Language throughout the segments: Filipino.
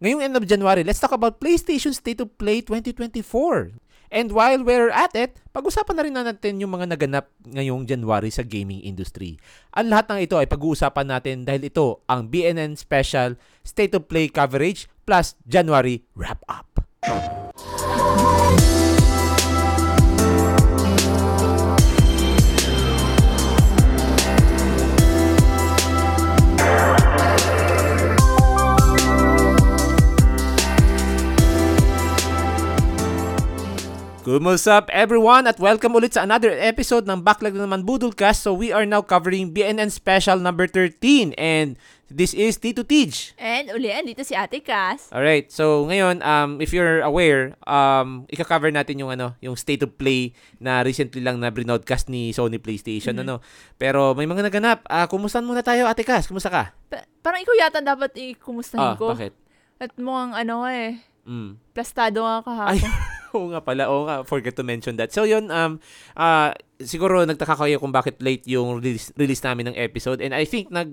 ngayong end of January, let's talk about PlayStation State of Play 2024. And while we're at it, pag-usapan na rin natin yung mga naganap ngayong January sa gaming industry. Ang lahat ng ito ay pag-uusapan natin dahil ito ang BNN Special State of Play coverage plus January wrap-up. Kumusta up everyone at welcome ulit sa another episode ng Backlog na naman Budulcast. So we are now covering BNN Special number 13 and this is Tito Tej. And ulian dito si Ate Cass. Alright, so ngayon, um, if you're aware, um, ika-cover natin yung ano, yung state of play na recently lang na broadcast ni Sony PlayStation, Mhm. ano. Pero may mga naganap. Ah, kumustahan muna tayo, Ate Cass? Kumusta ka? Pa- parang ikaw yata dapat Ah, i-kumustahin ko. bakit? At mukhang ano eh, Mm. plastado nga kahapon. Ay, oo nga pala. Oo nga, forget to mention that. So yun, um, ah, siguro nagtaka kayo kung bakit late yung release, release namin ng episode. And I think nag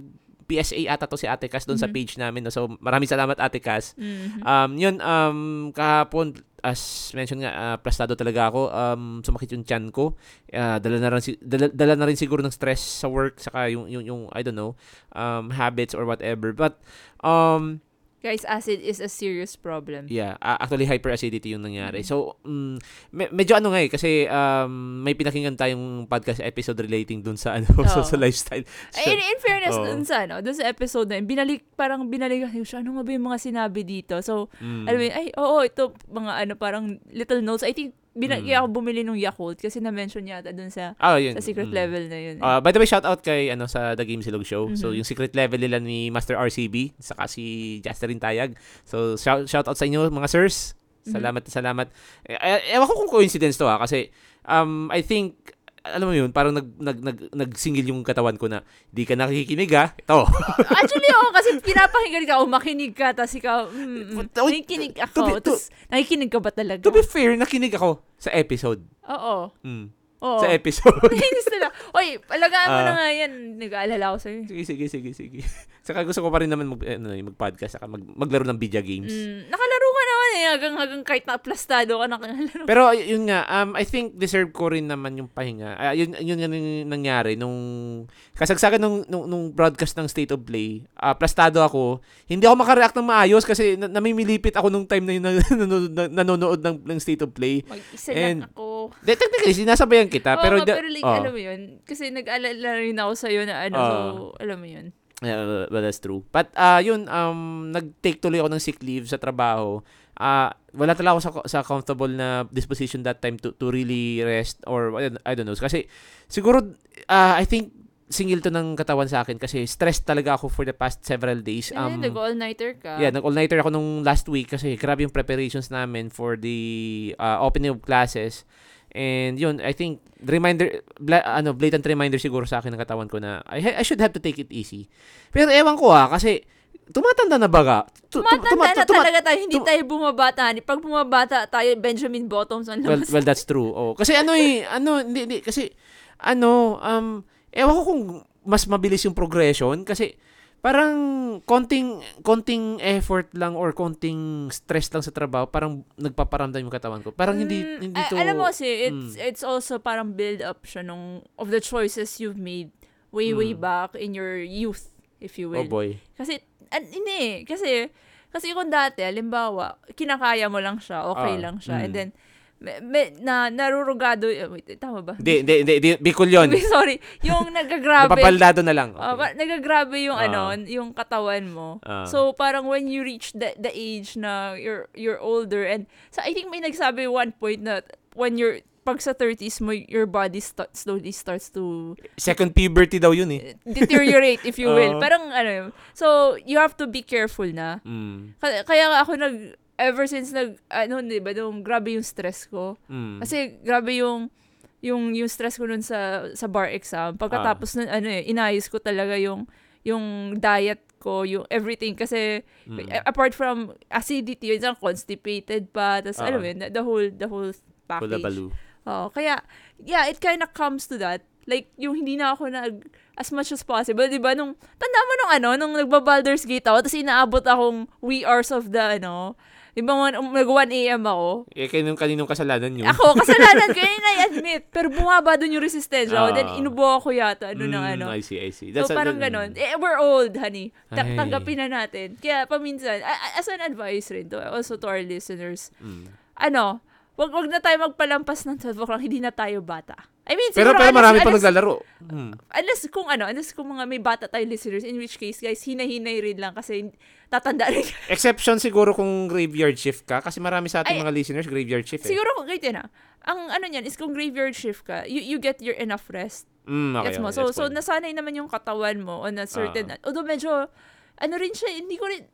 PSA ata to si Ate Cass doon sa Mhm. page namin. No? So maraming salamat Ate Cass. Mhm. Um, yun, um, kahapon, as mentioned nga, uh, plastado talaga ako. Um, sumakit yung chan ko. Uh, dala, na rin, si- dala, dala na rin siguro ng stress sa work, saka yung, yung, yung I don't know, um, habits or whatever. But, um, Guys, acid is a serious problem. Yeah, a- actually hyperacidity yung nangyari. So, mm, me- medyo ano nga eh, kasi um, may pinakinggan tayong podcast episode relating dun sa ano, sa, Oo. sa lifestyle. So, Ay, in, in fairness, Oo. dun sa, ano, dun sa episode na yun, binalik, parang binalik ko siya, ano nga ba yung mga sinabi dito? So, mm, alam mo ay, oo, ito, mga ano, parang little notes. I think, bina- Mm. ako bumili ng Yakult kasi na-mention yata dun sa, ah, yun. sa secret mm. level na yun. eh. Ah, by the way, shout out kay ano sa The Game Silog Show. So, Mhm. yung secret level nila ni Master RCB, saka si Jasterin Tayag. So, shout, shout out sa inyo mga sirs. Salamat, salamat. Eh, eh, ewan ko kung coincidence to ha, kasi um, I think alam mo yun, parang nag, nag, nag, nagsingil yung katawan ko na, di ka nakikinig ha, ito. Actually, oo, kasi pinapakinggan ka, o makinig ka, tapos ikaw, mm, To- nakikinig ako, be- to- tapos nakikinig ka ba talaga? to be fair, nakinig ako sa episode. Oo. Mm. Oo. Sa episode. Nainis na. Oy, alagaan mo Ah. na nga yan. Nag-aalala ako sa'yo. sige, sige, sige, sige. Saka gusto ko pa rin naman mag, ano, eh, mag-podcast, saka mag, maglaro ng video games. Mm, nakalaro eh. Hanggang, hanggang kahit na-plastado ka nakalaro. Pero yun nga, um, I think deserve ko rin naman yung pahinga. Ah, yun yun nga yung nangyari nung kasagsagan nung, nung, nung broadcast ng State of Play. plastado ako. Hindi ako makareact ng maayos kasi na, namimilipit ako nung time na yun na, nanonood, na- nanonood ng, ng State of Play. Mag-isa And- lang ako. De, technically, sinasabayan kita. Oo pero, nga, pero like, oh. alam mo yun. Kasi nag-alala rin ako sa'yo na ano. So, alam mo yun. Yeah, well, that's true. But uh, yun, um, nag-take tuloy ako ng sick leave sa trabaho. Ah, wala talaga ako sa, sa comfortable na disposition that time to, to really rest or I don't- I don't know. Kasi siguro, ah, I think singil to ng katawan sa akin kasi stressed talaga ako for the past several days. Eh, Um, nag-all-nighter ka. yeah, nag-all-nighter ako nung last week kasi grabe yung preparations namin for the uh, opening of classes. And yun, I think reminder bla, ano blatant reminder siguro sa akin ng katawan ko na I, ha- I should have to take it easy. Pero ewan ko ah kasi tumatanda na baga. Tu- tu- Tumatanda tuma- na tuma- talaga tayo. Hindi tum- tayo bumabata. Pag bumabata tayo, Benjamin Bottoms ang well, labas. well, that's true. Oh, kasi ano eh, ano hindi, hindi kasi ano um ewan ko kung mas mabilis yung progression kasi parang konting konting effort lang or konting stress lang sa trabaho parang nagpaparamdam yung katawan ko. Parang hindi Mm, hindi to alam mo kasi, it's, Mm. it's also parang build up siya nung, of the choices you've made way, way Mm. back in your youth, if you Oh will. boy. Kasi, an, hindi, kasi, kasi kung dati, halimbawa, kinakaya mo lang siya, okay Ah, lang siya, mm. and then, me, me- na, narurugado, wait, tama ba? Hindi, hindi, hindi, Bicol yun. Sorry, yung nagagrabe, Napapaldado na lang. Ah, Okay. pa- nagagrabe yung Ah. ano, yung katawan mo. Ah. So parang when you reach the the age na you're you're older and so I think may nagsabi one point na when you're pag sa 30s mo your body sta- slowly starts to Second puberty daw yun eh. deteriorate if you will. Oo. Parang ano, so you have to be careful na. Mm. Kaya, kaya ako nag ever since nag ano 'di ba, nung grabe yung stress ko. Mm. Kasi grabe yung yung yung stress ko nun sa sa bar exam. Pagkatapos nun ano eh inayos ko talaga yung yung diet ko, yung everything kasi Mm. apart from acidity, yun constipated pa, tapos Ah. alam mo yun, the whole the whole package. Oh, kaya yeah, it kind of comes to that. Like, yung hindi na ako nag, as much as possible, di ba? Nung, tanda mo nung ano, nung nagba-Baldur's Gate ako, tapos inaabot akong wee hours of the, ano, di ba, one- um, nag 1 a.m. ako. Eh, kaninong, kaninong kasalanan yun? Ako, kasalanan ko, yun I-admit. Pero bumaba dun yung resistensya ko. Then, Ah. inubo ako yata, ano ng Mm, ano. I see, I see. So, a- parang that- ganon. Eh, we're old, honey. Ta- tanggapin na natin. Kaya, paminsan, as an advice rin to, also to our listeners, Mm. ano, wag wag na tayo magpalampas ng 12 o'clock, hindi na tayo bata. I mean, Pero, siguro, pero unless- marami pa naglalaro. Hmm. Unless kung ano, unless kung mga may bata tayo listeners, in which case, guys, hinay-hinay rin lang kasi tatanda rin. Exception siguro kung graveyard shift ka kasi marami sa ating Ay, mga listeners graveyard shift eh. Siguro, kung ganito na, ang ano niyan is kung graveyard shift ka, you, you get your enough rest. Mm, okay, Gets mo? okay, So, so nasanay naman yung katawan mo on a certain, although medyo, ano rin siya, hindi ko rin,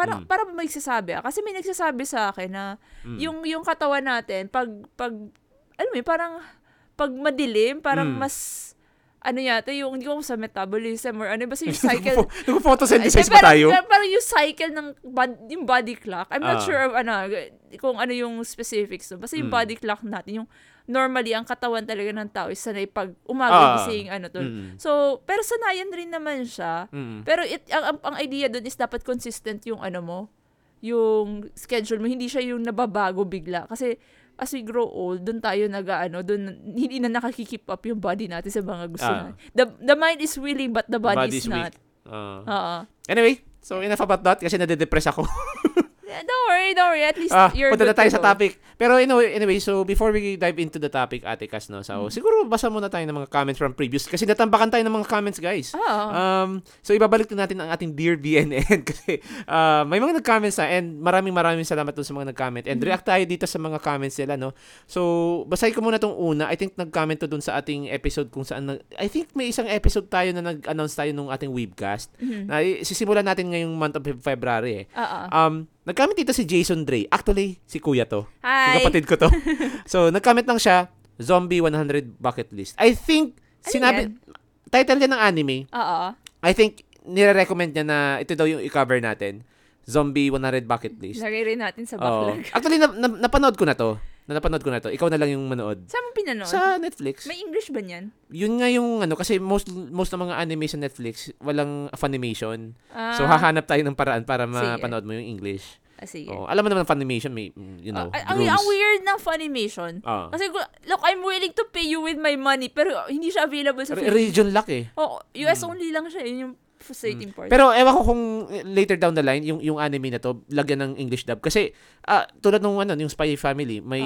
parang, Mm. parang may nagsasabi ah. Kasi may nagsasabi sa akin na, Mm. yung, yung katawan natin, pag, pag, alam mo parang, pag madilim, parang Mm. mas, ano yata, yung, hindi ko sa metabolism or ano, basta yung cycle, Nag-photosynthesize Eh, ba parang- tayo? Parang yung cycle ng bod- yung body clock. I'm not Ah. sure of, ano, kung ano yung specifics. No? Basta yung Mm. body clock natin, yung normally, ang katawan talaga ng tao is sanay pag umaga Ah. gising, ano to. Mm. So, pero sanayan rin naman siya. Mm. Pero it, ang, ang, ang idea doon is dapat consistent yung ano mo, yung schedule mo. Hindi siya yung nababago bigla. Kasi as we grow old, doon tayo nag ano, doon hindi na nakakikeep up yung body natin sa mga gusto Ah. natin. The, the mind is willing but the body Body's is not. weak. Ah. Oo. anyway, so enough about that kasi nade-depress ako. Don't worry, don't worry. At least Ah, you're punta na tayo sa topic. Pero anyway, anyway, so before we dive into the topic, Ate Cas, no, so Mm. siguro basa muna tayo ng mga comments from previous kasi natambakan tayo ng mga comments, guys. Oo. Um, so ibabalik na natin ang ating Dear BNN kasi uh, may mga nag-comments na and maraming maraming salamat sa mga nag-comment and Mhm. react tayo dito sa mga comments nila no. So basahin ko muna tong una. I think nag-comment to dun sa ating episode kung saan nag- I think may isang episode tayo na nag-announce tayo nung ating webcast. Mhm. Na sisimulan natin ngayong month of February eh. Oo. Um, nag-comment dito si Jason Dre. Actually, si kuya to. Hi. Yung kapatid ko to. so, nag-comment lang siya, Zombie 100 Bucket List. I think, Ano sinabi, yan? title niya ng anime, Oo. I think, nire-recommend niya na ito daw yung i-cover natin. Zombie 100 Bucket List. Rin natin sa backlog. Actually, na, na- napanood ko na to. Na napanood ko na to. Ikaw na lang yung manood. Saan mo pinanood? Sa Netflix. May English ba niyan? Yun nga yung ano, kasi most most ng mga anime sa Netflix, walang Funimation. Ah, So, hahanap tayo ng paraan para mapanood mo yung English. ah, sige. Oo. Alam mo naman, Funimation, may, you know, Ah, ang, ang weird ng Funimation. Ah. Kasi, look, I'm willing to pay you with my money, pero hindi siya available sa Re- region lock eh. Oh, US Mm. only lang siya. Yun yung frustrating part. Pero ewan ko kung later down the line, yung, yung anime na to, lagyan ng English dub. Kasi, ah, tulad nung ano, yung Spy Family, may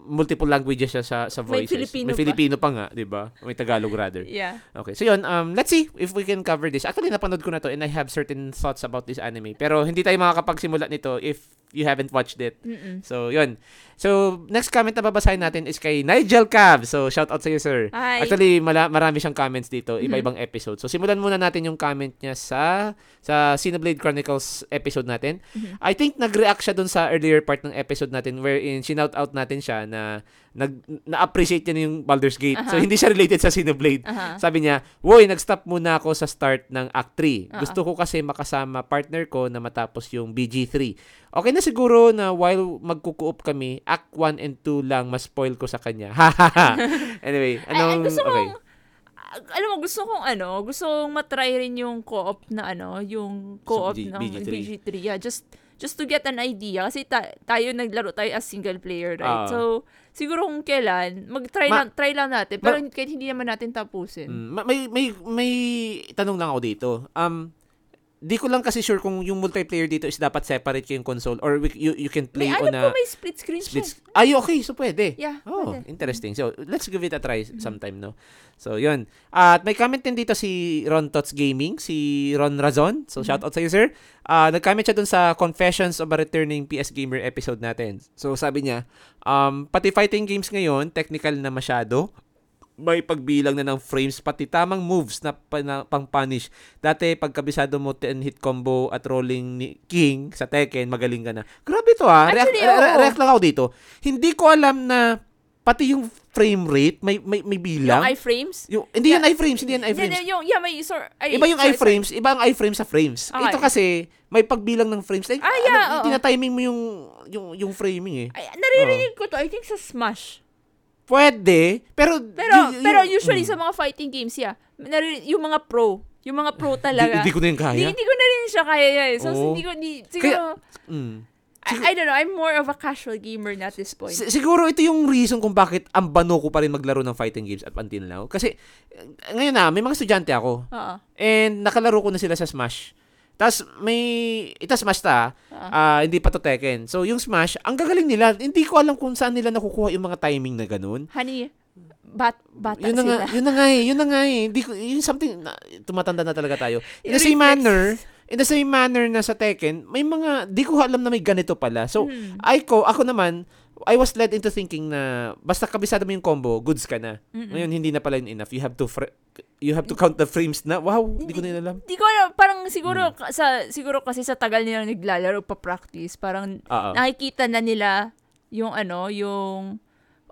multiple languages siya sa, sa Ah. May voices. Filipino may pa. Filipino pa nga, di ba? May Tagalog rather. yeah. Okay, so yun, um, let's see if we can cover this. Actually, napanood ko na to and I have certain thoughts about this anime. Pero hindi tayo makakapagsimula nito if you haven't watched it. Mm-mm. So, yun. So, next comment na babasahin natin is kay Nigel Cab. So, shout out sa iyo, sir. Hi. Actually, mala- marami siyang comments dito, iba-ibang episode. So, simulan muna natin yung comment niya sa sa Cineblade Chronicles episode natin. Mhm. I think nag-react siya dun sa earlier part ng episode natin wherein shinout out natin siya na nag na-appreciate niya yung Baldur's Gate. So, Aha. hindi siya related sa Cineblade. Aha. Sabi niya, Woy, nag-stop muna ako sa start ng Act 3. Oo. Gusto ko kasi makasama partner ko na matapos yung BG3. Okay na siguro na while magkukuop kami, Act 1 and 2 lang mas-spoil ko sa kanya. anyway, Ay, ay, anong... gusto okay. kong, ah, alam mo, gusto kong ano, gusto kong matry rin yung co-op na ano, yung co-op G- ng BG3. BG3. Yeah, just just to get an idea. Kasi ta- tayo naglaro tayo as single player, right? Ah. so, siguro kung kailan, mag-try Ma- lang, try lang natin. Pero kahit hindi naman natin tapusin. Mm, ma- may, may, may tanong lang ako dito. Um, di ko lang kasi sure kung yung multiplayer dito is dapat separate kayong console or we, you, you can play May on alam ko a may split screen split siya. Ay, okay. So, pwede. Yeah, Oh, pwede. interesting. So, let's give it a try sometime, no? So, yun. At may comment din dito si Ron Tots Gaming, si Ron Razon. So, shout out sa iyo, sir. Ah, nag-comment siya dun sa Confessions of a Returning PS Gamer episode natin. So, sabi niya, um, pati fighting games ngayon, technical na masyado. May pagbilang na ng frames, pati tamang moves na, pa, na pang-punish. Dati, pagkabisado mo 10-hit combo at rolling ni King sa Tekken, magaling ka na. Grabe to ah. React, re- react lang ako dito. Hindi ko alam na pati yung frame rate may may, may bilang. Yung iframes? Yung, hindi Yeah. iframes, hindi Hindi, iframes. hindi, yung, yeah, may, sor, ay, Iba yung sorry, iframes, iba ang iframes sa frames. Okay. Ito kasi may pagbilang ng frames. Like, Ah, yeah, ano, oo. tina-timing mo yung yung yung framing eh. Ay, naririnig ko to, I think sa Smash. Pwede, pero... Pero, y- pero usually mm. sa mga fighting games, yeah, yung mga pro, yung mga pro Di, talaga. di ko na yung Hindi, kaya. hindi ko na rin siya kaya eh. So, Oo. hindi ko, hindi, siguro, Mm. I, I don't know, I'm more of a casual gamer at this point. Si- siguro ito yung reason kung bakit ang bano ko pa rin maglaro ng fighting games up until now. Kasi eh, ngayon na, may mga estudyante ako. Oo. And nakalaro ko na sila sa Smash. Tapos may, ito Smash ta, ah, hindi pa to Tekken. So yung Smash, ang gagaling nila. Hindi ko alam kung saan nila nakukuha yung mga timing na ganun. Honey, bat, bata Yun na nga, sila. yun na nga eh, yun na nga eh. Hindi ko, yun something, na, tumatanda na talaga tayo. In the same manner, in the same manner na sa Tekken, may mga, di ko alam na may ganito pala. So, Hmm. I ko, ako naman, I was led into thinking na basta kabisado mo yung combo, goods ka na. Ngayon, hindi na pala yun enough. You have to fr- you have to count the frames na. Wow, hindi ko na yun alam. Di ko alam, parang siguro, ka- sa, siguro kasi sa tagal nilang naglalaro pa practice, parang Oo. nakikita na nila yung ano, yung,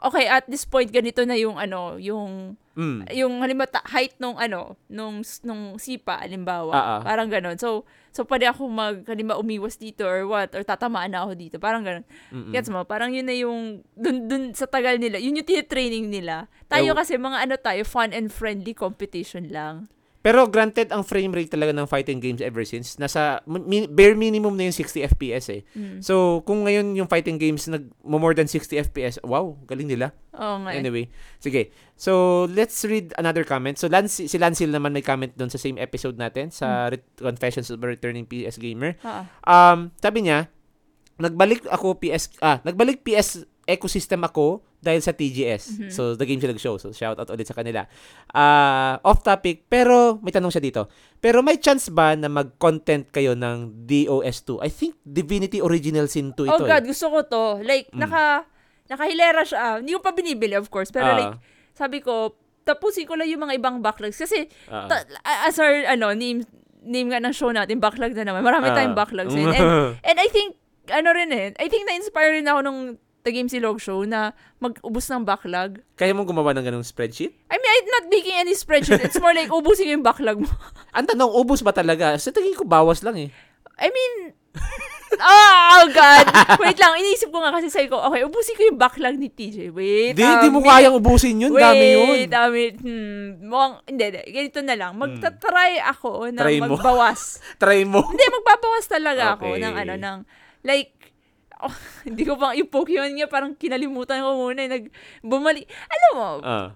okay, at this point, ganito na yung ano, yung, Mm. yung halimbawa, height nung ano, nung, nung sipa, halimbawa. Ah. Parang ganon. So, so pwede ako mag, halimbawa, umiwas dito or what, or tatamaan na ako dito. Parang ganon. Mm-mm. Gets mo? Parang yun na yung, dun, dun sa tagal nila, yun yung tinitraining nila. Tayo kasi mga ano tayo, fun and friendly competition lang. Pero granted, ang frame rate talaga ng fighting games ever since, nasa mi- bare minimum na yung 60 FPS eh. Mm. So, kung ngayon yung fighting games nag more than 60 FPS, wow, galing nila. Nga. eh. Anyway, sige. So, let's read another comment. So, Lance, si Lancil naman may comment doon sa same episode natin sa Ret- Confessions of a Returning PS Gamer. Ah, Um, sabi niya, nagbalik ako PS, ah, nagbalik PS ecosystem ako dahil sa TGS. So, the game sila nag-show. So, shout out ulit sa kanila. Ah, off topic, pero may tanong siya dito. Pero may chance ba na mag-content kayo ng DOS2? I think Divinity Original Sin 2 ito. oh God, eh. gusto ko to. Like, Mm. naka, nakahilera siya. ah. Hindi ko pa binibili, of course. Pero Ah. like, sabi ko, tapusin ko lang yung mga ibang backlogs. Kasi, Ah. ta- as our, ano, name, name nga ng show natin, backlog na naman. Marami Ah. tayong backlogs. yun. And, and I think, ano rin eh, I think na-inspire rin ako nung The Game Silog Show na mag-ubos ng backlog. Kaya mo gumawa ng ganong spreadsheet? I mean, I'm not making any spreadsheet. It's more like, ubusin yung backlog mo. Ang tanong, ubos ba talaga? Sa tingin ko, bawas lang eh. I mean, oh, God. Wait lang, iniisip ko nga kasi sabi ko, okay, ubusin ko yung backlog ni TJ. Wait, Di, di mo um, kayang ubusin yun. Wait, Dami yun. dami. Hmm, mukhang, hindi, hindi. Ganito na lang. Magta-try ako na Try magbawas. Try mo. hindi, magbabawas talaga ako Okay. ng ano, ng, like, oh, hindi ko pang, yung Pokemon nga, parang kinalimutan ko muna. eh, Nag, bumali. Alam mo, Ah.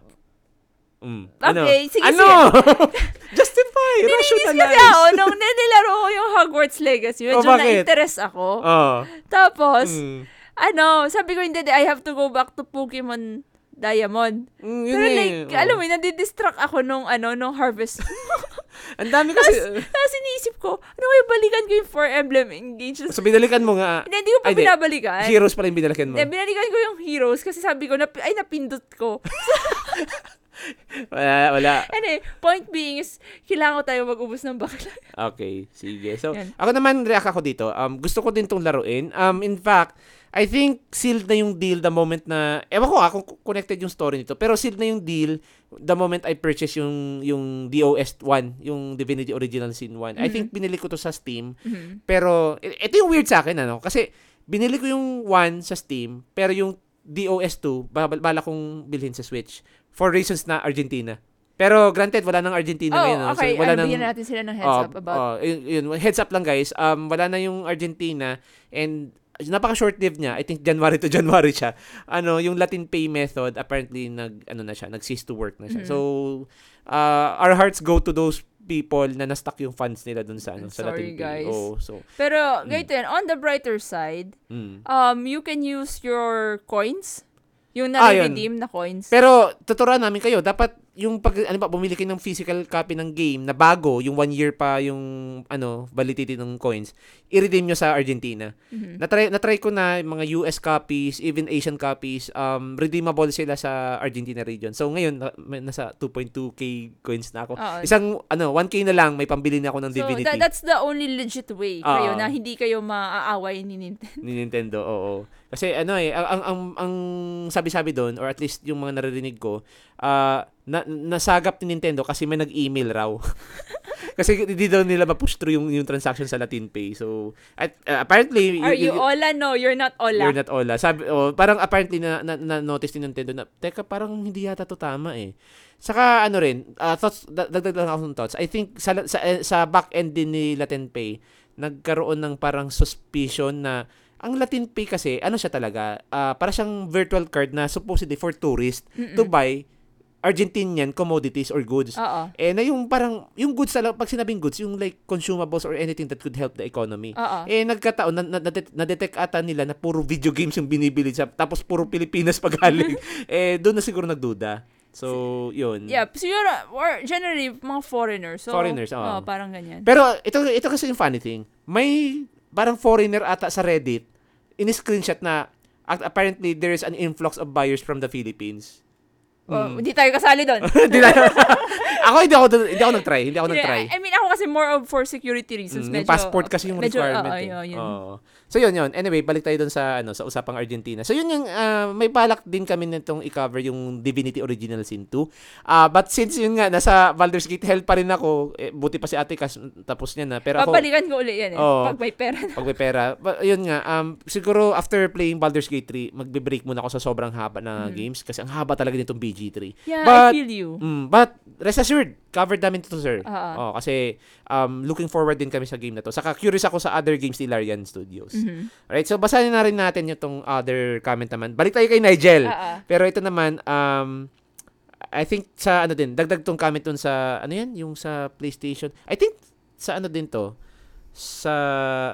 Mm. Okay, sige, ano? Justify. Nininis kasi Rationalize. ako nung nilaro ko yung Hogwarts Legacy. Medyo Oh, na-interest ako. Oh. Tapos, Mm. ano, sabi ko, hindi, I have to go back to Pokemon Diamond. Mm, yun Pero eh. like, Oh. alam mo, nadidistract ako nung, ano, nung harvest. Ang dami kasi. uh, Tapos iniisip ko, ano kaya balikan ko yung Fire Emblem Engage? so, binalikan mo nga. Hindi, hindi ko pa Ay, binabalikan. Heroes pa rin binalikan mo. Hindi, binalikan ko yung heroes kasi sabi ko, nap- ay, napindot ko. Wala, wala. Eh, point being is, kailangan ko tayo mag-ubos ng backlog. Okay, sige. So, Yan. ako naman, react ako dito. Um, gusto ko din tong laruin. Um, in fact, I think sealed na yung deal the moment na, ewan ko ah, kung connected yung story nito, pero sealed na yung deal the moment I purchase yung, yung DOS 1, yung Divinity Original Sin 1. I think binili ko to sa Steam, Mhm. pero, ito yung weird sa akin, ano, kasi, binili ko yung 1 sa Steam, pero yung DOS 2, bala, bala kong bilhin sa Switch, for reasons na Argentina. Pero granted, wala nang Argentina Oh, ngayon. no? okay. So, wala ano, nang, natin sila ng heads Oh, up about oh, yun, yun. heads up lang guys. Um wala na yung Argentina and napaka short lived niya. I think January to January siya. Ano, yung Latin Pay method apparently nag ano na siya, nag cease to work na siya. Mhm. So uh, our hearts go to those people na na-stuck yung funds nila dun sa ano sa Sorry, Latin Pay. guys. Oh, so Pero, ganito yan, on the brighter side, mm. um, you can use your coins, yung Ah, na-redeem na coins. Pero tuturuan namin kayo, dapat yung pag ano ba bumili kayo ng physical copy ng game na bago, yung one year pa yung ano validity ng coins, i-redeem nyo sa Argentina. Mhm. Na-try, na-try ko na yung mga US copies, even Asian copies, um, redeemable sila sa Argentina region. So ngayon, na, nasa 2.2k coins na ako. Oo. Isang, ano, 1k na lang, may pambili na ako ng So, Divinity tha- that's the only legit way kayo na hindi kayo maaaway ni Nintendo. ni Nintendo, oo. Kasi ano eh, ang, ang, ang, sabi-sabi doon, or at least yung mga naririnig ko, ah na, nasagap ni Nintendo kasi may nag-email raw. kasi hindi daw nila ma-push through yung, yung transaction sa Latin Pay. So, at, uh, apparently... Are you Ola? No, you're not Ola. You're not Ola. Sabi, oh, parang apparently na, na, na notice ni Nintendo na, teka, parang hindi yata to tama eh. Saka ano rin, uh, thoughts, dagdag lang ako ng thoughts. I think sa, sa, sa back end din ni Latin Pay, nagkaroon ng parang suspicion na ang Latin Pay kasi, ano siya talaga, uh, para siyang virtual card na supposedly for tourists Mm-mm. to buy Argentinian commodities or goods. Oo. Eh, na yung parang, yung goods talaga, pag sinabing goods, yung like consumables or anything that could help the economy. Oo. Eh, nagkataon, na, na, na-detect ata nila na puro video games yung binibili siya, tapos puro Pilipinas pagaling. eh, doon na siguro nagduda. So, yun. Yeah, so you're, or generally, mga foreigners. So, Foreigners, oo. oo, parang ganyan. Pero, ito, ito kasi yung funny thing. May, parang foreigner ata sa Reddit, in-screenshot na, apparently, there is an influx of buyers from the Philippines. Oh, Hindi tayo kasali doon. Ako hindi ako hindi ako nag-try, hindi ako nag-try. I mean, ako kasi more of for security reasons. Mm, yung medyo, passport kasi yung medyo, requirement. oo, eh. yun, yun. So yun yun. Anyway, balik tayo dun sa ano sa usapang Argentina. So yun yung ah, may balak din kami nitong i-cover yung Divinity Original Sin 2. Ah, but since yun nga nasa Baldur's Gate hell pa rin ako, eh, buti pa si Ate Cas tapos niya na. Pero ako Babalikan ko ulit yan eh. Oo. Pag may pera. pag may pera. But, yun nga, um, siguro after playing Baldur's Gate 3, magbe-break muna ako sa sobrang haba na games kasi ang haba talaga nitong BG3. Yeah, But- I feel you. Mm, but rest assured, covered namin to sir. Oo. Oh, kasi um, looking forward din kami sa game na to. Saka curious ako sa other games ni Larian Studios. Mhm. Alright, so basahin na rin natin yung tong other comment naman. Balik tayo kay Nigel. Oo. Pero ito naman, um, I think sa ano din, dagdag tong comment dun sa, ano yan, yung sa PlayStation. I think sa ano din to, sa,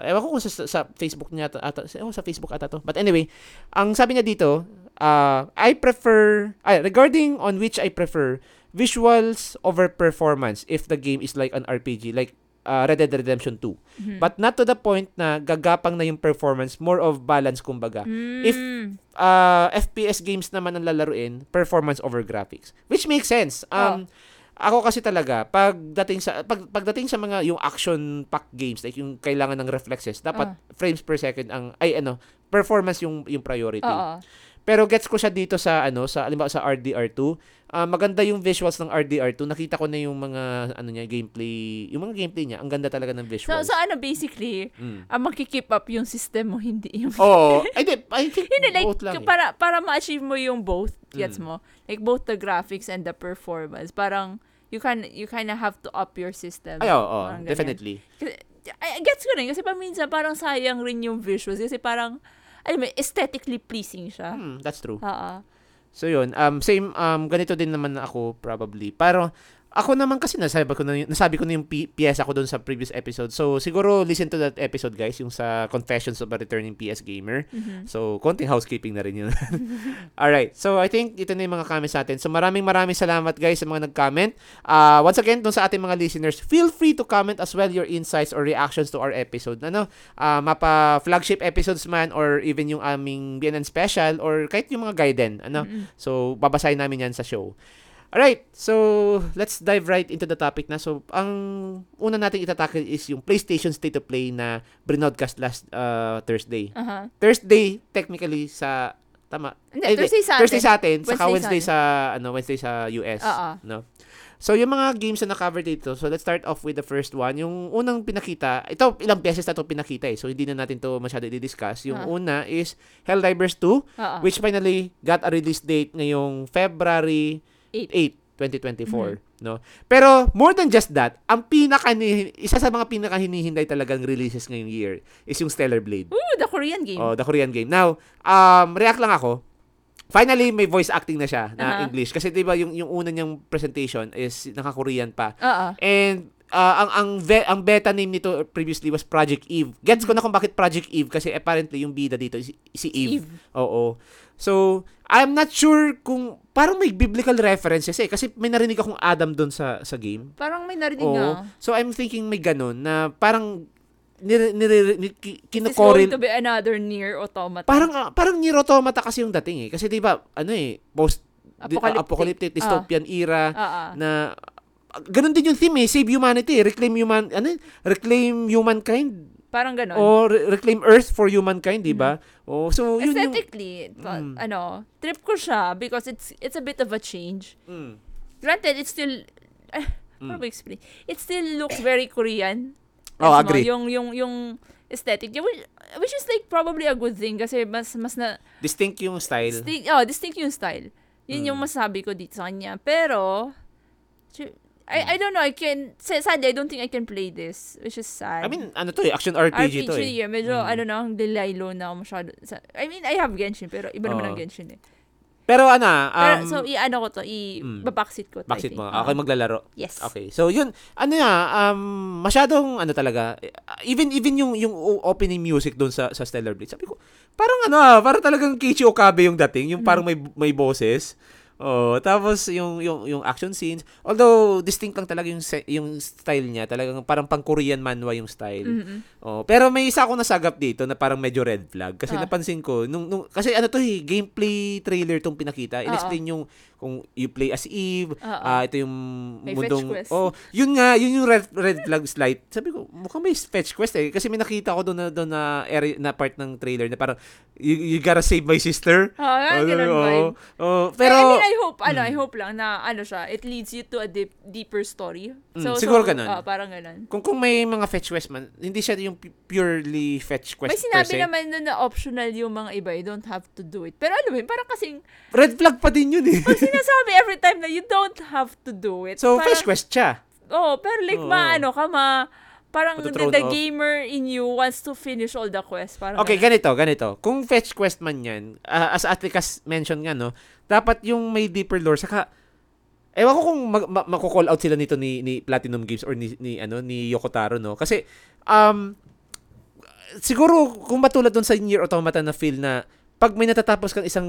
ewan ko kung sa, sa Facebook niya ata, ewan, sa Facebook ata to. But anyway, ang sabi niya dito, uh, I prefer, ay, regarding on which I prefer, visuals over performance if the game is like an RPG, like uh, Red Dead Redemption 2. Mhm. But not to the point na gagapang na yung performance, more of balance kumbaga. if Mm. uh, FPS games naman ang lalaruin, performance over graphics. Which makes sense. Um, Ako kasi talaga, pagdating sa pag, pagdating sa mga yung action pack games, like yung kailangan ng reflexes, dapat Ah. frames per second ang ay ano, performance yung yung priority. Oo. Pero gets ko siya dito sa ano, sa alimbawa sa RDR2. Ah, maganda yung visuals ng RDR2. Nakita ko na yung mga ano niya, gameplay, yung mga gameplay niya. Ang ganda talaga ng So, visuals. so ano basically, Mm. ang makikip up yung system mo, hindi yung... Oo. I, di- I think Hindi, like, both lang. eh. para, para ma-achieve mo yung both, gets Mm. mo? Like, both the graphics and the performance. Parang, you can you kind of have to up your system. Ay, oo, Parang ganyan. definitely. Kasi, I, gets ko rin. Kasi pa minsan, parang sayang rin yung visuals. Kasi parang, alam mo, aesthetically pleasing siya. Hmm, that's true. Oo. So yun, um same um ganito din naman ako probably. Pero ako naman kasi nasabi ko na nasabi ko na yung P- PS ako doon sa previous episode. So siguro listen to that episode guys, yung sa Confessions of a Returning PS Gamer. Mhm. So konting housekeeping na rin yun. Alright, so I think ito na yung mga comments natin. So maraming maraming salamat guys sa mga nag-comment. Uh, once again, dun sa ating mga listeners, feel free to comment as well your insights or reactions to our episode. Ano, uh, mapa flagship episodes man or even yung aming BNN special or kahit yung mga guiden. Ano, Mm-mm. So, babasahin namin yan sa show. Alright, so let's dive right into the topic na. So, ang una nating itatakil is yung PlayStation State of Play na brinodcast last uh, Thursday. Aha. Thursday, technically, sa... Tama. Hindi, Ay, Thursday sa Thursday atin. sa atin, saka Wednesday Wednesday sa, ano, Wednesday sa US. Oo. No? So, yung mga games na na-cover dito, so let's start off with the first one. Yung unang pinakita, ito, ilang beses na ito pinakita eh, so hindi na natin to masyado i-discuss. Yung Ah. una is Helldivers 2, Oo. which finally got a release date ngayong February. 8, 2024, no? Pero more than just that, ang pinaka isa sa mga pinaka hinihinday talagang releases ngayong year is yung Stellar Blade. Ooh, the Korean game. Oh, the Korean game. Now, um react lang ako. Finally, may voice acting na siya na Aha. English kasi 'di ba yung yung una niyang presentation is naka-Korean pa. Oo. And uh, ang ang ve- ang beta name nito previously was Project Eve. Gets ko na kung bakit Project Eve kasi apparently yung bida dito is si Eve. Eve. Oo. So, I'm not sure kung parang may biblical references eh kasi may narinig akong Adam doon sa sa game. Parang may narinig Oo. nga. So, I'm thinking may ganun na parang nire, nire, ni- ki- It's going kinokorel to be another near automata. parang ah, parang Nier Automata kasi yung dating eh kasi 'di ba ano eh post Apocalyptic. apocalyptic dystopian era na ah, ganun din yung theme eh save humanity reclaim human ano yun? reclaim humankind Parang ganon. o re- reclaim earth for humankind di ba oh so yun yung Aesthetically, to- Mm. ano, trip ko siya because it's it's a bit of a change. Mm. granted, it still, uh, Mm. explain? It still looks very Korean. Oh, mo? agree. Yung, yung, yung aesthetic niya, which, which is like probably a good thing kasi mas, mas na, Distinct yung style. distinct, oh, distinct yung style. Yun Mm. yung masabi ko dito sa kanya. Pero, I, I don't know, I can, sa- sadly, I don't think I can play this, which is sad. I mean, ano to eh, action RPG, to eh. yeah, medyo, Mm. ano na, ang delaylo na ako masyado. I mean, I have Genshin, pero iba naman Oo. ang Genshin eh. Pero ano, um, Pero, so, i-ano ko to, mm. i-backseat ko to, backseat mo. Okay, maglalaro. Yes. Okay. So, yun, ano nga, um, masyadong, ano talaga, uh, even, even yung, yung opening music doon sa, sa Stellar Blade, sabi ko, parang ano ah, parang talagang Kichi Okabe yung dating, yung parang may, may boses. Oh, tapos yung yung yung action scenes, although distinct lang talaga yung yung style niya, talagang parang pang Korean manhwa yung style. Mhm. Oh, pero may isa akong nasagap dito na parang medyo red flag kasi Ah. napansin ko nung, nung kasi ano to eh, gameplay trailer tong pinakita. In-explain yung kung you play as Eve, ah ito yung May mundong. Oh, yun nga, yun yung red red flag slide. Sabi ko, mukhang may fetch quest eh kasi may nakita ko doon na doon na area na part ng trailer na parang you, you gotta save my sister. Oh, Oh, oh, oh, Pero, pero I mean, I hope, ano, Mm. I hope lang na, ano siya, it leads you to a deep, deeper story. Mm, siguro ganun. ah, parang ganun. kung kung may mga fetch quest man, hindi siya yung pu- purely fetch quest May sinabi naman nun na optional yung mga iba, you don't have to do it. Pero alam mo yun, parang kasing, Red flag pa din yun eh. pag sinasabi every time na you don't have to do it. so, parang, fetch quest siya. Oh, pero like, Oo. maano ka, ma, parang the, the off. gamer in you wants to finish all the quests. Parang Okay, ganito, ganito. Kung fetch quest man yan, ah, as Atlicas mentioned nga, no, dapat yung may deeper lore, saka, ewan ko kung mag, ma- mako-call out sila nito ni, ni Platinum Games or ni, ni, ano, ni Yokotaro, no? Kasi, um, siguro, kung matulad dun sa Nier Automata na feel na, pag may natatapos kang isang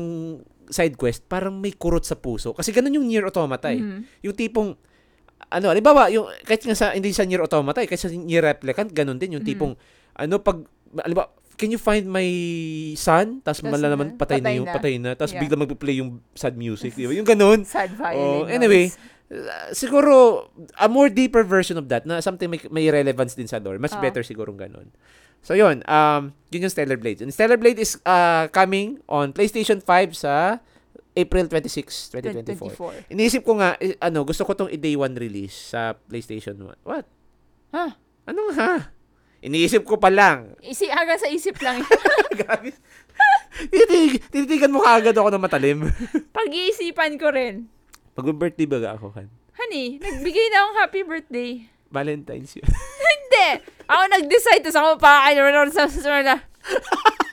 side quest, parang may kurot sa puso. Kasi ganun yung Nier Automata eh. Mhm. Yung tipong, ano, halimbawa, yung, kahit nga sa, hindi sa Nier Automata, eh, kahit sa Nier Replicant, ganun din, yung Mhm. tipong, ano, pag, halimbawa, can you find my son? Tapos mala naman, na, patay, na patay yung, na. patay na. Tapos Yeah. bigla magpe-play yung sad music, di ba? Yung ganun. Sad violin. Oh, anyway, uh, siguro, a more deeper version of that, na something may, may relevance din sa lore, mas Ah. better sigurong ganun. So, yun, um, yun yung Stellar Blade. And Stellar Blade is uh, coming on PlayStation 5 sa April 26, 2024. 2024. Iniisip ko nga, eh, ano, gusto ko tong i-day one release sa PlayStation 1. What? Ha? Anong ha? Iniisip ko pa lang. Isi, hanggang sa isip lang. Grabe. Tinitig, tinitigan mo kaagad ako ng matalim. Pag-iisipan ko rin. Pag-birthday ba ako kan? Honey, nagbigay na akong happy birthday. Valentine's yun. Hindi! Ako nag-decide, tapos ako pa, ano, ano, sa sa na,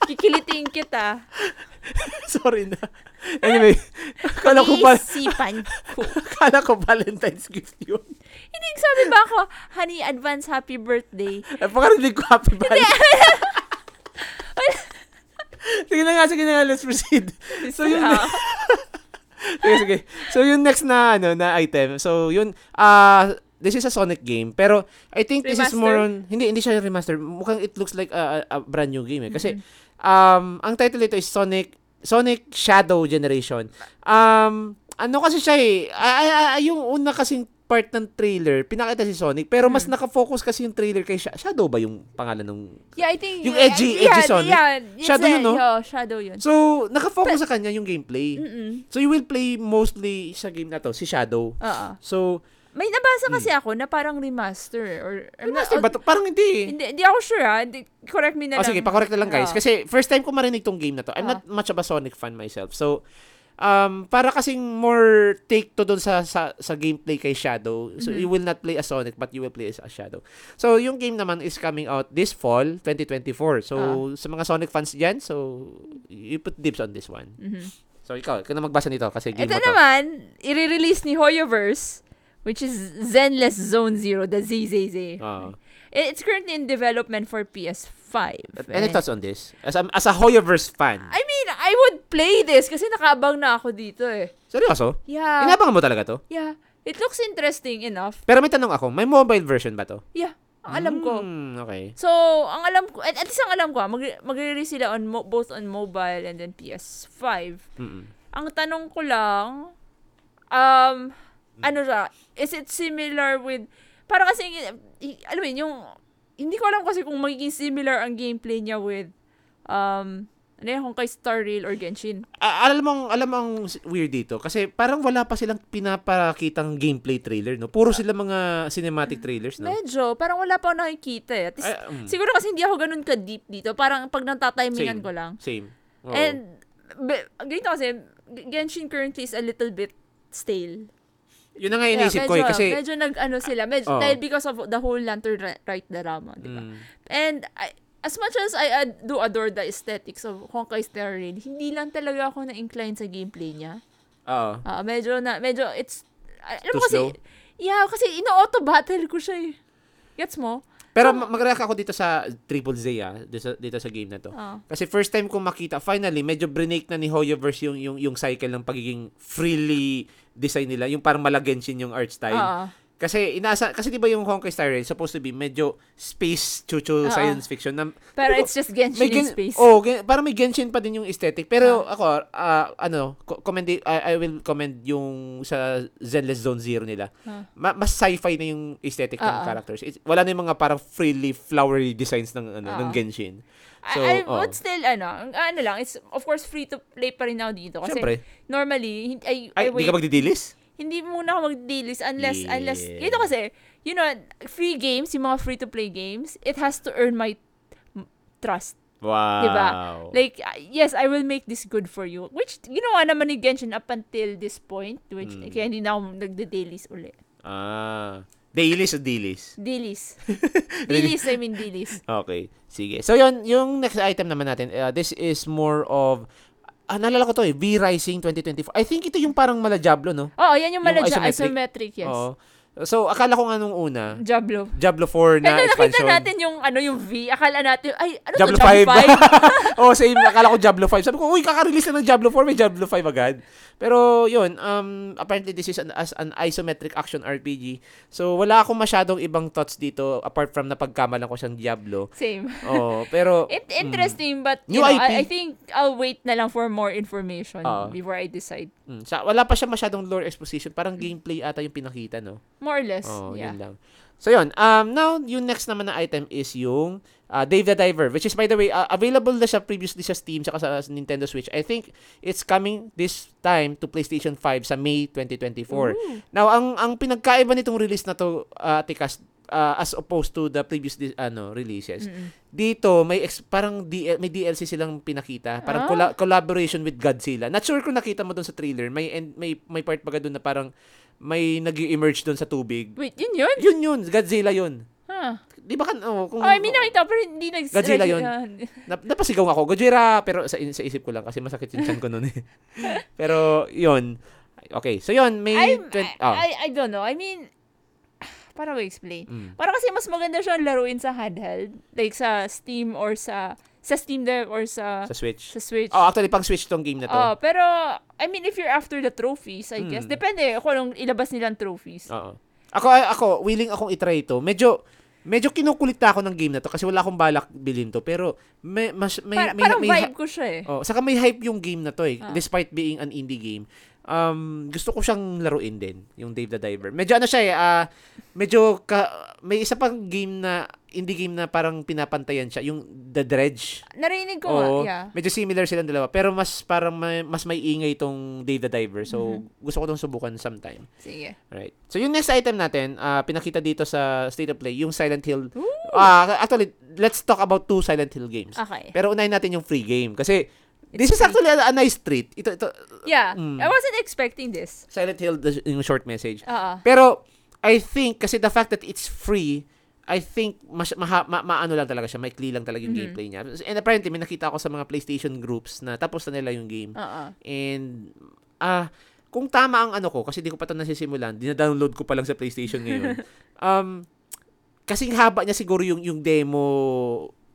kikiliting kita. Sorry na. Anyway, kala ko pa, Pag-iisipan ko. kala ko Valentine's gift yun. Hindi, sabi ba ako, honey, advance happy birthday. Ay, pakarinig ko happy Valentine's. sige na nga, sige na nga, let's proceed. So, yun, sige, sige. So, yung next na, ano, na item. So, yun, ah, this is a Sonic game. Pero, I think this is Remaster? more on, hindi, hindi siya remaster. Mukhang it looks like a, a, a brand new game eh. Kasi, Mhm. um, ang title nito is Sonic, Sonic Shadow Generation. Um, ano kasi siya eh, ah, ah, ah, yung una kasing part ng trailer, pinakita si Sonic, pero mas Hmm. nakafocus kasi yung trailer kay Sha- Shadow ba yung pangalan ng... yeah, I think... Yung yeah, edgy- yeah, edgy Sonic? Yeah, it's Shadow a- yun, no? yeah, shadow yun. So, nakafocus sa kanya yung gameplay. Mm-mm. So, you will play mostly sa game na to, si Shadow. Oo. So, May nabasa kasi ako na parang remaster or... Hmm. remaster ba? Parang hindi. Hindi, hindi ako sure ha. Hindi, correct me na Oh, lang. sige, pakorek na lang guys. Oo. Kasi first time ko marinig tong game na to. I'm Ah. not much of a Sonic fan myself. So, um, para kasing more take to doon sa, sa, sa gameplay kay Shadow. So, Mhm. you will not play as Sonic, but you will play as a Shadow. So, yung game naman is coming out this fall, 2024. So, Ah. sa mga Sonic fans dyan, so, you put dibs on this one. Mhm. So, ikaw, ikaw na magbasa nito kasi game Ito naman, i-release ni Hoyoverse, which is Zenless Zone Zero, the ZZZ. Ah. It's currently in development for PS5. Any And- thoughts on this? As a, as a Hoyoverse fan. I mean, I would play this kasi nakaabang na ako dito eh. Seryoso? Yeah. Inabangan mo talaga to? Yeah. It looks interesting enough. Pero may tanong ako, may mobile version ba to? Yeah. Ang alam ko. Hmm, okay. So, ang alam ko, at, at least ang alam ko, ah, mag- mag-release sila on mo- both on mobile and then PS5. Mm-mm. Ang tanong ko lang, um, ano siya, is it similar with, para kasi, alam mo yun, yung, hindi ko alam kasi kung magiging similar ang gameplay niya with, um, Ano yung Honkai Star Rail or Genshin? Ah, alam mo, alam mo ang weird dito kasi parang wala pa silang pinapakitang gameplay trailer, no? Puro sila mga cinematic trailers, no? Medyo, parang wala pa ako nakikita eh. At least, Ay, mm, siguro kasi hindi ako ganun ka-deep dito. Parang pag natatimingan Same. ko lang. same. Oo. And, be, ganito kasi, Genshin currently is a little bit stale. Yun na nga inisip ko eh medyo, kasi medyo nag-ano sila, medyo, Oo. dahil because of the whole Lantern Ri- Right drama, di ba? mm, And I, as much as I ad- do adore the aesthetics of Honkai Star Rail, hindi lang talaga ako na-incline sa gameplay niya. oo. Ah, medyo na, medyo it's, ah, alam Too mo kasi, slow? yeah, kasi ino-auto battle ko siya eh. Gets mo? Pero ma- mag-react ako dito sa Triple Z ah, dito sa, dito sa game na to. Ah. Kasi first time ko makita, finally, medyo brinake na ni Hoyoverse yung, yung, yung cycle ng pagiging freely design nila. Yung parang malagenshin yung art style. Ah. Kasi inaasa kasi 'di ba yung Honkai Star Rail supposed to be medyo space chuchu Oo. science fiction na Pero Pero it's just Genshin may in gen- space. Oh, gen- parang may Genshin pa din yung aesthetic. Pero ako ah, ano, co- commend I, I will commend yung sa Zenless Zone Zero nila. Ah. Ma- mas sci-fi na yung aesthetic ng Ah, ah. characters. It's, wala na yung mga parang freely flowery designs ng ano Ah. ng Genshin. So, I, I oh. would still, ano, ano lang, it's of course free to play pa rin ako dito. Kasi Siyempre. normally, I, Ay, I di wait, ka magdidilis? Hindi muna ako mag-delis unless, Yeah. unless, ito kasi, you know, free games, yung mga free-to-play games, it has to earn my trust. Wow. Diba? Like, uh, yes, I will make this good for you. Which, ginawa naman ni Genshin up until this point, which, Mm. kaya hindi na ako nagde-dailies ulit. ah. Dailies o dilis? Dailies. dailies, I mean dailies. Okay. Sige. So, yun, yung next item naman natin, uh, this is more of, ah, naalala ko to eh, V-Rising 2024. I think ito yung parang mala Diablo, no? Oo, yan yung Yung mala isometric? isometric, yes. Oo. So, akala ko nga nung una, Diablo. Diablo 4 na Kaya nakita expansion. natin yung ano yung V, akala natin, ay, ano Diablo to, Diablo 5. oh, same. Akala ko Diablo 5. Sabi ko, uy, kaka-release na ng Diablo 4, may Diablo 5 agad. Pero, yun, um, apparently this is an, as an isometric action RPG. So, wala akong masyadong ibang thoughts dito apart from napagkamalan ko siyang Diablo. Same. Oh, pero, It, interesting, but New you know. I, I think I'll wait na lang for more information Oo. before I decide. mm, sa, wala pa siya masyadong lore exposition. Parang gameplay ata yung pinakita, no? More or less, Oh, yeah. yun lang. So yun, um now yung next naman na item is yung uh, Dave the Diver which is by the way uh, available na siya previously sa Steam saka sa Nintendo Switch. I think it's coming this time to PlayStation 5 sa May 2024. Ooh. Now ang ang pinagkaiba nitong release na to uh, Tikas uh, as opposed to the previous ano releases. Mm-mm. Dito may ex- parang DL, may DLC silang pinakita, parang Ah. colla- collaboration with Godzilla. Not sure kung nakita mo doon sa trailer. May may may part baga doon na parang may nag-emerge doon sa tubig. Wait, yun yun? Yun yun, Godzilla yun. Huh. Di ba kan, oh, kung, Oh, I mean, nakita pero hindi nag Godzilla yun. Nap, napasigaw ako, Gojira, pero sa, sa isip ko lang kasi masakit yung chan ko noon eh. pero, yun. Okay, so yun, may, I'm, 20, I, oh, I, I don't know. I mean, para ko explain. mm, Para kasi mas maganda siyang laruin sa handheld. Like sa Steam or sa sa Steam Deck or sa sa Switch. sa Switch. Oh, actually, pang Switch tong game na to. Oh, pero I mean if you're after the trophies, I guess Mm. depende kung anong ilabas nilang trophies. Oo. Ako, ako, willing akong itry ito. Medyo, medyo kinukulit ako ng game na to kasi wala akong balak bilhin to. Pero, may, mas, may, Para, may, parang may, vibe ko siya eh. Oh, saka may hype yung game na to eh. Ah. Despite being an indie game. Um, gusto ko siyang laruin din, yung Dave the Diver. Medyo ano siya eh, ah, medyo ka, may isa pang game na indie game na parang pinapantayan siya, yung The Dredge. Narinig ko Oo, yeah. medyo similar silang dalawa, pero mas parang may, mas may ingay itong Dave the Diver. So, Mm-hmm. gusto ko itong subukan sometime. Sige. Right. So, yung next item natin, ah, pinakita dito sa State of Play, yung Silent Hill. Ooh. Ah, actually, let's talk about two Silent Hill games. Okay. Pero unahin natin yung free game kasi It's this is actually a, a nice treat. Ito ito Yeah. Mm. I wasn't expecting this. Silent Hill the, yung short message. Oo. Pero I think kasi the fact that it's free I think mas maha, ma, maano lang talaga siya, maikli lang talaga yung Mhm. gameplay niya. And apparently may nakita ako sa mga PlayStation groups na tapos na nila yung game. Oo. And ah kung tama ang ano ko kasi di ko pa 'to nasisimulan, dina-download ko pa lang sa PlayStation ngayon. um kasing haba niya siguro yung yung demo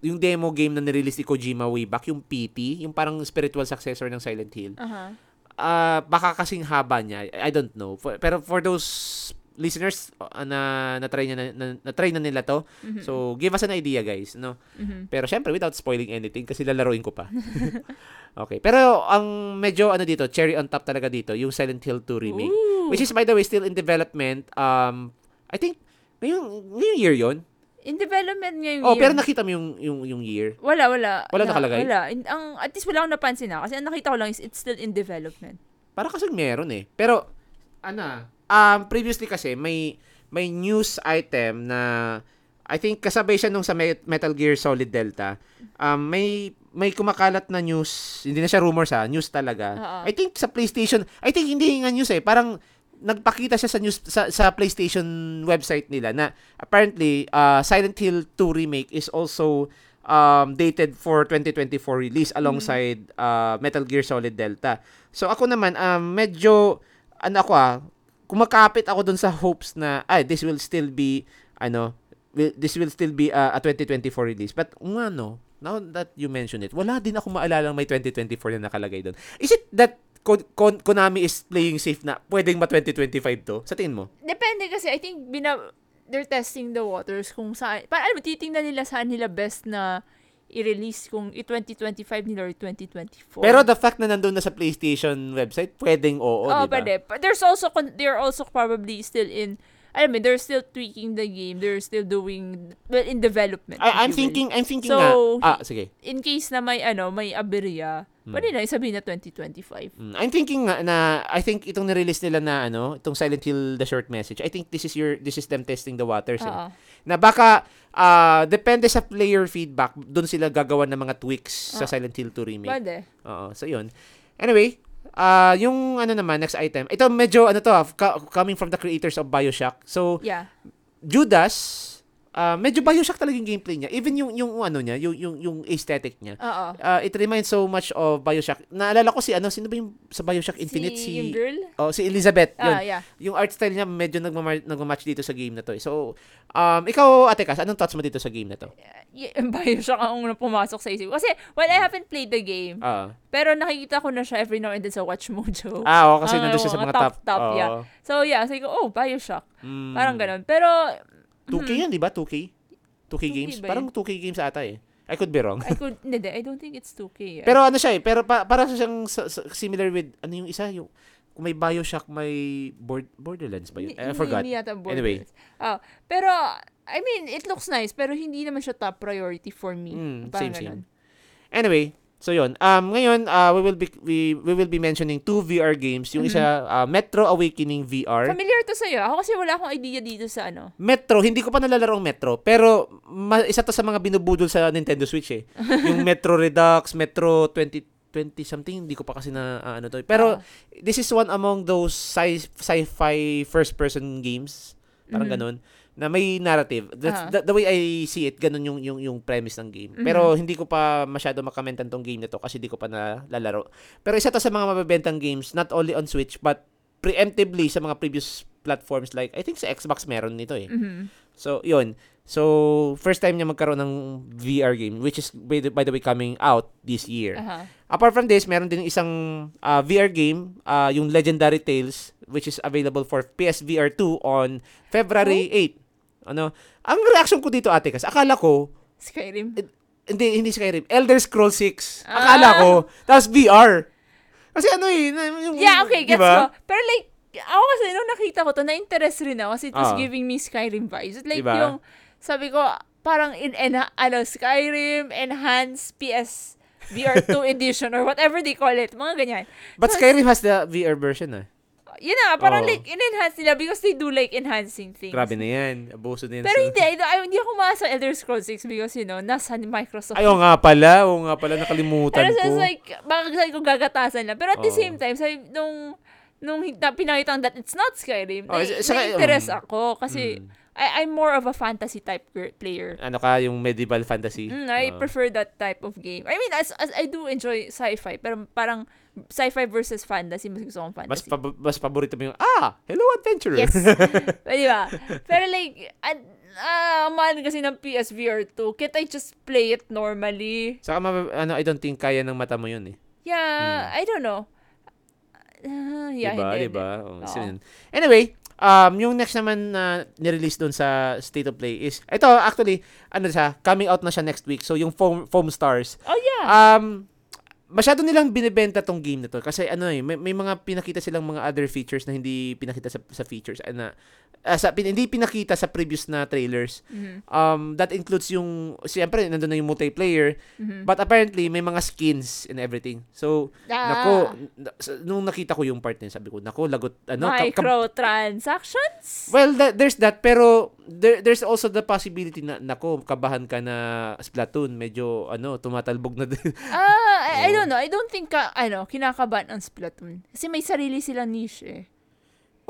yung demo game na nirelease ni Kojima way back, yung PT, yung parang spiritual successor ng Silent Hill. Aha. Ah, baka kasing haba niya. I don't know. For- pero for those listeners uh, na na-try na, na, na-try na nila to, Mhm. so give us an idea guys, no? Mhm. Pero syempre without spoiling anything kasi lalaruin ko pa. okay. Pero ang medyo ano dito, cherry on top talaga dito, yung Silent Hill 2 remake. Ooh. Which is by the way still in development. Um I think ngayong, ngayong year 'yon. In development yung Oh, year. pero nakita mo yung yung yung year. Wala, wala. Wala Na- nakalagay? Wala. In- ang, at least wala akong napansin na. Kasi ang nakita ko lang is it's still in development. Para kasi meron eh. Pero ano, um previously kasi may may news item na I think kasabay siya nung sa Me- Metal Gear Solid Delta. Um may may kumakalat na news, hindi na siya rumors ha, news talaga. Oo. I think sa PlayStation, I think hindi nga news eh, parang nagpakita siya sa news sa, sa PlayStation website nila na apparently uh, Silent Hill 2 remake is also um, dated for 2024 release alongside uh, Metal Gear Solid Delta. So ako naman um, medyo ano ako ah kumakapit ako dun sa hopes na ay this will still be ano will- this will still be uh, a 2024 release. But um, ano, now that you mention it, wala din ako maalala may 2024 na nakalagay doon. Is it that Konami is playing safe na pwedeng ma 2025 to? Sa tingin mo? Depende kasi, I think, bina, they're testing the waters kung saan, para alam mo, titingnan nila saan nila best na i-release kung i-2025 nila or 2024. Pero the fact na nandun na sa PlayStation website, pwedeng oo, oh, di ba? pwede. But there's also, they're also probably still in, alam mo, they're still tweaking the game. They're still doing, well, in development. I, I'm you will. thinking, I'm thinking So, nga, ah, sige. In case na may, ano, may aberya, Hmm. pwede na isabihin na 2025. Mm, I'm thinking nga na I think itong nirelease nila na ano, itong Silent Hill the short message. I think this is your this is them testing the waters. eh. Oo. Na baka ah, depende sa player feedback, doon sila gagawa ng mga tweaks sa Ah. Silent Hill 2 remake. Pwede. Oo, so yun. Anyway, ah yung ano naman next item. Ito medyo ano to, ah, coming from the creators of BioShock. So Yeah. Judas ah medyo BioShock talaga yung gameplay niya. Even yung yung ano niya, yung yung yung aesthetic niya. Oo. Uh, it reminds so much of BioShock. Naalala ko si ano, sino ba yung sa BioShock Infinite? Si, Si, yung girl? oh, si Elizabeth. Yun. Ah, yeah. Yung art style niya medyo nagmamar- nagmamatch dito sa game na to. eh. So, um, ikaw, Ate Cass, anong thoughts mo dito sa game na to? Y- Bioshock ang unang pumasok sa isip. Kasi, well, I haven't played the game. Ah, Pero nakikita ko na siya every now and then sa Watch Mojo. ah oo, kasi Ah, nandun siya sa mga top. top, top, yeah. So, yeah. Sabi ko, oh, Bioshock. Mm. Parang ganun. Pero, 2K yan, di ba? 2K? 2K 2K games? ba Parang 2K games ata eh. I could be wrong. I could, hindi, I don't think it's 2K. eh. Pero ano siya eh, pero pa, para siyang sa- sa- similar with, ano yung isa, yung, kung may Bioshock, may board, Borderlands ba yun? Hindi- I forgot. hindi yata Anyway. Ah, pero, I mean, it looks nice, pero hindi naman siya top priority for me. Mm, Parang same, ganun. Anyway, so yun. Um ngayon uh, we will be we, we will be mentioning two VR games. Yung Mhm. isa uh, Metro Awakening VR. Familiar to sa'yo. Ako kasi wala akong idea dito sa ano. Metro, hindi ko pa nalalaro ang Metro, pero ma- isa to sa mga binubudol sa Nintendo Switch eh. yung Metro Redux, Metro 20 20 something, hindi ko pa kasi na ah, ano to. Pero Ah. this is one among those sci- sci-fi first person games. Parang Mhm. ganun na may narrative. That's Ah. the, the way I see it, ganun yung yung yung premise ng game. Mhm. Pero hindi ko pa masyado makamentan tong game na to kasi hindi ko pa nalalaro. Pero isa to sa mga mabebentang games not only on Switch but preemptively sa mga previous platforms like I think sa Xbox meron nito eh. Mhm. So, yun. So, first time niya magkaroon ng VR game which is by the, by the way coming out this year. Aha. Apart from this, meron din isang uh, VR game, uh, yung Legendary Tales, which is available for PSVR 2 on February 8. Ano? Ang reaction ko dito, ate, kasi akala ko, Skyrim. hindi, hindi Skyrim, Elder Scrolls 6. Akala Ah. ko, tapos VR. Kasi ano eh, yung, Yeah, okay, gets ba? ko. Pero like, ako kasi nung nakita ko to, na-interest rin ako kasi it was Ah. giving me Skyrim vibes. Like Diba? yung, sabi ko, parang in, en, ano, Skyrim, Enhanced PS VR2 edition or whatever they call it. Mga ganyan. But So, Skyrim has the VR version ah. Yun na, parang Oo. like, in-enhance nila because they do like enhancing things. Grabe na yan. Abuso na yan. Pero sa- hindi, I, I, hindi ako umasa sa Elder Scrolls 6 because, you know, nasa Microsoft. Ay, oo nga pala. Oo nga pala. Nakalimutan Pero so ko. it's like, baka sabi ko gagatasan lang. Pero at the Oo. same time, sabi, nung, nung hin- na, pinakita that it's not Skyrim, Oh, na, is- saka- na-interest um, ako kasi Mm. I, I'm more of a fantasy type gir- player. ano ka, yung medieval fantasy. Mm, I Oo. prefer that type of game. I mean, as, as I do enjoy sci-fi, pero parang sci-fi versus fantasy, mas gusto kong mas, fantasy. pab- mas paborito mo yung, ah, hello adventurer. Yes. Di ba? Pero like, an- ah, mahal kasi ng PSVR 2. Can't I just play it normally? Saka, ma- ano, I don't think kaya ng mata mo yun eh. Yeah, I don't know. Ah, yeah, diba? hindi, diba? hindi. Oh, yun. Anyway, um, yung next naman na nirelease doon sa State of Play is, ito actually, ano siya, coming out na siya next week. So, yung Foam, Foam Stars. Oh, yeah. Um, masyado nilang binibenta tong game na to kasi ano eh may, may mga pinakita silang mga other features na hindi pinakita sa, sa features ano ah, sa, pin- hindi pinakita sa previous na trailers. Mhm. Um, that includes yung, siyempre, nandun na yung multiplayer, Mhm. but apparently, may mga skins and everything. So, Ah, nako, n- nung nakita ko yung part niya, sabi ko, nako, lagot, ano, ka- ka- microtransactions? Well, that, there's that, pero there, there's also the possibility na, nako, kabahan ka na Splatoon, medyo, ano, tumatalbog na din. Ah, I, I Oo. don't know. I don't think ka, ano, kinakabahan ang Splatoon. Kasi may sarili silang niche eh.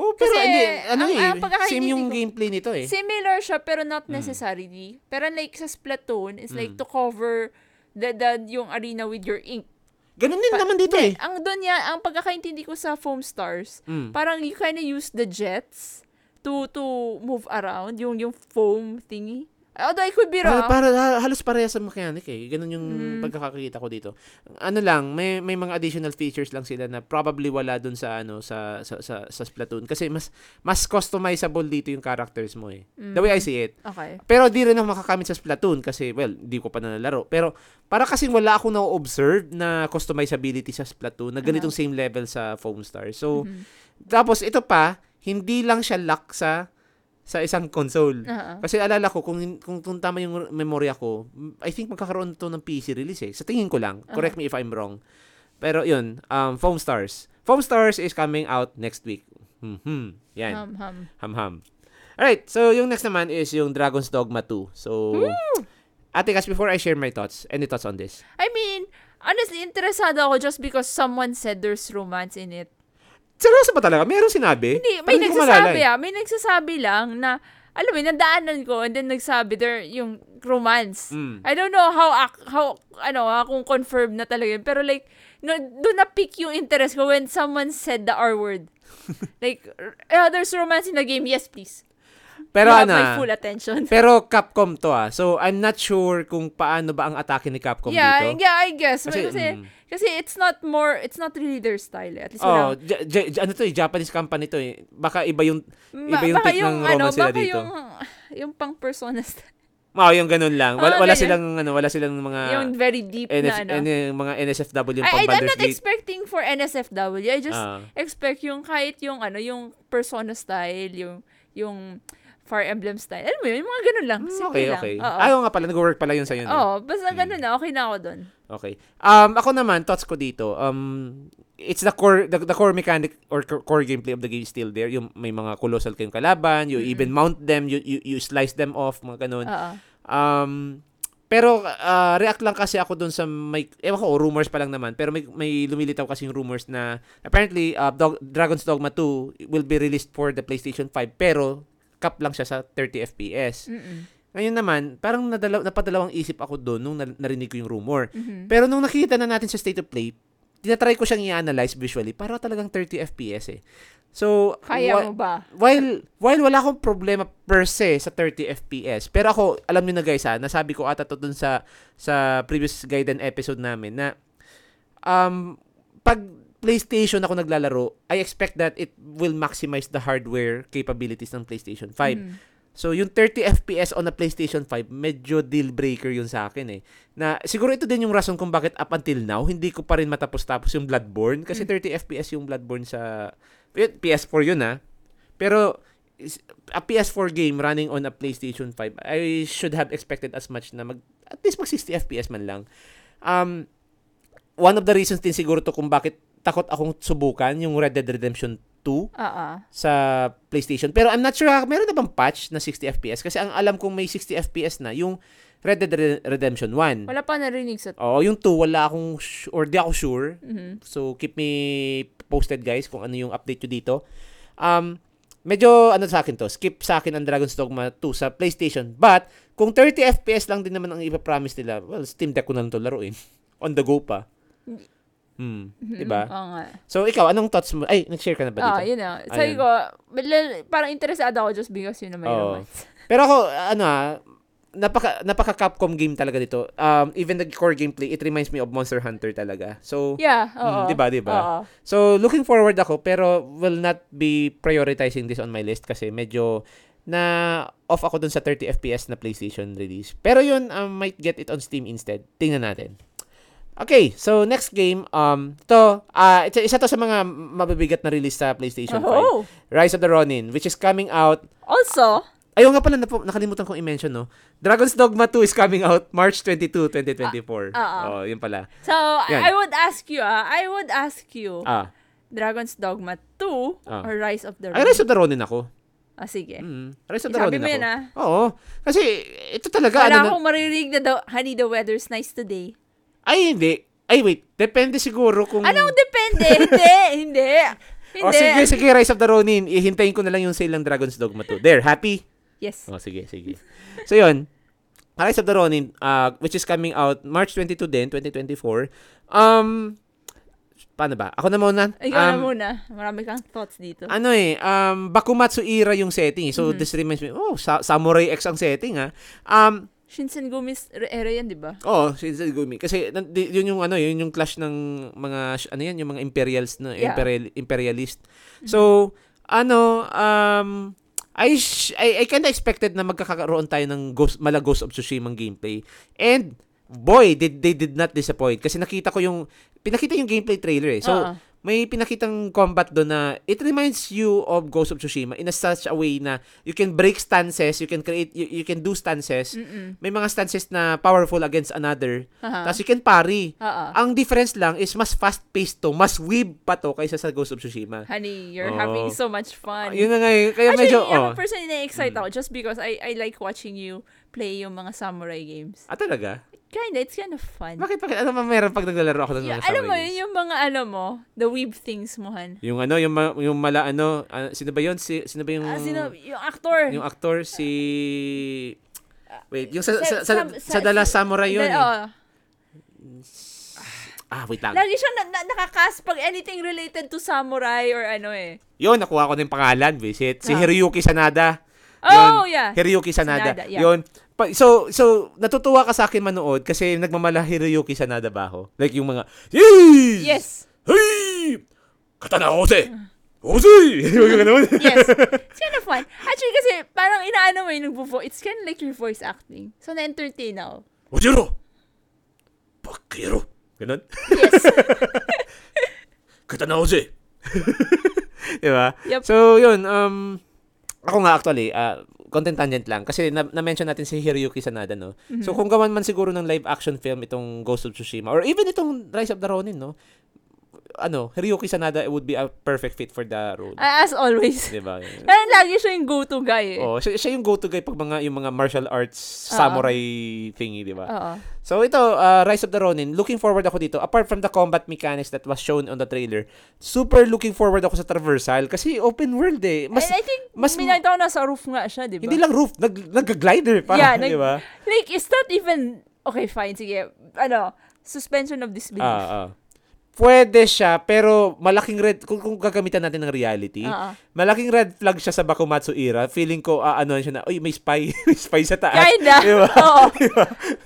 Oh, pero Kasi, hindi, ano ang- eh, ang same yung ko- gameplay nito eh. Similar siya pero not Mm. necessarily. Pero like sa Splatoon, it's like Mm. to cover the, the yung arena with your ink. Ganun din Pa- naman dito eh. Ang doon niya, ang pagkakaintindi ko sa Foam Stars, Mm. parang you kind of use the jets to to move around, yung yung foam thingy. Although I could be Para, wrong. para ha- halos parehas sa mechanic eh. Ganun yung Mm. pagkakakita ko dito. Ano lang, may may mga additional features lang sila na probably wala dun sa ano sa sa sa, sa Splatoon kasi mas mas customizable dito yung characters mo eh. The way I see it. Okay. Pero di rin ako makakamit sa Splatoon kasi well, di ko pa nalalaro. Pero para kasing wala akong na-observe na customizability sa Splatoon na ganitong same level sa Foam Stars. So Mhm. tapos ito pa, hindi lang siya lock sa sa isang console. Oo. Kasi alala ko, kung, kung, kung tama yung memorya ko, I think magkakaroon to ng PC release eh. Sa tingin ko lang. Correct me if I'm wrong. Pero yun, um, Foam Stars. Foam Stars is coming out next week. Hmm, Yan. Hum, hum. Ham-ham. Alright, so yung next naman is yung Dragon's Dogma 2. So, Ate Kas, before I share my thoughts, any thoughts on this? I mean, honestly, interesado ako just because someone said there's romance in it. Seryoso ba talaga? Meron sinabi? Hindi, Parang may maalala nagsasabi ah. May nagsasabi lang na, alam mo, nadaanan ko and then nagsabi there yung romance. Mm. I don't know how, how ano ah, kung confirmed na talaga yun. Pero like, no, doon na-pick yung interest ko when someone said the R word. like, uh, there's romance in the game. Yes, please. Pero ano, my full attention. pero Capcom to ah. So, I'm not sure kung paano ba ang atake ni Capcom yeah, dito. yeah, I guess. Kasi, Kasi, mm. Kasi it's not more, it's not really their style. Eh. At least Oh, wala. ja- ja- ja- ano to eh, Japanese company to eh. Baka iba yung iba Ba- yung take ng romance nila baka dito. yung, yung pang persona style. Oh, yung ganun lang. Wala, Ah, wala silang ano, wala silang mga yung very deep NS, na ano. ano, mga NSFW yung I, I, pang I'm not expecting for NSFW. I just Ah. expect yung kahit yung ano, yung persona style, yung yung Fire Emblem style. Alam mo yun, yung mga ganun lang. Hmm, Simple okay, lang. okay. Oo. Ayaw nga pala, nag-work pala yun sa'yo. Oo, basta ganun na. Okay na ako dun. Okay. Um, ako naman, thoughts ko dito, um, it's the core, the, the core mechanic or core, gameplay of the game still there. Yung may mga colossal kayong kalaban, you Mm-mm. even mount them, you, you, you slice them off, mga ganun. Oo. Um, pero ah, react lang kasi ako dun sa may ewan ko rumors pa lang naman pero may may lumilitaw kasi yung rumors na apparently uh, Dog, Dragon's Dogma 2 will be released for the PlayStation 5 pero cap lang siya sa 30 FPS. Mm-mm. Ngayon naman, parang nadala, napadalawang isip ako doon nung na- narinig ko yung rumor. Mhm. Pero nung nakita na natin sa State of Play, tinatry ko siyang i-analyze visually para talagang 30 FPS eh. So, Kaya wa- mo ba? while while wala akong problema per se sa 30 FPS, pero ako, alam niyo na guys ha, nasabi ko ata to dun sa sa previous guidance episode namin na um pag PlayStation ako naglalaro, I expect that it will maximize the hardware capabilities ng PlayStation 5. Mhm. So, yung 30 FPS on a PlayStation 5, medyo deal breaker yun sa akin eh. Na, siguro ito din yung rason kung bakit up until now, hindi ko pa rin matapos-tapos yung Bloodborne. Kasi 30 FPS yung Bloodborne sa... yun, PS4 yun ah. Pero, a PS4 game running on a PlayStation 5, I should have expected as much na mag... At least mag 60 FPS man lang. Um, one of the reasons din siguro to kung bakit takot akong subukan yung Red Dead Redemption 2 Oo. sa PlayStation. Pero I'm not sure, meron na bang patch na 60 FPS? Kasi ang alam kong may 60 FPS na, yung Red Dead Re- Redemption 1. Wala pa narinig sa... Oo, yung 2, wala akong, su- or di ako sure. Mhm. So, keep me posted guys kung ano yung update nyo dito. Um, medyo, ano sa akin to, skip sa akin ang Dragon's Dogma 2 sa PlayStation. But, kung 30 FPS lang din naman ang ipapromise nila, well, Steam Deck ko na lang to laruin. On the go pa. Hmm, diba? Oo nga. So, ikaw, anong thoughts mo? Ay, nag-share ka na ba dito? Ah, yun na. Sabi Ayun. ko, parang interesado ako just because yun na may romance. Pero ako, ano ah, napaka, napaka Capcom game talaga dito. Um, even the core gameplay, it reminds me of Monster Hunter talaga. So, Yeah, Mm, oo. diba, diba? Oo. so looking forward ako, pero will not be prioritizing this on my list kasi medyo na off ako dun sa 30 FPS na PlayStation release. Pero yun, um, might get it on Steam instead. Tingnan natin. Okay, so next game, um, to, ah isa, isa to sa mga mabibigat na release sa PlayStation 5. Oh. Rise of the Ronin, which is coming out Also, Ayun nga pala, napo- nakalimutan kong i-mention, no? Dragon's Dogma 2 is coming out March 22, 2024. Ah, ah, ah. oh, yun pala. so Yan. I would ask you, ah, I would ask you, Ah, Dragon's Dogma 2 Ah. or Rise of the ay, Rise of the Ronin ako. Ah, sige. Mm, Rise of the Ronin ako. yan, ah. Oo. Kasi, ito talaga, Wala ano na, akong maririnig na daw, honey, the weather's nice today. Ay, hindi. Ay, wait. Depende siguro kung... Anong depende? hindi, hindi. Hindi. O, sige, sige, Rise of the Ronin. Ihintayin ko na lang yung sale ng Dragon's Dogma 2. There, happy? Yes. Oh, sige, sige. So, yun. Rise of the Ronin, uh, which is coming out March 22 din, 2024. Um, paano ba? Ako na muna. Ikaw na Um, muna. Marami kang thoughts dito. ano eh, um, Bakumatsu era yung setting. So, Mhm. this reminds me, oh, sa- Samurai X ang setting, ha? Um, Shinsengumi's era yan, di ba? oh, Shinseigumi. Kasi, yun yung, ano, yun yung clash ng mga, ano yan, yung mga imperials, na Yeah. imperial, imperialist. So, ano, um, I, sh- I, I kinda expected na magkakaroon tayo ng Ghost, mala Ghost of Tsushima gameplay. And, boy, did, they did not disappoint. Kasi nakita ko yung, pinakita yung gameplay trailer eh. So, Oo. May pinakitang combat doon na it reminds you of Ghost of Tsushima in a such a way na you can break stances, you can create, you, you can do stances. Mm-mm. May mga stances na powerful against another. Haha. Tapos you can parry. Oo. Ang difference lang is mas fast-paced to, mas weeb pa to kaysa sa Ghost of Tsushima. Honey, you're Oo. having so much fun. Yun na nga eh. Kaya Actually, medyo, ako oh. personally na-excite Mm. ako just because I I like watching you play yung mga samurai games. Ah, talaga? Kinda, it's kind of fun. Bakit, bakit? Ano ba meron pag naglalaro ako ng Yeah, mga alam mo samurai yun, yung mga ano mo, the weeb things mo, Han. Yung ano, yung, ma- yung mala ano, ah, sino ba yun? Si, sino ba yung, Ah, sino, yung actor. yung actor? Si, wait, yung sa, sa, sa, Sa- sa, sa- Dallas Samurai yun. Then, eh. oh, Ah, wait lang. lagi siya na, na, nakakast pag anything related to samurai or ano eh. Yun, nakuha ko na yung pangalan, visit. Si Ah. Hiroyuki Sanada. Oh, yeah. Hiroyuki Sanada. Sanada, yeah. Yun. Pa- so, so, natutuwa ka sa akin manood kasi nagmamala Hiroyuki Sanada ba ako? Like yung mga, Yes! Yes. Hey! Katana ose! Osei! Yung ganun. Yes. It's kind of fun. Actually, kasi parang inaano mo yung nagpo It's kind of like your voice acting. So, na-entertain ako. Ojiro! Bakero! Ganun. Yes. Katana ose! diba? Yep. So, yun, um, ako nga actually, uh, content tangent lang. Kasi na- na-mention natin si Hiroyuki Sanada, no? Mm-hmm. So, kung gawan man siguro ng live action film itong Ghost of Tsushima, or even itong Rise of the Ronin, no? Ano, Hiroyuki Sanada would be a perfect fit for the role. Ah, As always. diba? Parang lagi siya yung go-to guy eh. Oh, siya, siya yung go-to guy pag mga yung mga martial arts Oo. samurai thingy, di ba? Oo. So ito, uh, Rise of the Ronin, looking forward ako dito. Apart from the combat mechanics that was shown on the trailer, super looking forward ako sa traversal kasi open world eh. Mas And I think, mas- minakita ko nasa roof nga siya, di ba? hindi lang roof, nag nag-glider pa, Yeah, di ba? Like, it's not even, okay, fine, sige, ano, suspension of disbelief. Ah, ah. Pwede siya, pero malaking red, kung, kung gagamitan natin ng reality, Oo. Malaking red flag siya sa Bakumatsu era. Feeling ko, ah, ano siya na, uy, may spy, may spy sa taas. Kinda. Di ba? Oo.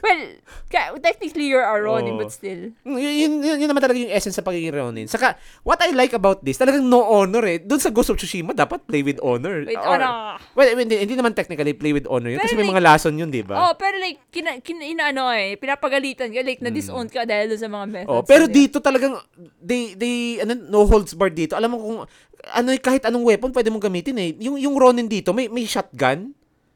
Well, ka- technically you're a Ronin, Oo. but still. Mm, Yun, yun, yun, yun naman talaga yung essence sa pagiging Ronin. Saka, what I like about this, talagang no honor eh. Doon sa Ghost of Tsushima, dapat play with honor. Wait, Or- ano? Well, hindi, hindi naman technically play with honor yun. Pero Kasi may like- mga lason yun, di ba? Oh, pero like, kina, kina, inaano eh, pinapagalitan ka, like, na-disown ka dahil sa mga methods. Oh, pero dito talagang they they ano no holds barred dito. Alam mo kung ano kahit anong weapon pwede mong gamitin eh. Yung yung Ronin dito may may shotgun.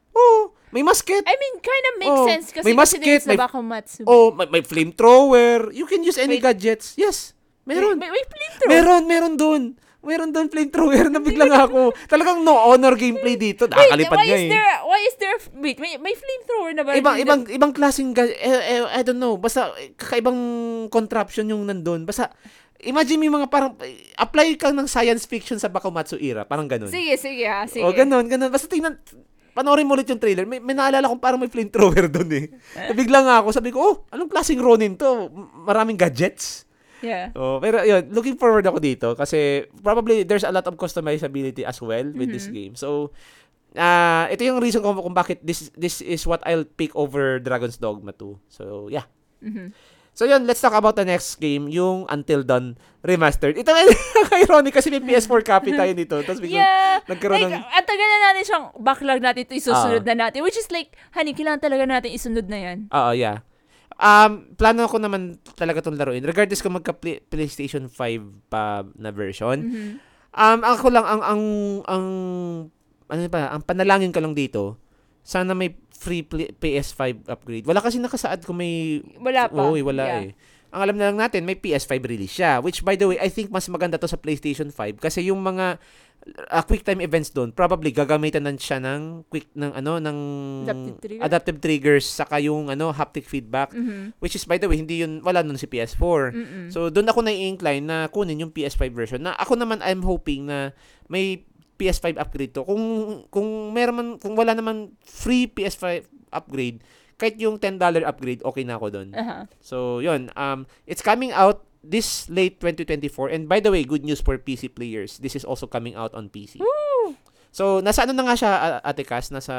Oh, may musket. I mean, kind of makes Oh, sense kasi may kasi musket, the may- Bakumatsu. Oh, may, may flamethrower. You can use any Wait. gadgets. Yes. Meron. May, may, may flamethrower. Meron, meron doon. Meron doon flamethrower na biglang ako. Talagang no honor gameplay dito. Wait, Nakakalipad why nga is eh. there, why is there, wait, may, may flamethrower na ba? Ibang the- ibang ibang klaseng eh, eh, I don't know, basta kakaibang contraption yung nandun. Basta imagine yung mga parang eh, apply ka ng science fiction sa Bakumatsu era, parang ganun. Sige, sige ha, sige. O ganun, ganun. Basta tingnan panoorin mo ulit yung trailer. May, may naalala kong parang may flamethrower doon eh. Bigla nga ako, sabi ko, oh, anong klaseng Ronin to? Maraming gadgets. Yeah. Oh, pero yun, looking forward ako dito kasi probably there's a lot of customizability as well with this Mhm. game. So, ah ito yung reason kung, kung bakit this this is what I'll pick over Dragon's Dogma 2. So, yeah. Mhm. So yun, let's talk about the next game, yung Until Dawn Remastered. Ito ironic kasi may PS4 copy tayo nito. Tapos biglang Yeah. nagkaroon like, ng... at tagal na natin siyang backlog natin ito isusunod Ah. na natin. Which is like, honey, kailangan talaga natin isunod na yan. Oo, yeah. um, plano ko naman talaga itong laruin. Regardless kung magka play- PlayStation 5 pa na version. Mhm. Um, ako lang, ang, ang, ang, ano ba, ang panalangin ko lang dito, sana may free pl- PS5 upgrade. Wala kasi nakasaad kung may... Wala pa. Oo, wala Yeah. eh. Ang alam na lang natin, may PS5 release siya. Which, by the way, I think mas maganda to sa PlayStation 5 kasi yung mga uh, quick time events doon, probably gagamitan nan siya ng quick ng ano ng Adaptive trigger? adaptive triggers saka yung ano haptic feedback Mhm. which is by the way hindi yun wala nun si PS4. Mm-mm. So doon ako na-incline na kunin yung PS5 version. Na ako naman I'm hoping na may PS5 upgrade to. Kung kung meron man kung wala naman free PS5 upgrade, kahit yung $10 upgrade, okay na ako doon. Aha. So, yun. Um, it's coming out this late 2024. And by the way, good news for PC players. This is also coming out on PC. So, nasa ano na nga siya, Ate Cass? Nasa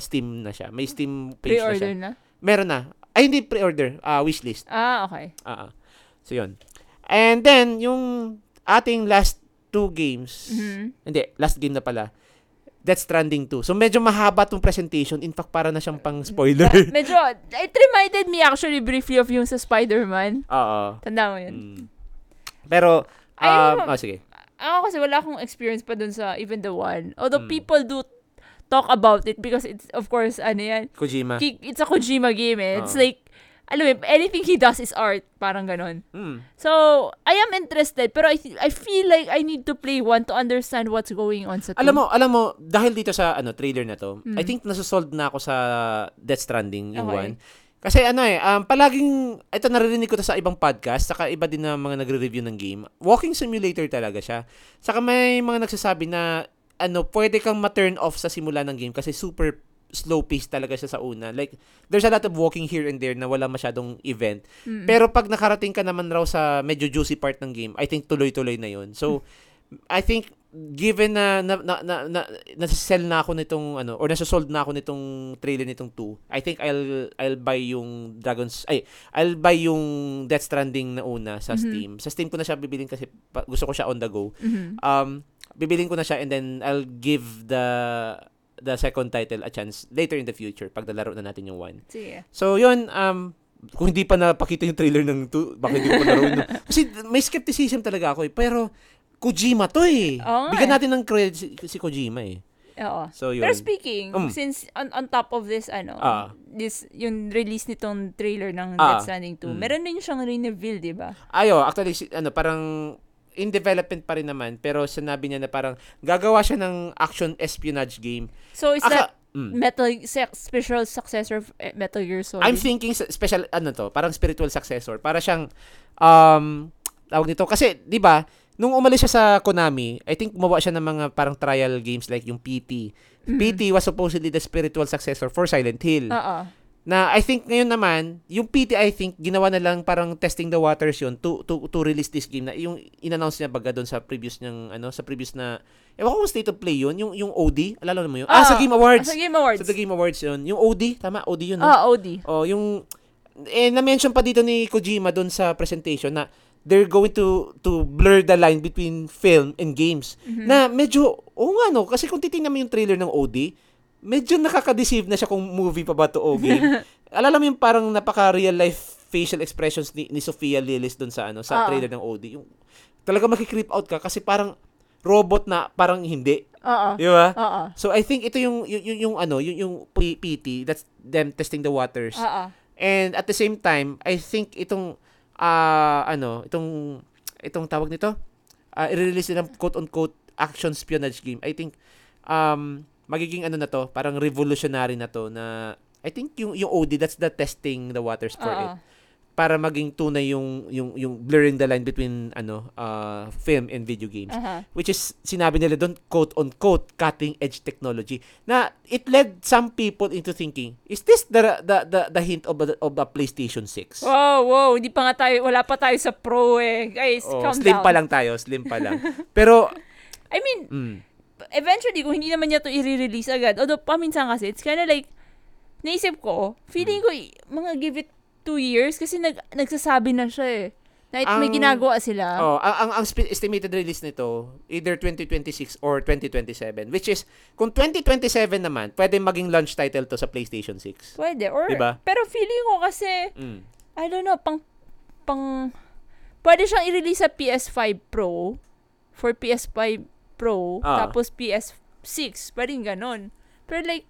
Steam na siya. May Steam page na siya. Pre-order na? Meron na. Ay, hindi pre-order. Ah, wishlist. Ah, okay. Ah, ah. So, yun. And then, yung ating last two games. Mhm. Hindi, last game na pala. Death Stranding 2. So, medyo mahaba tong presentation. In fact, para na siyang pang spoiler. Medyo, it reminded me actually briefly of yung sa Spider-Man. Oo. Tanda mo yun. Mm. Pero, um, oh, sige. Ako kasi wala akong experience pa dun sa even the one. Although Mm. people do talk about it because it's, of course, ano yan, Kojima. it's a Kojima game eh. It's Oo. like, alam mo, anything he does is art. Parang ganon. Mm. So, I am interested, pero I, I feel like I need to play one to understand what's going on sa two. Alam mo, alam mo, dahil dito sa ano trailer na to, Mm. I think nasusolve na ako sa Death Stranding yung Okay. one. Kasi ano eh, um, palaging, ito naririnig ko to sa ibang podcast, saka iba din na mga nagre-review ng game. Walking simulator talaga siya. Saka may mga nagsasabi na, ano, pwede kang ma-turn off sa simula ng game kasi super slow pace talaga siya sa una. Like, there's a lot of walking here and there na wala masyadong event. Mm. Pero pag nakarating ka naman raw sa medyo juicy part ng game, I think tuloy-tuloy na yun. So, I think given na na na na, na nasa-sell na ako nitong ano or nasa-sold na ako nitong trailer nitong 2. I think I'll I'll buy yung Dragons ay I'll buy yung Death Stranding na una sa Mhm. Steam. Sa Steam ko na siya bibilin kasi pa- gusto ko siya on the go. Mhm. Um bibilin ko na siya and then I'll give the the second title a chance later in the future pag nalaro na natin yung 1. Sige. So, yun, um, kung hindi pa napakita yung trailer ng 2, bakit hindi ko pa laro no? Kasi may skepticism talaga ako eh. Pero, Kojima to eh. Nga Bigyan eh. natin ng credit si, si Kojima eh. Oo. So, yun. Pero speaking, Mm. since on, on top of this, ano, Ah. this, yung release nitong trailer ng Ah. Death Stranding 2, Mm. meron din siyang re-reveal, di ba? Ayo, actually, ano, parang in development pa rin naman. Pero sinabi niya na parang gagawa siya ng action espionage game. So, is Aka- that Mm. Metal, special successor of eh, Metal Gear Solid? I'm thinking special ano to, parang spiritual successor. Para siyang um tawag nito kasi 'di ba, nung umalis siya sa Konami, I think gumawa siya ng mga parang trial games like yung PT. Mhm. PT was supposedly the spiritual successor for Silent Hill. Oo. Na I think ngayon naman, yung PT I think ginawa na lang parang testing the waters yun to to to release this game na yung in-announce niya baga doon sa previous niyang ano sa previous na Ewan ko kung state of play yun, yung yung OD, alala mo yun? Ah, sa Game Awards. Sa Game Awards. Sa The Game Awards yun. Yung OD, tama, OD yun. no? Ah, OD. Oh, yung eh na-mention pa dito ni Kojima doon sa presentation na they're going to to blur the line between film and games. Mhm. Na medyo oo nga no, kasi kung titingnan mo yung trailer ng OD, medyo nakaka-deceive na siya kung movie pa ba to o game. Alala mo yung parang napaka real life facial expressions ni, ni Sofia Lillis doon sa ano sa Ah. trailer ng OD. Yung talaga makikreep out ka kasi parang robot na parang hindi. Oo. Di ba? Oo. So I think ito yung yung, yung, yung ano, yung, yung PT, that's them testing the waters. Oo. And at the same time, I think itong ah ano, itong itong tawag nito, uh, i-release nila ng quote-unquote action espionage game. I think um magiging ano na to, parang revolutionary na to na I think yung yung OD that's the testing the waters for it Oo. para maging tunay yung yung yung blurring the line between ano uh, film and video games Aha. which is sinabi nila doon quote on quote cutting edge technology na it led some people into thinking is this the the the, the hint of a, of a PlayStation 6 Wow, wow. Hindi pa nga tayo, wala pa tayo sa pro eh. Guys, Oh, calm slim down. pa lang tayo slim pa lang pero I mean, mm, eventually, kung hindi naman niya to i-release agad, although paminsan kasi, it's kinda like, naisip ko, feeling Hmm. ko, mga give it two years, kasi nag, nagsasabi na siya eh. Na it- may Ang- ginagawa sila. oh ang ang, ang estimated release nito either 2026 or 2027 which is kung 2027 naman pwede maging launch title to sa PlayStation 6 Pwede. Or, Diba? Pero feeling ko kasi, mm. I don't know, pang, pang, pwede siyang i-release sa PS5 Pro, for PS5 Pro, Ah. tapos PS6, pwedeng ganon. Pero like,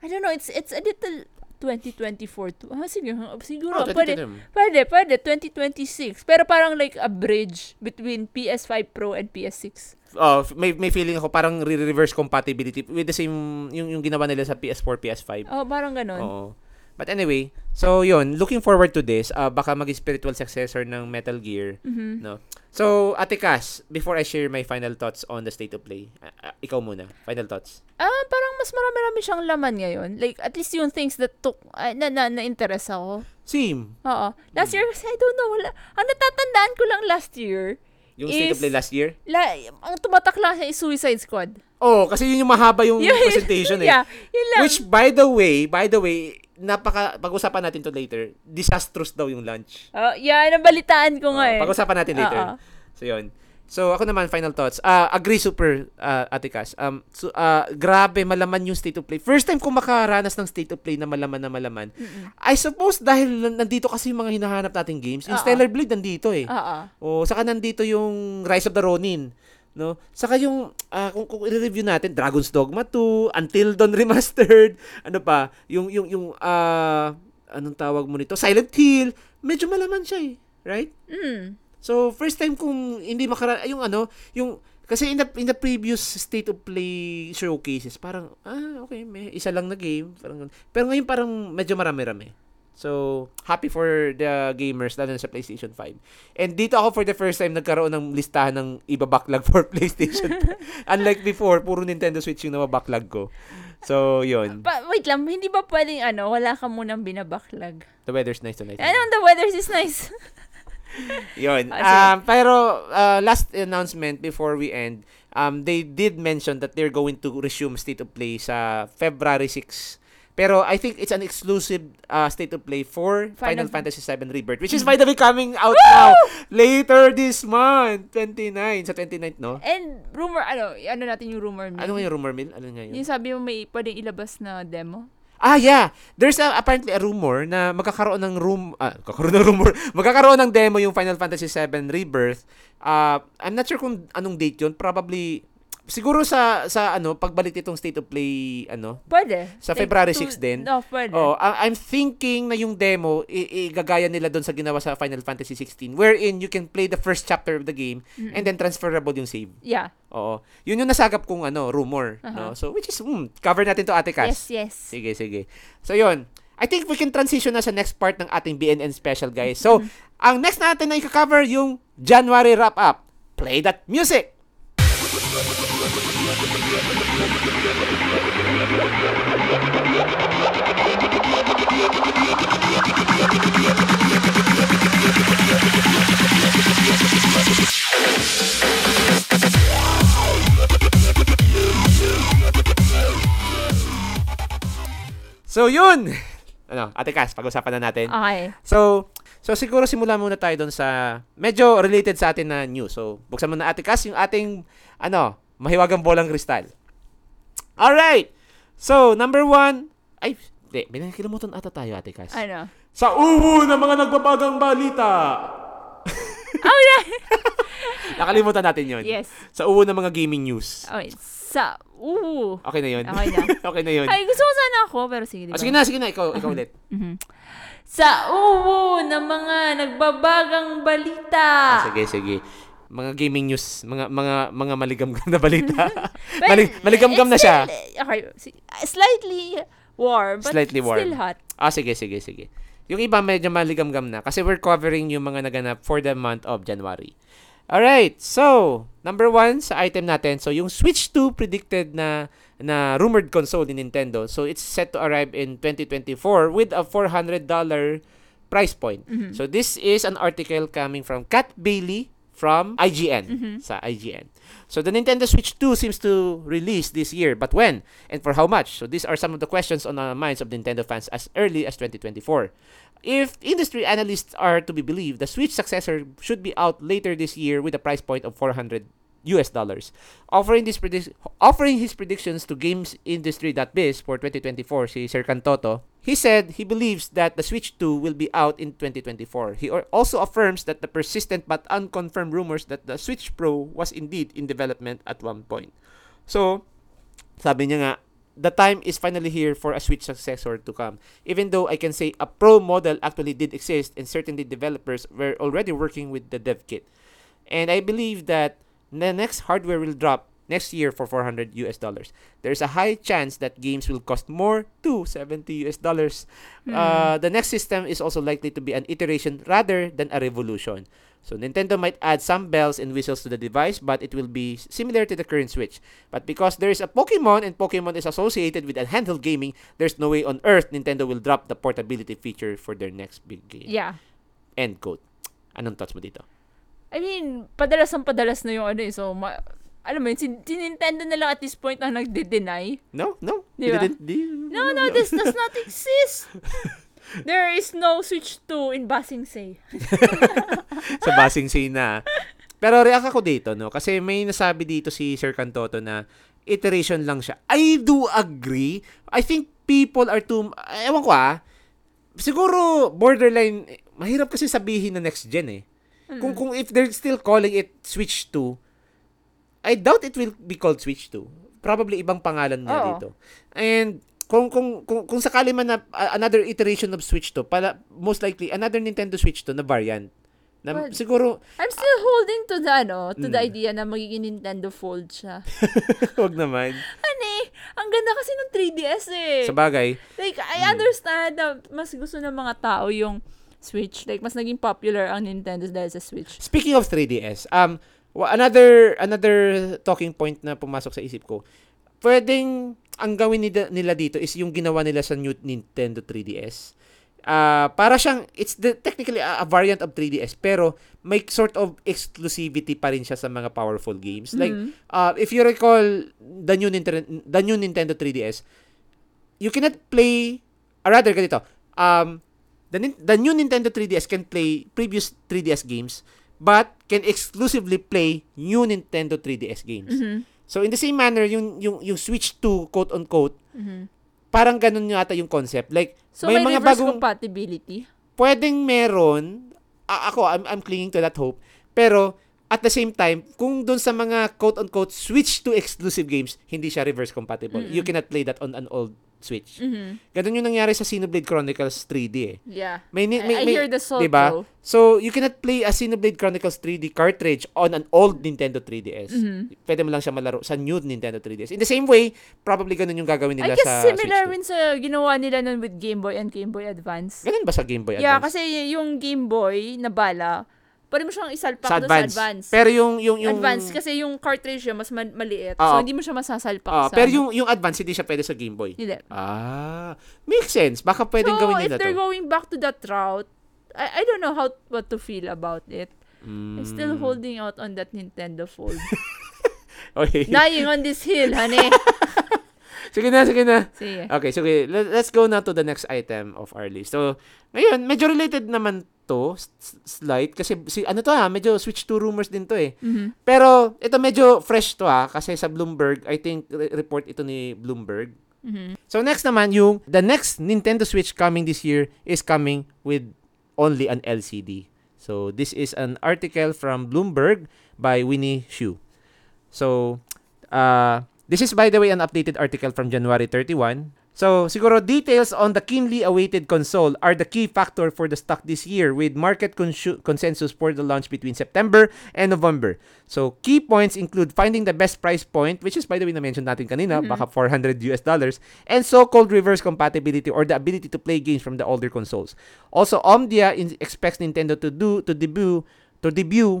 I don't know, it's, it's a little 2024 to, ah, sige, siguro, Oh, pwede, 2020. pwede, pwede, 2026. Pero parang like a bridge between PS5 Pro and PS6. Oh, may may feeling ako parang re-reverse compatibility with the same yung yung ginawa nila sa PS4, PS5. Oh, parang ganon. Oo. But anyway, so yun, looking forward to this, uh, baka maging spiritual successor ng Metal Gear. Mhm. No. So, Ate Cass, before I share my final thoughts on the state of play, uh, uh, ikaw muna, final thoughts. Ah, parang mas marami-rami siyang laman ngayon. Like, at least yung things that took, ay, na, na, na-interest ako. Same. Oo. Last year, kasi I don't know, wala. Ang natatandaan ko lang last year, Yung state of Is- play last year. la, ang tumatak lang siya is Suicide Squad. Oh, kasi yun yung mahaba yung Yun- presentation eh. Yeah, yun lang. Which by the way, by the way, napaka pag-usapan natin to later. Disastrous daw yung lunch. Oh, yeah, nabalitaan ko nga Oh, eh. Pag-usapan natin later. Oo. So yun. So ako naman final thoughts. Ah, agree super uh, Ate Cass. Um so, ah, grabe malaman yung state of play. First time ko makaranas ng state of play na malaman na malaman. Mm-mm. I suppose dahil nan- nandito kasi yung mga hinahanap nating games. Yung Oo. Stellar Blade nandito eh. Oo. O saka nandito yung Rise of the Ronin, no? Saka yung ah, kung, kung i-review natin Dragon's Dogma 2, Until Dawn Remastered, ano pa, yung yung yung ah, anong tawag mo nito? Silent Hill, medyo malaman siya eh, right? Mm. So first time kung hindi makara yung ano, yung kasi in the in the previous state of play showcases, parang ah okay, may isa lang na game, parang. Pero ngayon parang medyo marami-rami. So, happy for the gamers lalo na sa PlayStation 5. And dito ako for the first time nagkaroon ng listahan ng iba backlog for PlayStation 5. Unlike before, puro Nintendo Switch yung nababacklog ko. So, yun. Pa, wait lang, hindi ba pwedeng ano, wala ka munang binabaklag? The weather's nice tonight. Ano, the weather is nice. Yun. Ah. Um, pero uh, last announcement before we end, um, they did mention that they're going to resume state of play sa February 6. Pero I think it's an exclusive uh, state of play for Final, Final Fantasy VII Rebirth, which is by the way coming out now later this month, 29 sa 29th, no? And rumor, ano, ano natin yung rumor mill? Ano yung rumor mill? Ano nga yun? Yung sabi mo may pwedeng ilabas na demo? Ah, yeah. There's a, apparently a rumor na magkakaroon ng room ah, magkakaroon ng rumor. magkakaroon ng demo yung Final Fantasy VII Rebirth. Uh, I'm not sure kung anong date yun. Probably siguro sa sa ano pagbalik nitong State of Play ano. Pwede. Sa February to- 6 din? No, pwede. Oh, I'm thinking na yung demo igagaya nila doon sa ginawa sa Final Fantasy 16 wherein you can play the first chapter of the game Mm-mm. and then transferable yung save. Yeah. Oo. Yun yung nasagap kong ano rumor, no. Aha. So which is hmm, cover natin to Ate Cass. Yes, yes. Sige, sige. So, yun. I think we can transition na sa next part ng ating BNN special, guys. So, ang next natin na i-cover yung January wrap-up. Play that music! So, yun! Ano, Ate Cass, pag-usapan na natin. Okay. So, so siguro simula muna tayo doon sa medyo related sa atin na news. So, buksan mo na Ate Cass yung ating, ano, mahiwagang bolang kristal. Alright! So, number one, ay, di, binakilimutan ata tayo, Ate Cass. Ano? Sa uwo ng mga nagbabagang balita! Oh, yeah. Nakalimutan natin yon. yes. Sa uwo ng mga gaming news. Okay. Sa, ooh. Okay na yun. Okay na. okay na yun. Ay, gusto ko sana ako, pero sige, di Oh, sige na, sige na. Ikaw, ikaw ulit. Mhm. Sa uwo ng mga nagbabagang balita. Ah, sige, sige. Mga gaming news, mga mga mga maligamgam na balita. Well, Mali- maligamgam na siya. still- okay, si- slightly warm, but Slightly warm. still hot. Ah, sige, sige, sige. Yung iba medyo maligamgam na kasi we're covering yung mga naganap for the month of January. Alright, so, number one sa item natin, so yung Switch 2 predicted na na rumored console ni Nintendo. So, it's set to arrive in 2024 with a $400 price point. Mhm. So, this is an article coming from Kat Bailey from IGN, Mhm. sa IGN. So, the Nintendo Switch 2 seems to release this year, but when and for how much? So, these are some of the questions on the minds of Nintendo fans as early as 2024. If industry analysts are to be believed, the Switch successor should be out later this year with a price point of $400 US dollars. Offering this offering his predictions to gamesindustry.biz for 2024 si Sir Cantoto, he said he believes that the Switch 2 will be out in 2024. He also affirms that the persistent but unconfirmed rumors that the Switch Pro was indeed in development at one point. So, sabi niya nga, the time is finally here for a Switch successor to come. Even though I can say a Pro model actually did exist and certainly developers were already working with the dev kit. And I believe that the next hardware will drop next year for 400 US dollars. There's a high chance that games will cost more to 70 US dollars. Uh, the next system is also likely to be an iteration rather than a revolution. So Nintendo might add some bells and whistles to the device, but it will be similar to the current Switch. But because there is a Pokemon and Pokemon is associated with a handheld gaming, there's no way on earth Nintendo will drop the portability feature for their next big game. Yeah. End quote. Anong thoughts mo dito? I mean, padalas ang padalas na yung ano eh. So, ma- alam mo yun, si, si Nintendo na lang at this point na nagde-deny. No, no. Di ba? didn't- di- No, no, this does not exist. There is no Switch 2 in Basing Say. sa Basing Say na. Pero react ako dito, no? Kasi may nasabi dito si Sir Cantoto na iteration lang siya. I do agree. I think people are too... Ewan ko ah. Siguro, borderline, mahirap kasi sabihin na next gen eh. Kung, kung if they're still calling it Switch 2, I doubt it will be called Switch 2. Probably ibang pangalan Oo. dito. And kung kung kung, kung sakali man na uh, another iteration of Switch 2, pala most likely another Nintendo Switch 2 na variant. Na Well, siguro I'm still holding to the, ano, to the Mm. idea na magiging Nintendo Fold siya. wag naman. Ano eh, ang ganda kasi ng 3DS eh. Sa bagay, like, I Mm. understand na mas gusto ng mga tao yung Switch. Like, mas naging popular ang Nintendo dahil sa Switch. speaking of 3DS, um another another talking point na pumasok sa isip ko. Pwedeng ang gawin nila, nila dito is yung ginawa nila sa new Nintendo 3DS. Ah, para siyang it's the technically a, a variant of 3DS pero may sort of exclusivity pa rin siya sa mga powerful games. Like Mhm. uh, if you recall the new Nintendo the new Nintendo 3DS, you cannot play or rather ganito. Um the the new Nintendo 3DS can play previous 3DS games but can exclusively play new Nintendo 3DS games. Mhm. So in the same manner yung yung yung Switch 2 quote unquote Mhm. parang ganun yata yung concept. Like So, may, may, mga bagong compatibility. pwedeng meron, a- ako, I'm, I'm clinging to that hope, pero at the same time, kung doon sa mga quote-unquote Switch to exclusive games, hindi siya reverse compatible. You cannot play that on an old Switch. Mhm. Ganun yung nangyari sa Xenoblade Chronicles 3D eh. Yeah. May, ni- may, I, I may- hear the soul diba? though. So, you cannot play a Xenoblade Chronicles 3D cartridge on an old Nintendo 3DS. Mhm. Pwede mo lang siya malaro sa new Nintendo 3DS. In the same way, probably ganun yung gagawin I nila guess sa similar Switch rin sa ginawa nila nun with Game Boy and Game Boy Advance. 2. Ganun ba sa Game Boy Yeah, Advance? kasi y- yung Game Boy na bala, pwede mo siyang isalpak sa advance. sa advance. Pero yung yung yung advance kasi yung cartridge niya mas ma- maliit. Oo. so hindi mo siya masasalpak Ah, sa pero ano. yung yung advance hindi siya pwede sa Game Boy. Hindi. Ah, makes sense. Baka pwedeng so, gawin if nila they're to. going back to that route, I, I don't know how what to feel about it. I'm still Mm. holding out on that Nintendo Fold. Okay. Dying on this hill, honey. sige na, sige na. Sige. Okay, so let- let's go now to the next item of our list. So, ngayon, medyo related naman to, slight, kasi si, ano to ha, medyo Switch 2 rumors din to eh. Mhm. Pero, ito medyo fresh to ha, kasi sa Bloomberg, I think, re- report ito ni Bloomberg. Mhm. So, next naman, yung, the next Nintendo Switch coming this year is coming with only an LCD. So, this is an article from Bloomberg by Winnie Xu. So, uh, this is by the way an updated article from January 31. So, siguro details on the keenly awaited console are the key factor for the stock this year with market consensus for the launch between September and November. So, key points include finding the best price point, which is by the way na-mention natin kanina, baka 400 US dollars, and so-called reverse compatibility or the ability to play games from the older consoles. Also, Omdia in- expects Nintendo to do to debut to debut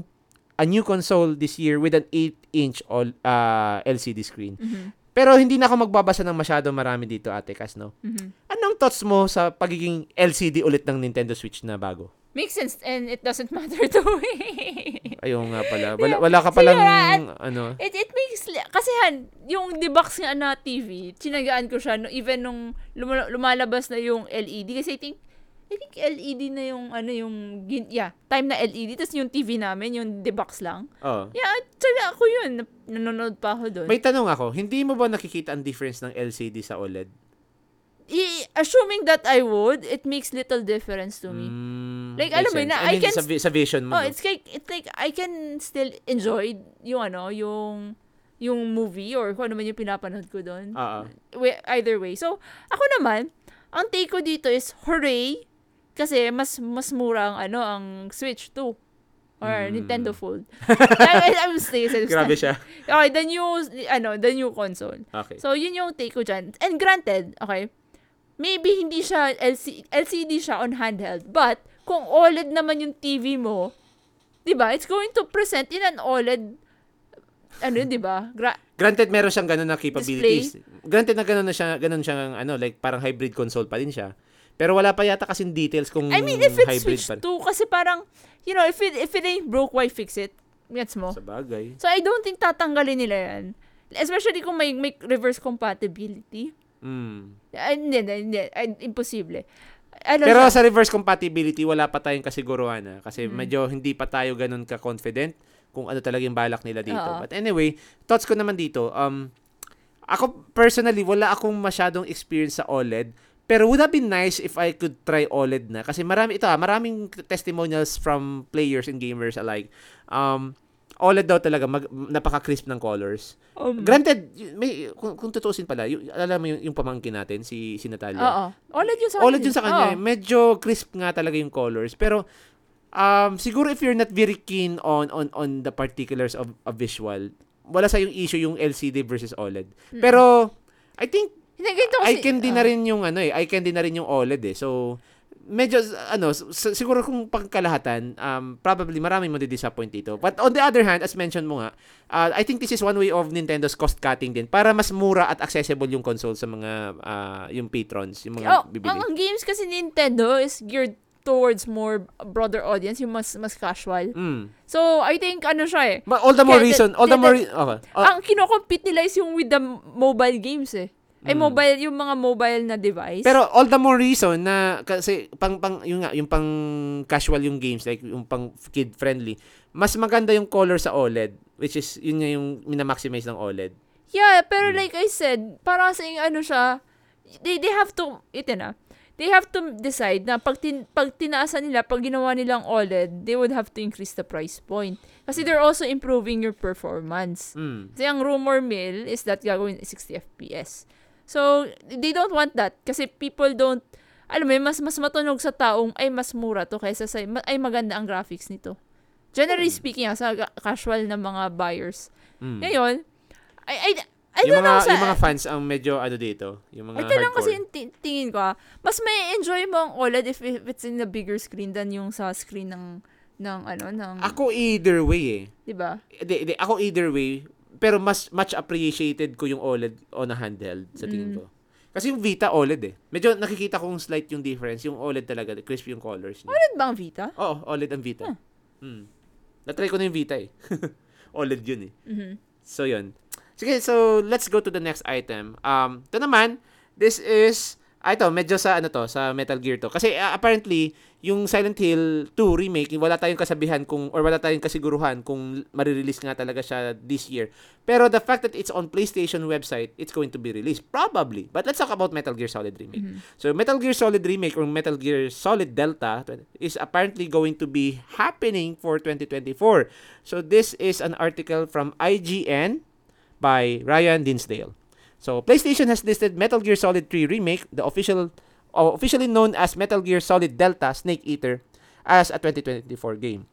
a new console this year with an 8-inch uh, LCD screen. Mhm. Pero hindi na ako magbabasa ng masyado marami dito, Ate Cas, no? Mhm. Anong thoughts mo sa pagiging LCD ulit ng Nintendo Switch na bago? Makes sense and it doesn't matter to me. Ayun nga pala. Wala, wala ka palang, Siguro, ano, It, it makes, kasi han, yung debox nga na TV, chinagaan ko siya, no, even nung luma- lumalabas na yung LED, kasi I think, I think LED na yung, ano, yung, gin- yeah, time na LED. Tapos yung TV namin, yung D-box lang. Oh. Yeah, tsaka ako yun. Nanonood pa ako doon. May tanong ako, hindi mo ba nakikita ang difference ng LCD sa OLED? I- assuming that I would, it makes little difference to me. Mm, Like, alam mo na, I I mean, can sa, sa vision mo. Oh, no? it's like it's like I can still enjoy yung ano, yung yung movie or kung ano man yung pinapanood ko doon. Oo. Wa- Either way. So, ako naman, ang take ko dito is hooray kasi mas mas mura ang ano ang Switch 2 or Mm. Nintendo Fold. I, I'm still Grabe siya. Okay, the new ano, the new console. Okay. So, yun yung take ko dyan. And granted, okay, maybe hindi siya LC, LCD siya on handheld, but kung OLED naman yung TV mo, 'di ba? It's going to present in an OLED ano, 'di ba? Gra- Granted, meron siyang ganun na capabilities. Granted na ganun na siya, ganun siyang, ano, like, parang hybrid console pa din siya. Pero wala pa yata kasing details kung I mean, if it's hybrid Switch pa. 2 kasi parang you know, if it if it ain't broke, why fix it? Gets mo? Sa bagay. So I don't think tatanggalin nila 'yan. Especially kung may, may reverse compatibility. Mm. Ay, hindi, hindi, hindi. Ay, imposible. Ano Pero siya? sa reverse compatibility, wala pa tayong kasiguruhan na. Kasi Mm. medyo hindi pa tayo ganun ka-confident kung ano talaga yung balak nila dito. Oo. But anyway, thoughts ko naman dito, um, ako personally, wala akong masyadong experience sa OLED. Pero would have been nice if I could try OLED na. Kasi marami, ito ah, maraming testimonials from players and gamers alike. Um, OLED daw talaga, mag, napaka-crisp ng colors. Um, Granted, may, kung, kung tutuusin pala, yung, alam mo yung, yung pamangkin natin, si, si Natalia. Oo. OLED yun sa OLED yun sa kanya. Oo. eh. Medyo crisp nga talaga yung colors. Pero, um, siguro if you're not very keen on on on the particulars of, of visual, wala sa yung issue yung LCD versus OLED. Pero, I think, Hindi, ganito kasi. I can din na ah. rin yung ano eh, I can din na rin yung OLED eh. So, medyo, ano, siguro kung pagkalahatan, um, probably maraming disappoint dito. But on the other hand, as mentioned mo nga, uh, I think this is one way of Nintendo's cost cutting din para mas mura at accessible yung console sa mga, uh, yung patrons, yung mga Oh, bibili. ang, ang games kasi Nintendo is geared towards more broader audience, yung mas mas casual. Mm. So, I think ano siya eh. Ma- all the more reason, all the the- more re- okay. Ah, ang kinocompete nila is yung with the mobile games eh. Ay, Mm. mobile, yung mga mobile na device. pero all the more reason na kasi pang pang yung nga yung pang casual yung games like yung pang kid friendly. Mas maganda yung color sa OLED which is yun nga yung minamaximize ng OLED. yeah, pero Mm. like I said, para sa ano siya, they, they have to, ito na, they have to decide na pag, tin, pag tinaasan nila, pag ginawa nilang OLED, they would have to increase the price point. Kasi they're also improving your performance. Mm. Kasi ang rumor mill is that gagawin 60 FPS. So, they don't want that kasi people don't, alam mo, mas mas matunog sa taong ay mas mura to kaysa sa ay maganda ang graphics nito. Generally Hmm. speaking, ah, sa casual na mga buyers. Mm. Ngayon, I, I, I yung don't mga know sa, yung mga fans ang medyo ano dito, yung mga ito lang kasi yung ti- tingin ko ah, mas may enjoy mo ang OLED if, if it's in a bigger screen than yung sa screen ng ng ano ng ako either way eh. 'di ba? Di, di, ako either way, pero mas much appreciated ko yung OLED on a handheld sa tingin Mm. ko. Kasi yung Vita OLED eh. Medyo nakikita kong slight yung difference. Yung OLED talaga, crisp yung colors niya. OLED ba ang Vita? Oo, OLED ang Vita. Hmm. Natry ko na yung Vita eh. OLED yun eh. Mhm. So, yun. Sige, so let's go to the next item. Um, ito naman, this is, ah, ito, medyo sa, ano to, sa Metal Gear to. Kasi uh, apparently, yung Silent Hill 2 remake, wala tayong kasabihan kung, or wala tayong kasiguruhan kung marirelease nga talaga siya this year. Pero the fact that it's on PlayStation website, it's going to be released. Probably. But let's talk about Metal Gear Solid Remake. So, Metal Gear Solid Remake or Metal Gear Solid Delta is apparently going to be happening for 2024. So, this is an article from IGN by Ryan Dinsdale. So, PlayStation has listed Metal Gear Solid 3 Remake, the official uh, officially known as Metal Gear Solid Delta Snake Eater, as a 2024 game.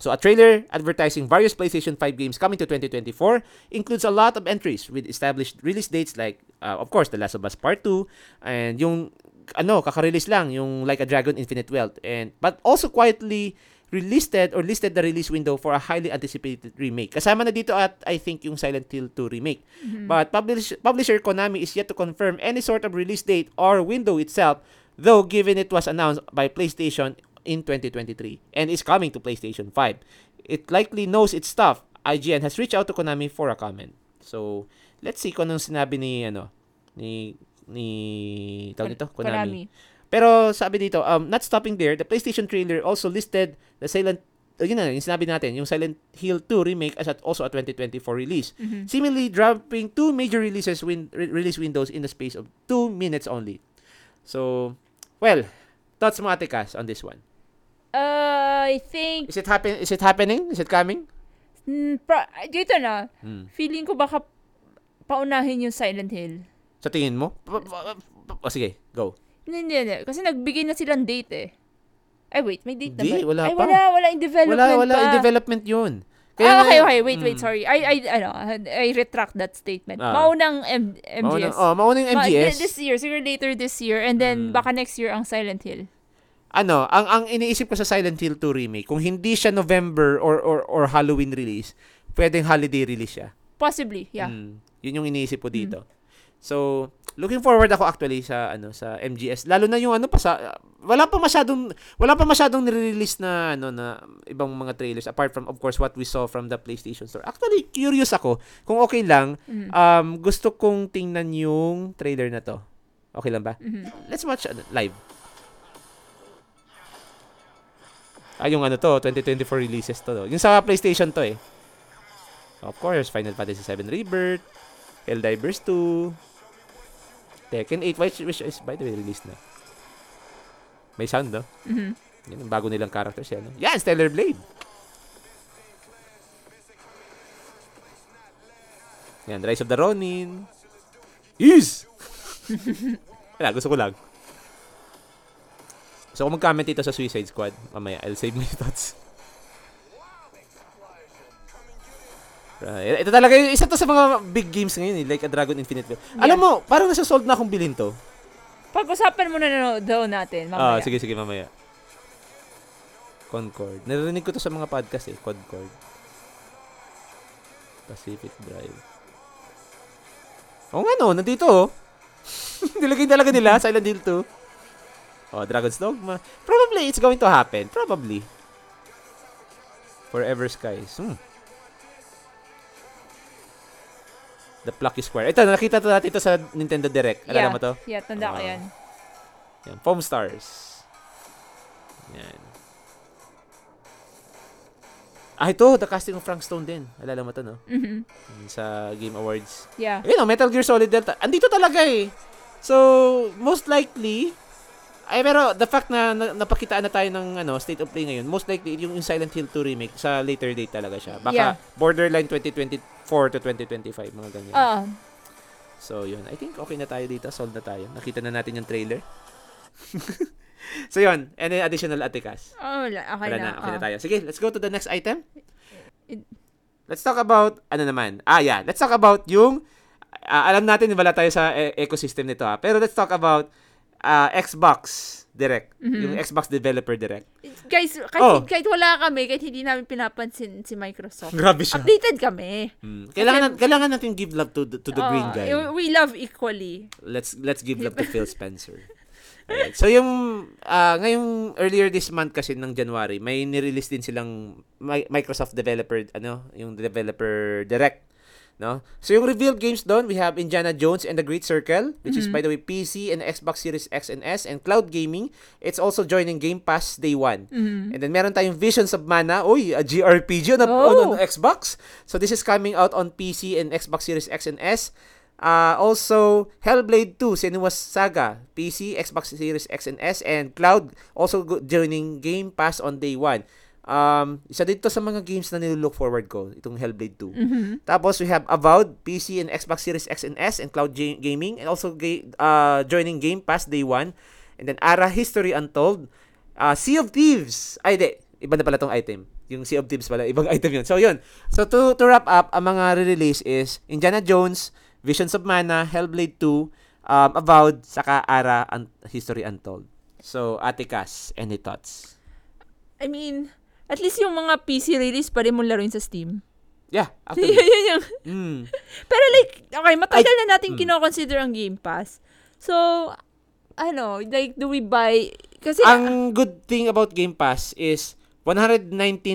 So, a trailer advertising various PlayStation 5 games coming to 2024 includes a lot of entries with established release dates like, uh, of course, The Last of Us Part 2, and yung, ano, kaka-release lang, yung Like a Dragon Infinite Wealth, and, but also quietly relisted or listed the release window for a highly anticipated remake. Kasama na dito at I think yung Silent Hill 2 remake. But publish, publisher Konami is yet to confirm any sort of release date or window itself, though given it was announced by PlayStation in 2023 and is coming to PlayStation 5. It likely knows its stuff. IGN has reached out to Konami for a comment. So, let's see kung anong sinabi ni ano ni ni tawag nito Konami. Konami. Pero sabi dito, um, not stopping there, the PlayStation trailer also listed the Silent uh, yun na, yung sinabi natin, yung Silent Hill 2 remake as at also a 2024 release. Mhm. Seemingly dropping two major releases win, re- release windows in the space of two minutes only. So, well, thoughts mo Ate Cass on this one? Uh, I think, Is it happen is it happening? Is it coming? mm, pra- dito na, Hmm. feeling ko baka paunahin yung Silent Hill. Sa tingin mo? Pa- pa- pa- Oh, sige, go. Hindi, hindi, hindi. Kasi nagbigay na silang date eh. Ay, wait, may date Hindi, na ba? wala Ay, pa. wala, wala in development Wala, wala. pa. In development yun. ah, okay, okay. Wait, wait, Mm. sorry. I, I, ano, I retract that statement. Ah. Maunang M- MGS. Maunang, oh, maunang Ma- MGS. this year, siguro later this year. And Mm. then, baka next year ang Silent Hill. ano, ang ang iniisip ko sa Silent Hill 2 remake, kung hindi siya November or or, or Halloween release, pwedeng holiday release siya. Possibly, yeah. Mm, yun yung iniisip ko dito. So, looking forward ako actually sa ano sa MGS. Lalo na yung ano pa sa wala pa masyadong wala pa masyadong nire-release na ano na ibang mga trailers apart from of course what we saw from the PlayStation Store. Actually, curious ako kung okay lang Mhm. um gusto kong tingnan yung trailer na to. Okay lang ba? Mhm. Let's watch ano, live. Ah, yung ano to, 2024 releases to. no? Yung sa PlayStation to eh. Of course, Final Fantasy 7 Rebirth, Helldivers 2, Tekken 8, which, which is, by the way, released na. May sound, no? Mhm. Yan, ang bago nilang characters yan. No? Yan, Stellar Blade. Yan, Rise of the Ronin. Yes! Wala, gusto ko lang. Gusto ko mag-comment dito sa Suicide Squad. Mamaya, I'll save my thoughts. Right. Ito talaga, yung- isa to sa mga big games ngayon eh, like a Dragon Infinite. Veil. Alam mo, parang nasa sold na akong bilhin to. Pag-usapan muna na daw natin, Ah, mamaya. sige, sige, mamaya. Concord. Narinig ko to sa mga podcast eh, Concord. Pacific Drive. Oo nga no, nandito oh. Nilagay talaga nila, Silent Hill 2. Oh, Dragon's Dogma. Probably it's going to happen. Probably. Forever Skies. Hmm. The Plucky Square. Ito, nakita to natin ito sa Nintendo Direct. Alala Yeah. mo to? Yeah, tanda ko Ah. yan. Yan, Foam Stars. Yan. Ah, ito, the casting of Frank Stone din. Alala mo to, no? Mhm. Yung Sa Game Awards. Yeah. Ayun, oh, Metal Gear Solid Delta. Andito talaga eh. So, most likely, ay pero the fact na, na napakitaan na tayo ng ano, state of play ngayon, most likely yung, Silent Hill 2 remake sa later date talaga siya. Baka Yeah. borderline 2024 to 2025, mga ganyan. Ah, So, yun. I think okay na tayo dito. Sold na tayo. Nakita na natin yung trailer. so, yun. Any additional atikas? oh. Okay Wala na. na. Okay na ah. tayo. Sige, let's go to the next item. It- Let's talk about, ano naman? Ah, yeah. Let's talk about yung, ah, alam natin, wala tayo sa e- ecosystem nito ha. Pero let's talk about ah, Xbox Direct. Mhm. Yung Xbox Developer Direct. Guys, kahit, Oh. kahit wala kami, kahit hindi namin pinapansin si Microsoft, Grabe siya. updated kami. Hmm. Kailangan, nat- kailangan natin give love to the, to the Oo, green guy. Oh, We love equally. let's let's give love to Phil Spencer. Alright. So yung ah, ngayong earlier this month kasi ng January, may ni-release din silang Mi- Microsoft Developer ano, yung Developer Direct, no? So yung revealed games doon, we have Indiana Jones and the Great Circle, which is by the way PC and Xbox Series X and S and cloud gaming. It's also joining Game Pass day one. Mhm. And then meron tayong Visions of Mana. Uy, a GRPG na Oh. on, on Xbox. So this is coming out on PC and Xbox Series X and S. Uh, also, Hellblade 2, Senua's Saga, PC, Xbox Series X and S, and Cloud also go- joining Game Pass on day 1. Um, isa dito sa mga games na nilook forward ko, itong Hellblade 2. Mhm. Tapos we have Avowed, PC and Xbox Series X and S and Cloud Ga- Gaming and also ga- uh, joining Game Pass day 1. And then Ara History Untold, uh, Sea of Thieves. Ay, di. Iba na pala tong item. Yung Sea of Thieves pala, ibang item yun. So, yun. So, to, to wrap up, ang mga re-release is Indiana Jones, Visions of Mana, Hellblade 2, um, Avowed, saka Ara Un- History Untold. So, Ate Cass, any thoughts? I mean, at least yung mga PC release pa rin mo laruin sa Steam. Yeah, Yun actually. yung, mm. pero like, okay, matagal na natin mm. kino-consider ang Game Pass. So, ano, like, do we buy, kasi, Ang good thing about Game Pass is 119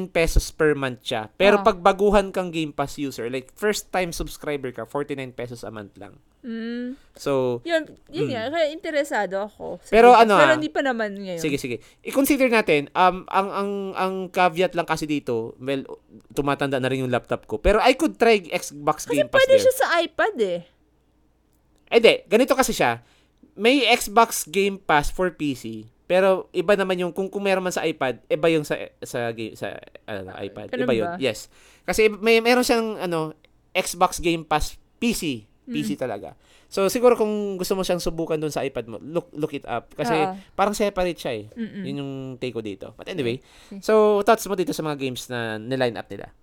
pesos per month siya. Pero Ah. pag baguhan kang Game Pass user, like first time subscriber ka, 49 pesos a month lang. Mm. So, Yun, yun Mm. nga, kaya interesado ako. sa Pero ano, Pero ah, hindi pa naman ngayon. sige sige. I-consider natin um ang ang ang caveat lang kasi dito, well tumatanda na rin yung laptop ko. Pero I could try Xbox Kasi Game Pass pwede there. siya sa iPad eh. Eh di, ganito kasi siya. May Xbox Game Pass for PC. Pero iba naman yung kung, kung meron man sa iPad, iba yung sa sa sa ano, iPad. Ganun iba yun. ba? Yes. Kasi may meron siyang ano Xbox Game Pass PC. PC talaga. So siguro kung gusto mo siyang subukan doon sa iPad mo, look look it up kasi Oo. parang separate siya eh. Mm-mm. Yun yung take ko dito. But anyway, so thoughts mo dito sa mga games na niline up nila?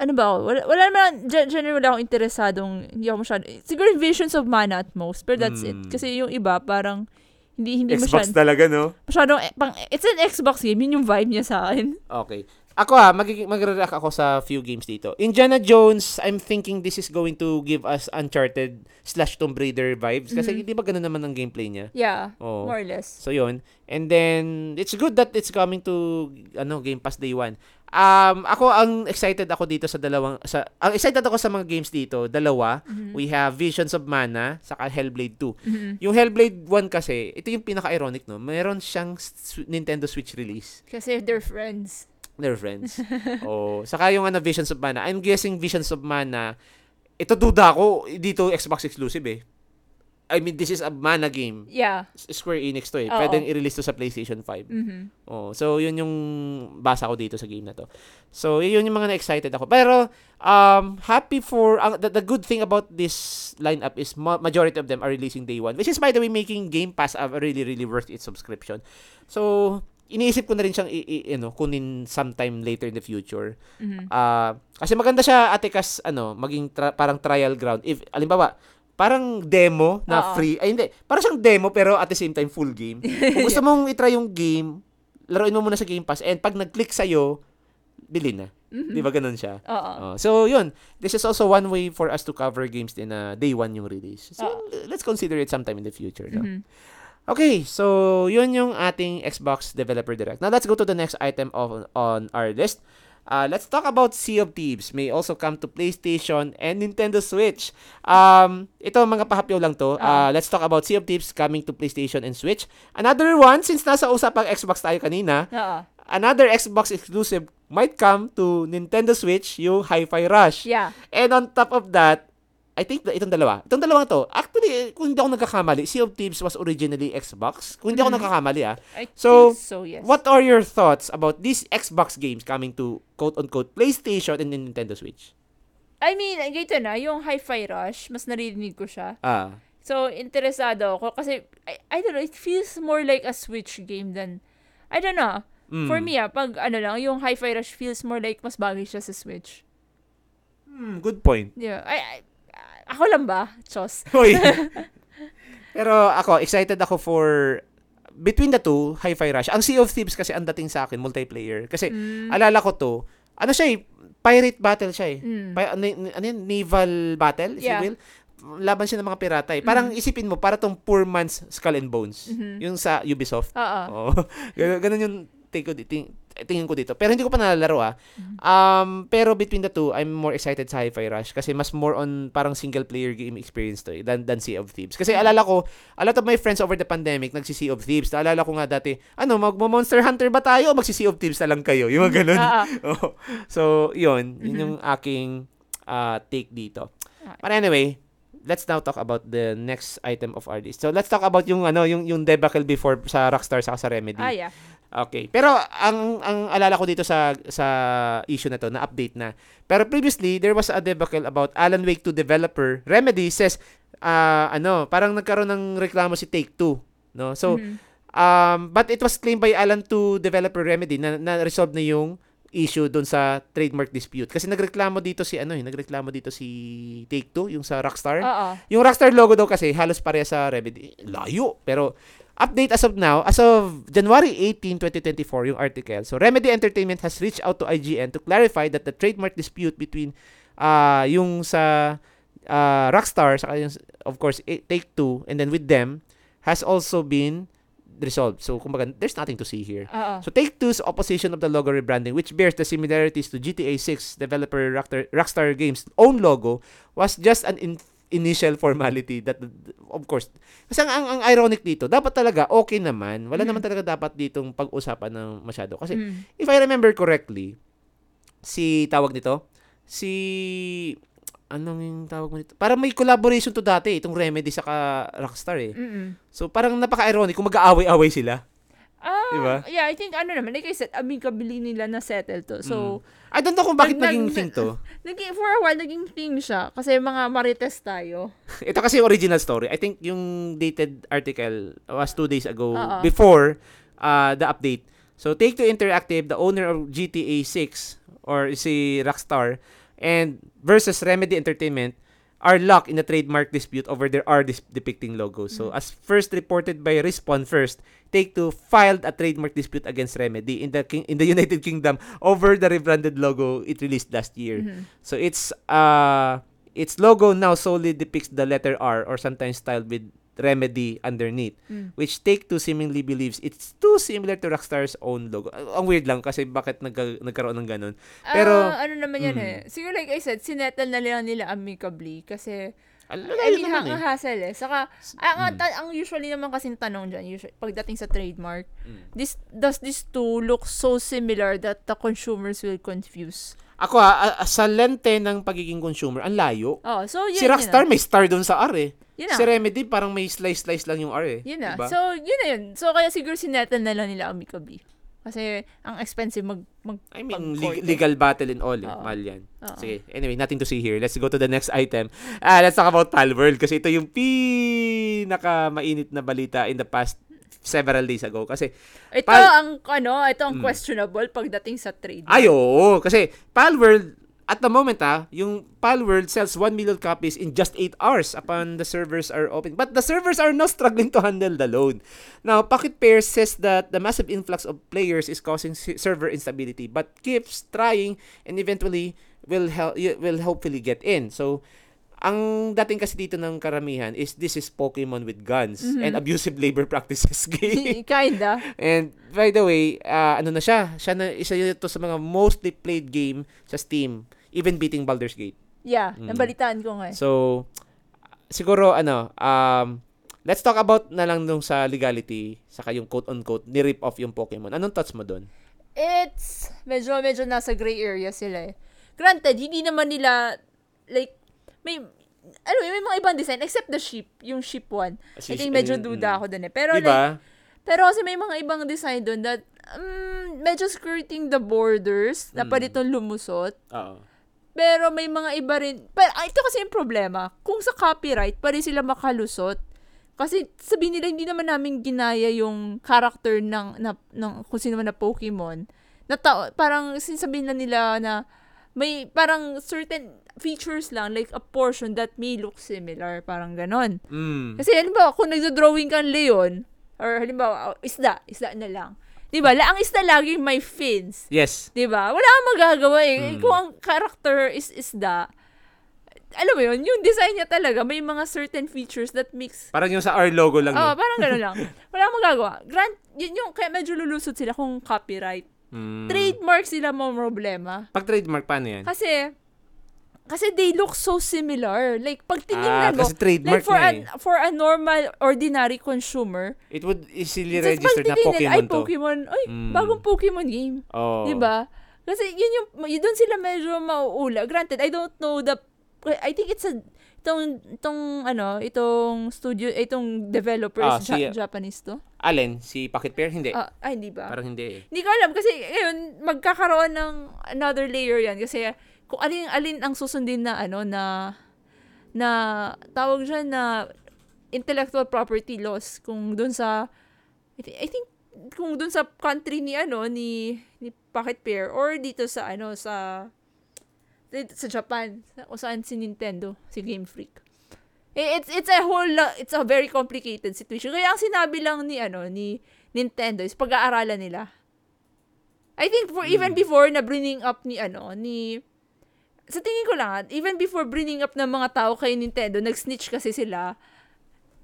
Ano ba ako? Wala, wala naman, gen- generally wala akong interesadong, hindi ako masyado, siguro Visions of Mana at most, but that's it. Mm. Kasi yung iba, parang, hindi, hindi Xbox masyado, talaga, no? masyadong, eh, pang, it's an Xbox game, yun yung vibe niya sa akin. Okay. Ako ha, magiging magre-react ako sa few games dito. Indiana Jones, I'm thinking this is going to give us Uncharted slash Tomb Raider vibes. Kasi Mhm. hindi ba ganun naman ang gameplay niya? Yeah, Oh. more or less. So yun. And then, it's good that it's coming to ano Game Pass Day 1. Um, ako ang excited ako dito sa dalawang sa ang excited ako sa mga games dito, dalawa. Mhm. We have Visions of Mana saka Hellblade 2. Mhm. Yung Hellblade 1 kasi, ito yung pinaka-ironic no. Meron siyang Nintendo Switch release. Kasi they're friends. They're friends. oh, saka yung ano Visions of Mana. I'm guessing Visions of Mana ito duda ko dito Xbox exclusive eh. I mean, this is a Mana game. Yeah. Square Enix to eh. Oo. Pwedeng i-release to sa PlayStation 5. Mhm. Oh, so yun yung basa ko dito sa game na to. So yun yung mga na-excited ako. Pero um happy for ang the, the good thing about this lineup is ma- majority of them are releasing day one, which is by the way making Game Pass a really really worth its subscription. So iniisip ko na rin siyang i, i- ano, kunin sometime later in the future. Mhm. Ah, kasi maganda siya ate kas ano, maging tra- parang trial ground. If alimbawa, parang demo na Oo. free. Ay hindi, parang siyang demo pero at the same time full game. Kung gusto mong i-try yung game, laruin mo muna sa Game Pass and pag nag-click sa'yo, bilhin na. Mhm. Di ba ganun siya? Oo. Oh, so, yun. This is also one way for us to cover games din na day one yung release. So, Oo. let's consider it sometime in the future. No? Mhm. Okay, so yun yung ating Xbox Developer Direct. Now let's go to the next item of on our list. Uh, let's talk about Sea of Thieves. May also come to PlayStation and Nintendo Switch. Um, ito mga pahapyaw lang to. Uh, let's talk about Sea of Thieves coming to PlayStation and Switch. Another one, since nasa usapang Xbox tayo kanina, Oo. another Xbox exclusive might come to Nintendo Switch, yung Hi-Fi Rush. Yeah. And on top of that, I think itong dalawa. Itong dalawa to, actually, kung hindi ako nagkakamali, Sea of Thieves was originally Xbox. Kung hindi ako Mhm. nagkakamali ah. I So, so, yes. What are your thoughts about these Xbox games coming to quote-unquote PlayStation and Nintendo Switch? I mean, ganito na, yung Hi-Fi Rush, mas narinig ko siya. Ah, So, interesado ako kasi, I, I don't know, it feels more like a Switch game than, I don't know. mm. For me, ah, pag ano lang, yung Hi-Fi Rush feels more like mas bagay siya sa Switch. Hmm, good point. Yeah. I, I, ako lang ba? Chos. Pero ako, excited ako for between the two, Hi-Fi Rush. Ang Sea of Thieves kasi ang dating sa akin, multiplayer. Kasi Mm. alala ko to, ano siya eh, pirate battle siya eh. Mm. Na- na- ano yun, naval battle, if Yeah. you will. Laban siya ng mga pirata eh. Parang isipin mo, para tong poor man's Skull and Bones. Mhm. Yung sa Ubisoft. Oo. Ganun, ganun yung take ko, ting, tingin ko dito. Pero hindi ko pa nalalaro ah. Mm-hmm. Um, pero between the two, I'm more excited sa Hi-Fi Rush kasi mas more on parang single player game experience to eh, than, than Sea of Thieves. Kasi alala ko, a lot of my friends over the pandemic nagsi Sea of Thieves. Naalala ko nga dati, ano, mag-Monster Hunter ba tayo o magsi Sea of Thieves na lang kayo? Yung mga ganun. Oo. so, yun. Yun Mhm. yung aking uh, take dito. But anyway, let's now talk about the next item of our list. So, let's talk about yung ano, yung yung debacle before sa Rockstar sa sa Remedy. Ah, yeah. Okay. Pero ang ang alala ko dito sa sa issue na to na update na. Pero previously there was a debacle about Alan Wake 2 developer Remedy says ah ano, parang nagkaroon ng reklamo si Take-Two, no? So Mhm. um but it was claimed by Alan 2 developer Remedy na, na resolve na yung issue doon sa trademark dispute. Kasi nagreklamo dito si ano, eh, nagreklamo dito si Take-Two yung sa Rockstar. Oo. Yung Rockstar logo daw kasi halos pareha sa Remedy. Layo. Pero update as of now, as of January 18, 2024, yung article. So Remedy Entertainment has reached out to IGN to clarify that the trademark dispute between uh, yung sa uh, Rockstar, saka yung, of course, eh, Take-Two, and then with them, has also been resolved. So, kumbaga, there's nothing to see here. Oo. So Take-Two's opposition of the logo rebranding, which bears the similarities to GTA 6 developer Rockstar, Rockstar Games' own logo, was just an in- initial formality that, of course, kasi ang, ang, ang ironic dito, dapat talaga okay naman. Wala Mm. naman talaga dapat ditong pag-usapan ng masyado. Kasi, Mm. if I remember correctly, si, tawag nito, si, anong yung tawag mo nito? Parang may collaboration to dati, itong Remedy sa Rockstar eh. Mm-mm. So, parang napaka-ironic kung mag-aaway-away sila. Ah, Diba? yeah, I think ano naman, like I said, amicably nila na settle to. So, I don't know kung bakit Nag- naging nag- thing to. naging, for a while, naging thing siya. Kasi mga marites tayo. Ito kasi yung original story. I think yung dated article was two days ago Oo. before uh, the update. So Take-Two Interactive, the owner of GTA 6 or si Rockstar and versus Remedy Entertainment are locked in a trademark dispute over their R dis- depicting logos. So as first reported by Respawn first, Take-Two filed a trademark dispute against Remedy in the king- in the United Kingdom over the rebranded logo it released last year. Mhm. So it's uh its logo now solely depicts the letter R or sometimes styled with Remedy underneath, Mm. which Take-Two seemingly believes it's too similar to Rockstar's own logo. Uh, Ang weird lang kasi bakit nagka- nagkaroon ng ganun. Pero- Ah, ano naman yan Mm. eh. Siguro like I said, sinettle na lang nila amicably kasi Al- I layo mean, naman ang eh. hassle eh. Saka, ang, ang, Mm. ta- ang usually naman kasing tanong dyan, usually, pagdating sa trademark, Mm. this does this two look so similar that the consumers will confuse? Ako ha, a- sa lente ng pagiging consumer, ang layo. Oh, so yun, si Rockstar may star doon sa R eh. Yun na. Si Remedy parang may slice-slice lang yung R eh. Yun na. Diba? So, yun na yun. So, kaya siguro sinettle na lang nila amicably. Kasi, ang expensive mag, mag I mean, leg- eh. legal battle and all. Eh. Oo. Mahal yan. Oo. Sige, anyway, nothing to see here. Let's go to the next item. Ah, let's talk about Palworld kasi ito yung pinaka-mainit na balita in the past several days ago. Kasi, Ito Pal- ang, ano, ito ang Mm. questionable pagdating sa trade. ay, oo. Kasi, Palworld, at the moment ah, yung Palworld sells 1 million copies in just 8 hours upon the servers are open. But the servers are now struggling to handle the load. Now, Pocket Pair says that the massive influx of players is causing si- server instability but keeps trying and eventually will help will hopefully get in. So, ang dating kasi dito ng karamihan is this is Pokemon with guns Mhm. and abusive labor practices game. Kinda. And by the way, ah, ano na siya? Siya na isa ito sa mga mostly played game sa Steam, even beating Baldur's Gate. Yeah, Mm. nabalitaan ko nga eh. So siguro ano, um let's talk about na lang nung sa legality, saka yung quote unquote ni rip off yung Pokemon. Anong thoughts mo doon? It's, medyo, medyo nasa gray area sila eh. Granted, hindi naman nila, like, may, ano, may mga ibang design, except the ship, yung ship one. I think medyo duda ako dun eh. Pero like, diba? pero kasi may mga ibang design dun that, um, medyo skirting the borders, na Mm. pwede itong lumusot. Oo. Pero may mga iba rin, pero ah, ito kasi yung problema, kung sa copyright, pwede sila makalusot. Kasi sabihin nila, hindi naman namin ginaya yung character ng, na, ng kung sino man na Pokemon. Na tao, parang sinasabihin na nila na may parang certain features lang, like a portion that may look similar, parang ganon. Mm. Kasi halimbawa, kung nagdo-drawing kang leon, or halimbawa, oh, isda, isda na lang. Di ba? La- Ang isda lagi may fins. Yes. 'Di ba? Wala kang magagawa eh. Mm. Kung ang character is isda, alam mo yun, yung design niya talaga, may mga certain features that mix. Parang yung sa R logo lang. Oo, no? parang gano'n lang. Wala kang magagawa. Grant, yun yung, kaya medyo lulusot sila kung copyright. Mm. Trademark sila mo problema. Pag trademark paano yan? Kasi, kasi they look so similar. Like, pag Ah, tinignan mo, kasi trademark like for an, eh. for a normal, ordinary consumer, It would easily register na Pokemon ay, to. Pokemon, ay, Mm. bagong Pokemon game. Oh. 'Di ba? Kasi yun yung yun doon sila medyo mauula. Granted, I don't know the I think it's a itong itong ano, itong studio, itong developer Ah, si- Ja- Japanese to. Allen, si Pocket Pair? Hindi. Ah, ay, hindi ba? Parang hindi eh. Hindi ko alam kasi ngayon magkakaroon ng another layer 'yan kasi kung alin alin ang susundin na ano na na tawag diyan na intellectual property laws kung doon sa I thi- I think kung doon sa country ni ano ni ni Pocket Pair or dito sa ano sa sa Japan sa- kung saan si Nintendo si Game Freak. Eh, it's it's a whole it's a very complicated situation. Kaya ang sinabi lang ni ano ni Nintendo is pag-aaralan nila. I think for even before na bringing up ni ano ni sa tingin ko lang, even before bringing up ng mga tao kay Nintendo, nag-snitch kasi sila.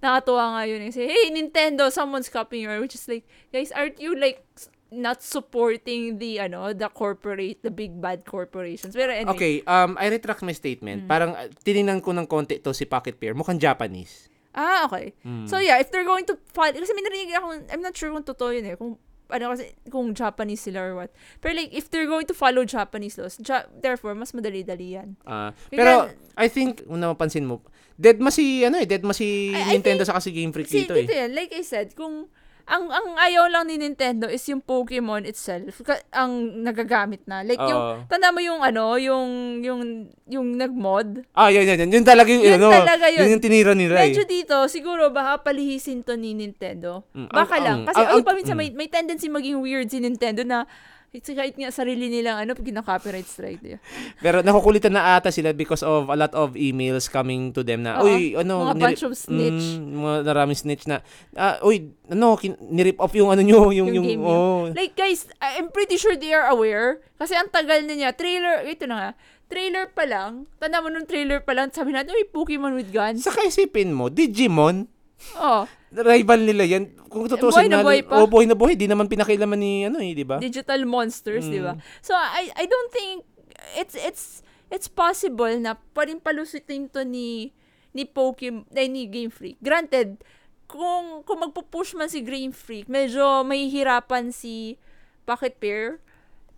nakatuwa nga yun. Say, hey, Nintendo, someone's copying your, which is like, guys, aren't you like not supporting the, ano, the corporate, the big bad corporations? Pero anyway, Okay, um, I retract my statement. Mm. Parang uh, tiningnan ko ng konti to si Pocket Pair. Mukhang Japanese. Ah, okay. Mm. So yeah, if they're going to follow, kasi may narinig ako, I'm not sure kung totoo yun eh, kung ano kasi, kung Japanese sila or what. Pero like, if they're going to follow Japanese laws, ja- therefore, mas madali-dali yan. Ah, Because- pero I think kung napapansin mo, dead ma si ano eh, dead ma si I- I Nintendo sa kasi Game Freak Kasi dito eh. dito yan, like I said, kung ang ang ayaw lang ni Nintendo is yung Pokemon itself ka- ang nagagamit na. Like yung tanda mo yung ano, yung yung yung nag-mod. Ah, yun, yun, yun. Yun talaga yung, Yun ano, talaga yun. yun yung tinira nila eh. Medyo dito, siguro baka palihisin to ni Nintendo. Mm, Baka ang- lang. ang- Kasi ang- ay, ang- paminsan mm. may, may tendency maging weird si Nintendo na it's kahit nga sarili nilang ano, pag copyright strike. Diba? Pero nakukulitan na ata sila because of a lot of emails coming to them na, Oo. uy, ano, Mga bunch of snitch. Mm, mga naraming snitch na, ah, uy, ano, kin- nirip off yung ano nyo, yung, Yung yung, game oh. Like guys, I'm pretty sure they are aware. Kasi ang tagal na niya. Trailer, ito na nga. Trailer pa lang. Tanda mo nung trailer pa lang, sabi natin, uy, Pokemon with guns. Saka isipin mo, Digimon, Oh, rival nila yan. Kung tutusin buhay na buhay pa. oh, buhay na buhay, di naman pinakailaman ni, ano eh, di ba? digital monsters, di ba? Mm. So, I I don't think it's it's it's possible na pwedeng palusutin to ni ni Pokemon, eh, ni Game Freak. Granted, kung kung magpo-push man si Game Freak, medyo mahihirapan si Pocket Pair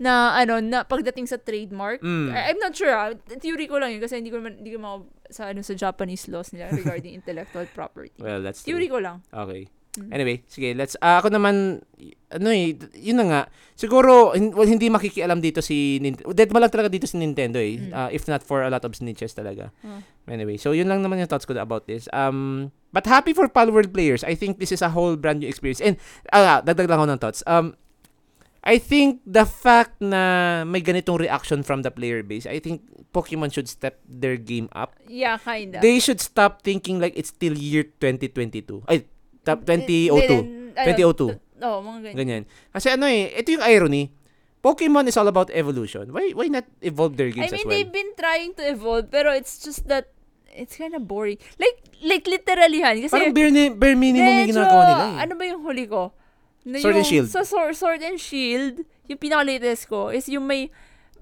na ano na pagdating sa trademark. Mm. I'm not sure. ah. Theory ko lang yun kasi hindi ko naman hindi ko ma sa ano sa Japanese laws nila regarding intellectual property. Well, that's true. Theory ko lang. Okay. Mm. Anyway, sige, let's ah, ako naman ano eh, yun na nga. Siguro hin- well, hindi makikialam dito si Nintendo. Dead ma lang talaga dito si Nintendo eh. Mm. Ah, if not for a lot of snitches talaga. Oh. Anyway, so yun lang naman yung thoughts ko about this. Um but happy for Palworld players. I think this is a whole brand new experience. And ah, dagdag lang ako ng thoughts. Um I think the fact na may ganitong reaction from the player base, I think Pokemon should step their game up. Yeah, kinda. They should stop thinking like it's still year 2022. Ay, top 2002. Then, ano, 2002. t- Oo, mga ganyan. Ganyan. Kasi ano eh, ito yung irony. Pokemon is all about evolution. Why why not evolve their I games as mean, well? they've been trying to evolve, pero it's just that it's kind of boring. Like, like literally, han. Kasi, Parang bare, bare minimum yung medyo, ginagawa nila eh. ano ba yung huli ko? Na Sword and yung- Shield. Sa Sword, Sword and Shield, yung pinaka-latest ko is yung may,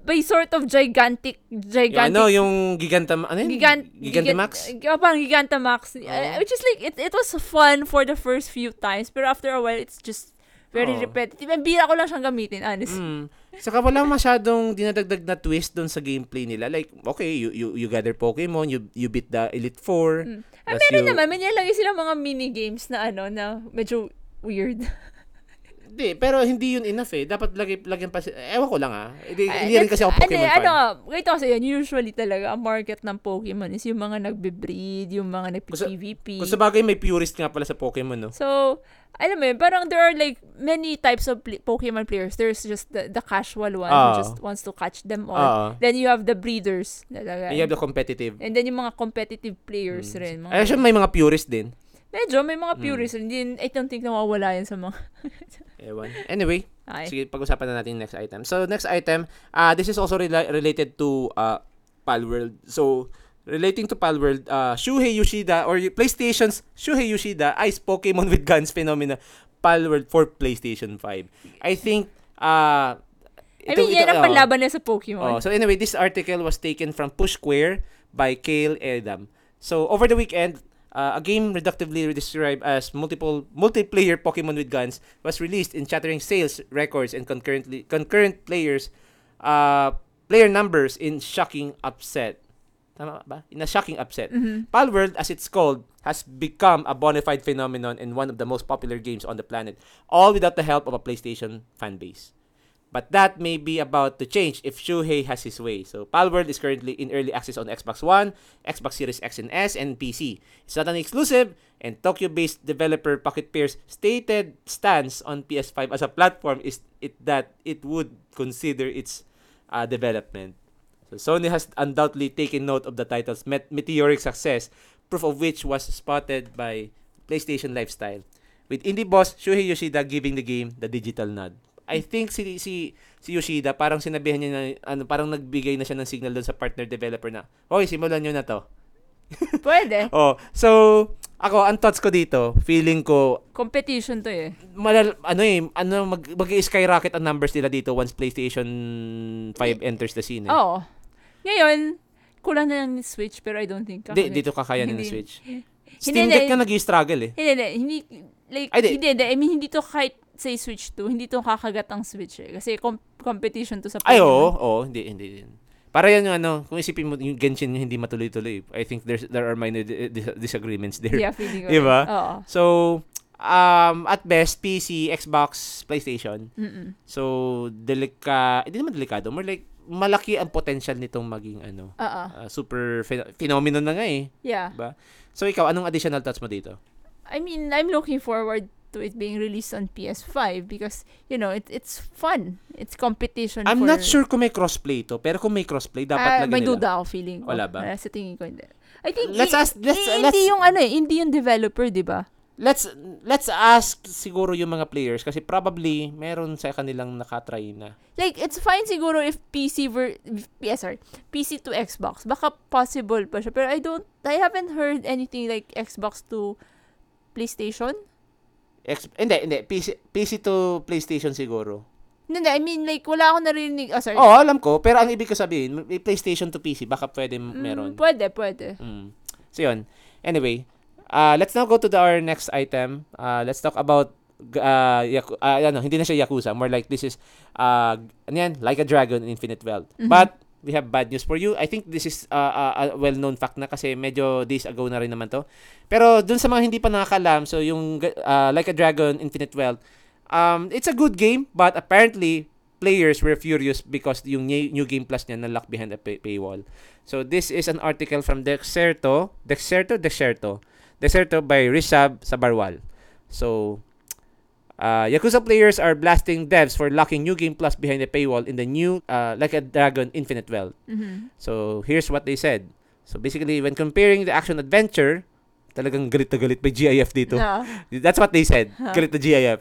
may sort of gigantic, Yung gigantic ano, yung Giganta, ano yun? Gigant, Gigantamax? Gigan, oh, parang Gigantamax. Uh, Oo. which is like, it, it was fun for the first few times, pero after a while, it's just very Oo. repetitive. And bira ko lang siyang gamitin, honestly. Mm. Saka wala masyadong dinadagdag na twist doon sa gameplay nila. Like, okay, you you, you gather Pokemon, you you beat the Elite Four. Mm. Ah, meron you- naman, may nilagay silang mga mini-games na ano, na medyo weird. Hindi, pero hindi yun enough eh. Dapat lagi, lagyan pa si... Ewan ko lang ah. Hindi, Ah, hindi rin kasi ako that's- Pokemon ano, fan. Ano, ganito kasi yan, usually talaga, ang market ng Pokemon is yung mga nagbe-breed, yung mga nagpe-PVP. Kung sa bagay, may purist nga pala sa Pokemon, no? So, alam mo yun, parang there are like many types of pl- Pokemon players. There's just the, the casual one Ah. who just wants to catch them all. Oo. Then you have the breeders. Talaga. And you have the competitive. And then yung mga competitive players Mm. rin. Mga, Ay, syempre may mga purist din. Medyo may mga purists. Hindi, I don't think na mawawala yan sa mga... Ewan. Anyway, Ay. sige, pag-usapan na natin next item. So, next item, uh, this is also rela- related to uh, Palworld. So, relating to Palworld, uh, Shuhei Yoshida or PlayStation's Shuhei Yoshida eyes Pokemon with guns phenomena Palworld for PlayStation 5. I think, uh, I mean, yan ang oh. panlaban niya sa Pokemon. Oh, so anyway, this article was taken from Push Square by Kale Edam. So over the weekend, uh, a game reductively described as multiple multiplayer Pokemon with guns was released in shattering sales records and concurrently concurrent players uh, player numbers in shocking upset. Tama ba? In a shocking upset. Mhm. Palworld, as it's called, has become a bona fide phenomenon and one of the most popular games on the planet, all without the help of a PlayStation fan base. But that may be about to change if Shuhei has his way. So Palworld is currently in early access on Xbox One, Xbox Series X and S, and PC. It's not an exclusive, and Tokyo-based developer Pocket Pair's stated stance on PS5 as a platform is it that it would consider its uh, development. So Sony has undoubtedly taken note of the title's met- meteoric success, proof of which was spotted by PlayStation Lifestyle, with indie boss Shuhei Yoshida giving the game the digital nod. I think si si si Yoshida parang sinabihan niya na ano parang nagbigay na siya ng signal doon sa partner developer na, "Hoy, simulan niyo na 'to." Pwede. Oh, so Ako, ang thoughts ko dito, feeling ko, Competition to eh. malal, ano eh, ano, mag, mag-skyrocket ang numbers nila dito once PlayStation 5 enters the scene. Eh. Oo. Ngayon, kulang na lang ni Switch pero I don't think Di, kakaya- dito kakaya ng. Switch. Hindi, Steam. Deck nga nag-struggle eh. Hindi, hindi, hindi, like, Ay, di. hindi, hindi, I mean, hindi to kahit say Switch 2, hindi to kakagat ang Switch eh. Kasi com- competition to sa Ay, Pokemon. oo, oo, hindi, hindi. hindi. Para yan yung ano, kung isipin mo yung Genshin yung hindi matuloy-tuloy. I think there's there are minor di- dis- disagreements there. Yeah, feeling ko. Diba? Oo. So, um, at best, PC, Xbox, PlayStation. Mm-mm. So, delika, hindi naman delikado, more like, malaki ang potential nitong maging ano, uh, super phen- phenomenon na nga eh. Yeah. Diba? So, ikaw, anong additional thoughts mo dito? I mean, I'm looking forward to it being released on PS5 because, you know, it, it's fun. It's competition I'm for... not sure kung may crossplay to, pero kung may crossplay, dapat Ah, lagyan may nila. duda ako feeling ko. Wala ba? Ah, sa tingin ko hindi. I think, Let's i- ask- let's- i- let's- hindi yung ano eh, hindi yung developer, di ba? Let's let's ask siguro yung mga players kasi probably meron sa kanilang nakatry na. Like, it's fine siguro if PC ver... Yes, sorry. PC to Xbox. Baka possible pa siya. Pero I don't... I haven't heard anything like Xbox to PlayStation. Ex- hindi, hindi. PC, PC to PlayStation siguro. Hindi. I mean, like, wala ako narinig. Oh, sorry. Oo, alam ko. Pero ang ibig ko sabihin, may PlayStation to PC, baka pwede Mm, meron. Pwede, pwede. Mm. So, yun. Anyway, uh, let's now go to the, our next item. Uh, let's talk about uh, Yaku- uh, ano, hindi na siya Yakuza. More like this is, uh, ano yan, Like a Dragon in Infinite Wealth. Mhm. But, we have bad news for you. I think this is uh, uh, a well-known fact na kasi medyo days ago na rin naman to. Pero dun sa mga hindi pa nakakalam, so yung uh, Like a Dragon Infinite Wealth, um, it's a good game, but apparently, players were furious because yung new, game plus niya na lock behind a pay- paywall. So this is an article from Dexerto, Dexerto, Dexerto, Dexerto by Rishab Sabarwal. So uh, Yakuza players are blasting devs for locking new game plus behind the paywall in the new uh, Like a Dragon Infinite Wealth. Mhm. So here's what they said. So basically, when comparing the action adventure, talagang galit na galit by GIF dito. No. That's what they said. Huh. Galit na GIF.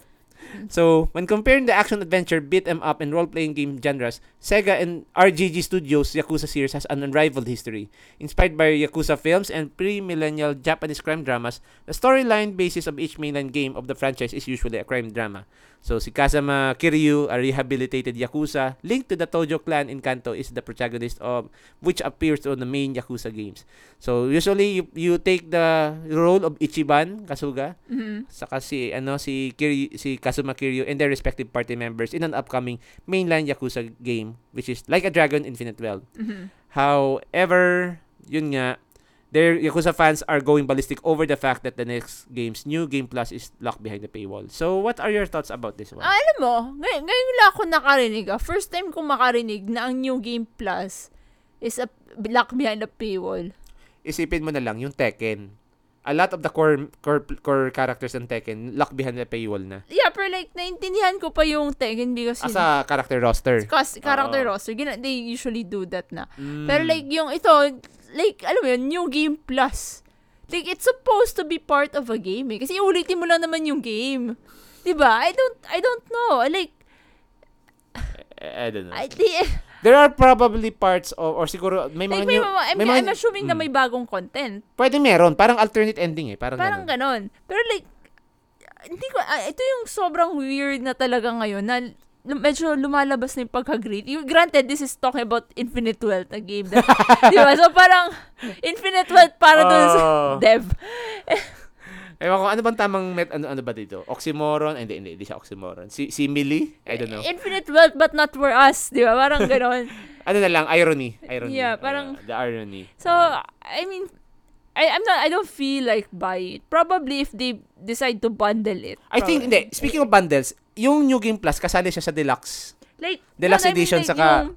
So, when comparing the action adventure, beat 'em up and role-playing game genres, Sega and RGG Studios Yakuza series has an unrivaled history. Inspired by Yakuza films and pre-millennial Japanese crime dramas, the storyline basis of each mainline game of the franchise is usually a crime drama. So, si Kazama Kiryu, a rehabilitated Yakuza, linked to the Tojo clan in Kanto, is the protagonist of which appears on the main Yakuza games. So, usually, you, you take the role of Ichiban Kasuga, Mhm. saka si ano si Kiryu, si Kazuma Kiryu and their respective party members in an upcoming mainline Yakuza game which is Like a Dragon Infinite Wealth. Mhm. However, yun nga their Yakuza fans are going ballistic over the fact that the next game's new game plus is locked behind the paywall. So, what are your thoughts about this one? Ah, alam mo, ngay- ngayon lang ako nakarinig ah. First time ko makarinig na ang New Game Plus is a lock behind a paywall. Isipin mo na lang yung Tekken. A lot of the core core, core characters ng Tekken locked behind the paywall na. Yeah, pero like, naintindihan ko pa yung Tekken because As a character roster. Cause character Oo. roster, gina- they usually do that na. Mm. Pero like, yung ito, like, alam mo yun, New Game Plus. Like, it's supposed to be part of a game eh. Kasi ulitin mo lang naman yung game. 'Di ba? I don't, I don't know. Like, I, I don't know. I, di- There are probably parts of, or siguro may mga like, may, new- mga, I'm, may mga- I'm assuming na Mm. may bagong content. Pwede meron. Parang alternate ending eh. Parang, Parang ganun. ganon. Pero like, hindi ko, ah, ito yung sobrang weird na talaga ngayon na medyo lumalabas na yung pagka-great. Yung, granted, this is talking about Infinite Wealth, a game di ba? So parang, Infinite Wealth para dun sa Oh. dev. Ewan ko, ano bang tamang met, ano, ano ba dito? Oxymoron? Ay, Hindi, hindi, hindi siya oxymoron. Si, simile? I don't know. Infinite Wealth but not for us, di ba? Parang ganon. Ano na lang, irony. Irony. Yeah, parang- Uh, the irony. So, I mean, I, I'm not, I don't feel like buy it. Probably if they decide to bundle it. I think, hindi. Speaking of bundles, yung New Game Plus, kasali siya sa deluxe. Like, Deluxe yun, I mean, edition like, saka- yung-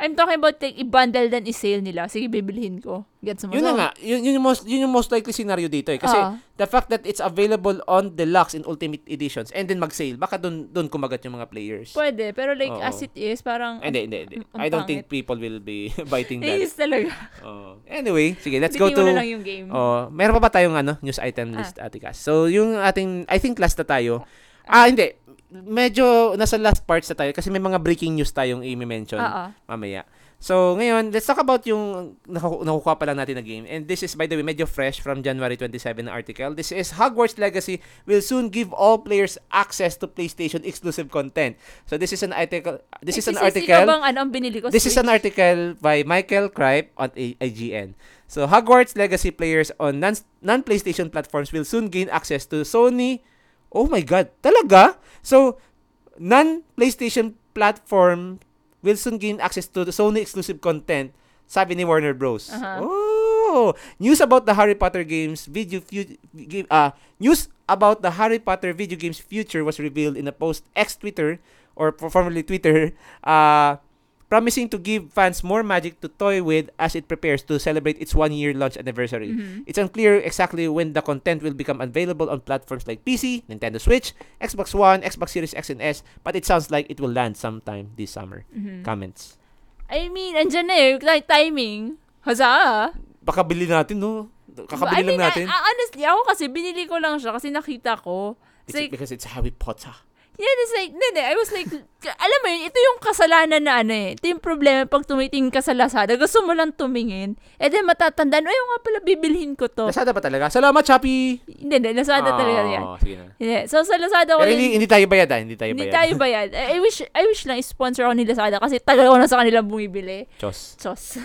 I'm talking about like, i-bundle then i-sale nila. Sige, bibilhin ko. Gets mo? Yun na nga. Yun, yun, yung most, yun yung most likely scenario dito eh. Kasi Ah. the fact that it's available on deluxe and ultimate editions and then mag-sale, baka dun, dun kumagat yung mga players. Pwede, pero like, Oo. as it is, parang, Hindi, hindi, hindi. I don't think people will be biting that. Yes, talaga. Oh. Anyway, sige, let's go to... lang yung game. Oh, meron pa ba tayong ano, news item Ah. list, Ate Cass? So, yung ating, I think last na tayo. Ah, hindi. Medyo nasa last parts na tayo kasi may mga breaking news tayong i-mention Oo. mamaya. So, ngayon, let's talk about yung naku- nakukuha pa lang natin na game. And this is, by the way, medyo fresh from January 27 na article. This is Hogwarts Legacy will soon give all players access to PlayStation exclusive content. So, this is an article. This is an article. bang ano ang binili ko? This is an article by Michael Kripe on IGN. So, Hogwarts Legacy players on non- non-PlayStation platforms will soon gain access to Sony. Oh my God, talaga? So, non-PlayStation platform will soon gain access to the Sony exclusive content, sabi ni Warner Bros. Aha. Oh, news about the Harry Potter games video fu- game uh, news about the Harry Potter video games future was revealed in a post X Twitter or formerly Twitter uh promising to give fans more magic to toy with as it prepares to celebrate its one year launch anniversary. Mhm. It's unclear exactly when the content will become available on platforms like PC, Nintendo Switch, Xbox One, Xbox Series X and S, but it sounds like it will land sometime this summer. Mhm. Comments. I mean, andyan na eh. Like, timing. Huzzah! Baka bili natin, no? Kakabili I mean, lang natin. I- honestly, ako kasi binili ko lang siya kasi nakita ko. It's It's like, because it's Harry Potter. Yeah, it's like, hindi, hindi. I was like, alam mo yun, ito yung kasalanan na ano eh. Ito yung problema pag tumitingin ka sa Lazada. Gusto mo lang tumingin. Eh then matatandaan, ay, nga pala, bibilhin ko to. Lazada ba talaga? Salamat, Shopee! Hindi, hindi. Lazada talaga yan. Oh, sige na. Hindi. So, sa Lazada ko Pero yun- hindi, hindi tayo bayad, ah. Hindi tayo Hindi bayad. tayo bayad. I, I wish I wish lang sponsor ako ni Lazada kasi tagal ko na sa kanila bumibili. Chos. Chos.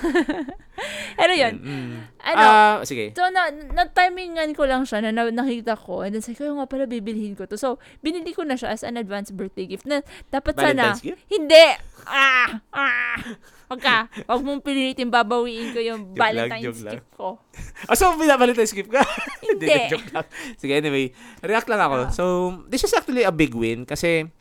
Pero yun. Mm. Ano? Ah, sige. So, na, na-timingan ko lang siya na, na nakita ko. And then, sabi ko, "Ay, nga pala, bibilhin ko to. So, binili ko na siya as an advance birthday gift. Na, dapat sana, Valentine's gift? hindi. Ah! Ah! Wag ka. Wag mong pilitin babawiin ko yung Joke Valentine's lang. gift ko. Ah, so, binabalitan skip ka? Hindi. joke lang. Sige, anyway. React lang ako. Ah. So, this is actually a big win kasi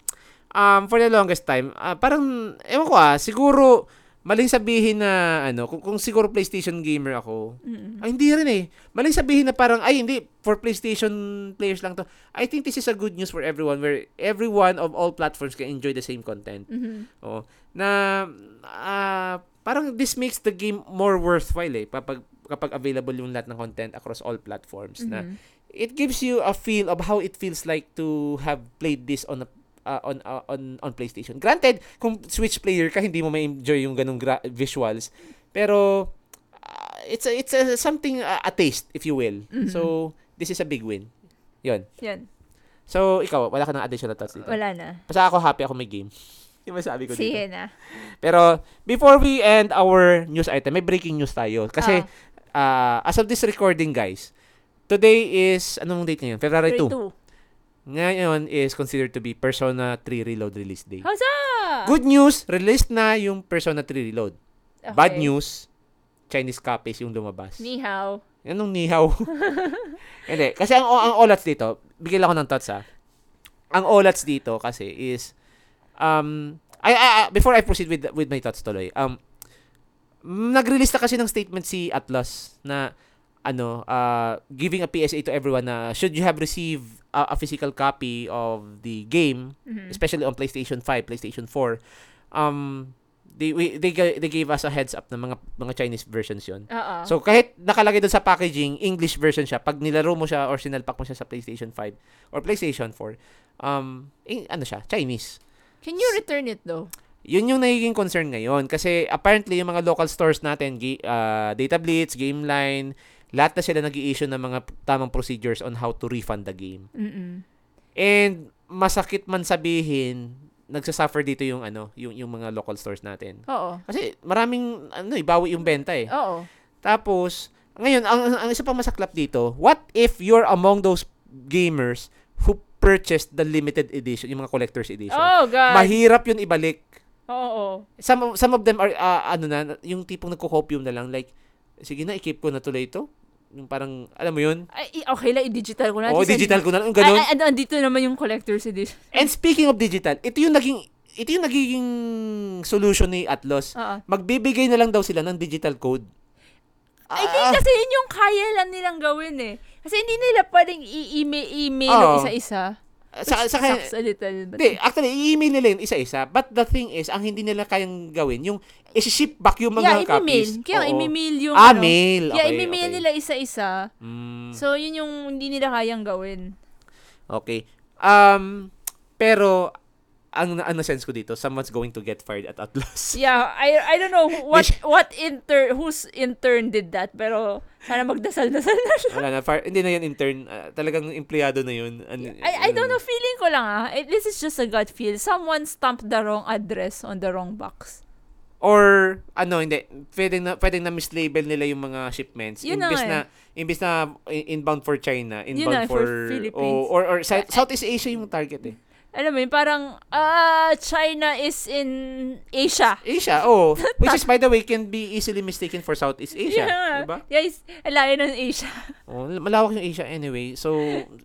um, for the longest time, ah, parang, ewan ko ah, siguro, maling sabihin na, ano, kung, kung siguro PlayStation gamer ako, Mm-mm. ay, hindi rin eh. Maling sabihin na parang, ay, hindi, for PlayStation players lang to. I think this is a good news for everyone where everyone of all platforms can enjoy the same content. Mhm. Oo. Na ah, parang this makes the game more worthwhile eh kapag kapag available yung lahat ng content across all platforms na Mhm. it gives you a feel of how it feels like to have played this on a uh, on uh, on on PlayStation. Granted, kung Switch player ka hindi mo ma-enjoy yung ganung gra- visuals, pero ah, it's a, it's a, something uh, a taste if you will. Mhm. So, this is a big win. 'Yon. Yan. So, ikaw, wala ka ng additional thoughts dito? Wala na. Basta ako happy ako may game. Yung masabi ko dito. Sige na. Pero before we end our news item, may breaking news tayo. Kasi ah, as of this recording, guys, today is, anong date ngayon? February 2. 2. Ngayon is considered to be Persona 3 Reload release day. Huzzah! Good news, released na yung Persona 3 Reload. Okay. Bad news, Chinese copies yung lumabas. Ni hao. Anong nihaw? Hindi. Kasi ang, ang OLATs dito, bigyan ako ng thoughts ha. Ang OLATs dito kasi is, um, I, I, I- before I proceed with with my thoughts tuloy, um, nag-release na kasi ng statement si Atlas na ano, uh, giving a PSA to everyone na should you have received a, a physical copy of the game, Mhm. especially on PlayStation 5, PlayStation 4, um, they, we, they, they gave us a heads up ng mga mga Chinese versions yon Oo. So, kahit nakalagay doon sa packaging, English version siya, pag nilaro mo siya or sinalpak mo siya sa PlayStation 5 or PlayStation 4, um, eh, ano siya, Chinese. Can you return it though? Yun yung nagiging concern ngayon. Kasi apparently, yung mga local stores natin, uh, Data Blitz, Gameline, lahat na sila nag issue ng mga tamang procedures on how to refund the game. Mm-mm. And masakit man sabihin, nagsasuffer dito yung ano, yung yung mga local stores natin. Oo. Kasi maraming ano, ibawi yung benta eh. Oo. Tapos, ngayon, ang, ang isa pang masaklap dito, what if you're among those gamers who purchased the limited edition, yung mga collector's edition? Oh, God. Mahirap yun ibalik. Oo. Some, some of them are, ah, ano na, yung tipong nagko-copium na lang, like, sige na, i-keep ko na tuloy ito. Yung parang, alam mo yun? Ay, okay lang, i-digital ko na. Oo, Kasi- digital ko na lang, ganun. Ay, ay, andito naman yung collector's edition. And speaking of digital, ito yung naging, ito yung nagiging solution ni Atlas. Oo. Magbibigay na lang daw sila ng digital code. I Ah, think kasi yun yung kaya lang nilang gawin eh. Kasi hindi nila pwedeng i-email Oo. yung isa-isa. sa, sa, Sucks a little. But, actually, i-email nila yun isa-isa. But the thing is, ang hindi nila kayang gawin, yung isi-ship back yung mga yeah, copies. Kaya Oo. i-mail yung Ah, ano. mail. Yeah, Okay, i-mail okay. nila isa-isa. Mm, So, yun yung hindi nila kayang gawin. okay. Um, pero, ang ano sense ko dito, someone's going to get fired at Atlas. Yeah, I I don't know what what intern whose intern did that pero sana magdasal-dasal na siya. Wala na, fire, hindi na yan intern. ah, talagang empleyado na yun. Ano- I I don't know feeling ko lang ah. It, this is just a gut feel. Someone stamped the wrong address on the wrong box. Or, ano, hindi. Pwedeng na, pwedeng na mislabel nila yung mga shipments. Yun na imbes nga na, imbes na in- inbound for China, Yun inbound na, for for, Philippines. or, or, South- Southeast Asia yung target eh. Alam mo yun, parang ah China is in Asia. Asia, oh. Which is, by the way, can be easily mistaken for Southeast Asia. Yeah. Diba? Guys, ang layo ng Asia. Oh, malawak yung Asia anyway. So,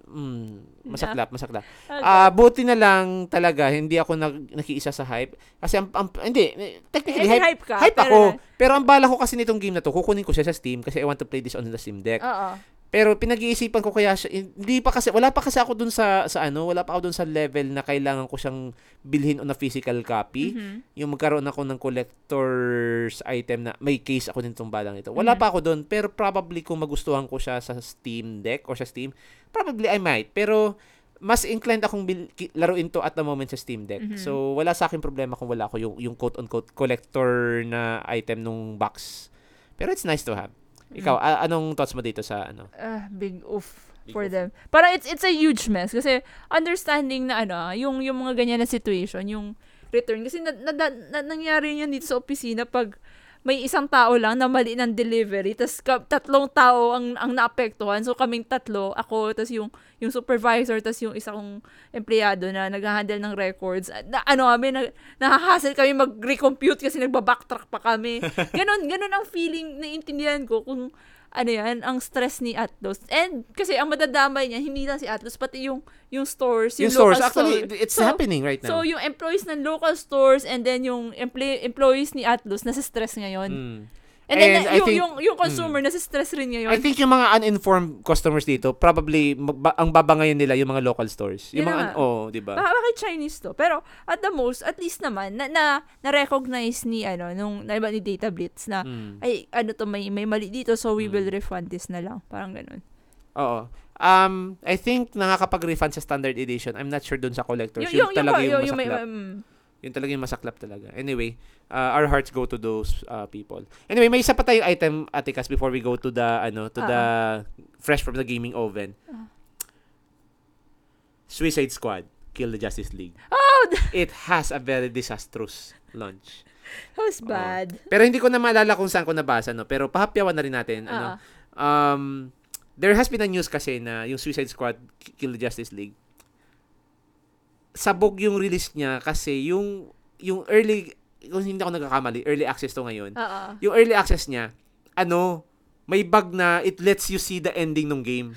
mm, masaklap, masaklap. Okay. Ah, buti na lang talaga hindi ako nag nakiisa sa hype kasi ang, ang- hindi technically Eh, hype, hype ka, hype pero ako. na- Pero ang bala ko kasi nitong game na to, kukunin ko siya sa Steam kasi I want to play this on the Steam Deck. Oo. Pero pinag-iisipan ko kaya siya, hindi pa kasi, wala pa kasi ako dun sa, sa ano, wala pa ako dun sa level na kailangan ko siyang bilhin on a physical copy. Mhm. Yung magkaroon ako ng collector's item na may case ako nitong balang ito. Wala Mhm. pa ako dun, pero probably kung magustuhan ko siya sa Steam Deck or sa Steam, probably I might. Pero mas inclined akong bil- laruin to at the moment sa Steam Deck. Mhm. So, wala sa akin problema kung wala ako yung, yung quote-unquote collector na item nung box. Pero it's nice to have. Ikaw, Mm. a- anong thoughts mo dito sa ano? Ah, big oof Big for oof. them. Parang it's it's a huge mess kasi understanding na ano, yung yung mga ganyan na situation, yung return kasi na, na, na- na- nangyari yun dito sa opisina pag may isang tao lang na mali ng delivery, tas ka, tatlong tao ang ang naapektuhan. So kaming tatlo, ako, tas yung yung supervisor, tas yung isa kong empleyado na nag-handle ng records. Na, ano kami, na, nahahassle kami mag-recompute kasi nagba-backtrack pa kami. Ganon, ganon ang feeling, naiintindihan ko kung ano yan, ang stress ni Atlas. And kasi ang madadamay niya, hindi lang si Atlas, pati yung yung stores, Yung yung, stores, local actually, store. it's So, happening right now. So, yung employees ng local stores and then yung emple- employees ni Atlus nasa stress ngayon. Mm. And then, And I yung, think- yung, yung consumer nasa stress rin ngayon. I think yung mga uninformed customers dito, probably magba- ang babangayan nila yung mga local stores. Yung Yun mga, nga. oh, di ba? Baka bakit Chinese to? Pero at the most, at least naman, na, na, na-recognize ni, ano, nung, na, ni Data Blitz na, Mm. ay, ano to, may, may mali dito, so we will refund this na lang. Parang ganun. Oo. Um, I think nakakapag-refund sa standard edition. I'm not sure dun sa collectors. Yun, talaga yung, yung may- masaklap. mm, Yun talaga yung masaklap talaga. Anyway, uh, our hearts go to those uh, people. Anyway, may isa pa tayong item, Atikas, before we go to the, ano, to the fresh from the gaming oven. Ah. Suicide Squad, Kill the Justice League. Oh, It has a very disastrous launch. that was bad. Pero hindi ko na maalala kung saan ko nabasa, no? Pero pahapyawan na rin natin. Ano, Ah. um, there has been a news kasi na yung Suicide Squad Kill the Justice League sabog yung release niya kasi yung yung early kung hindi ako nagkakamali early access to ngayon Oo. yung early access niya ano may bug na it lets you see the ending ng game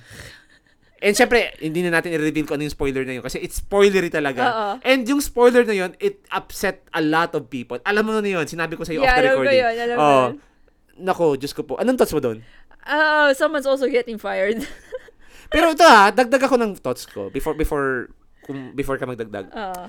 and syempre hindi na natin i-reveal kung ano yung spoiler na yun kasi it's spoilery talaga Oo. and yung spoiler na yun it upset a lot of people alam mo na yun sinabi ko sa iyo off Yeah, the alam ko recording yun, alam Oh, yun. nako Diyos ko po anong thoughts mo doon Ah, someone's also getting fired. Pero ito ha, dagdag ako ng thoughts ko before before kung before ka magdagdag. Oo.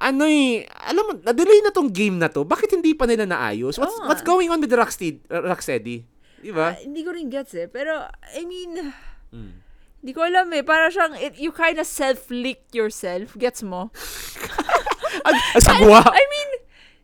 Ano eh, alam mo, na-delay na tong game na to. Bakit hindi pa nila naayos? What's nga. what's going on with the Rocksteady? uh, Rocksteady? Di ba? Ah, hindi ko rin gets eh. Pero, I mean, Mm. hindi ko alam eh. Para siyang, it, you kind of self-licked yourself. Gets mo? Ang, ang sagwa. I mean,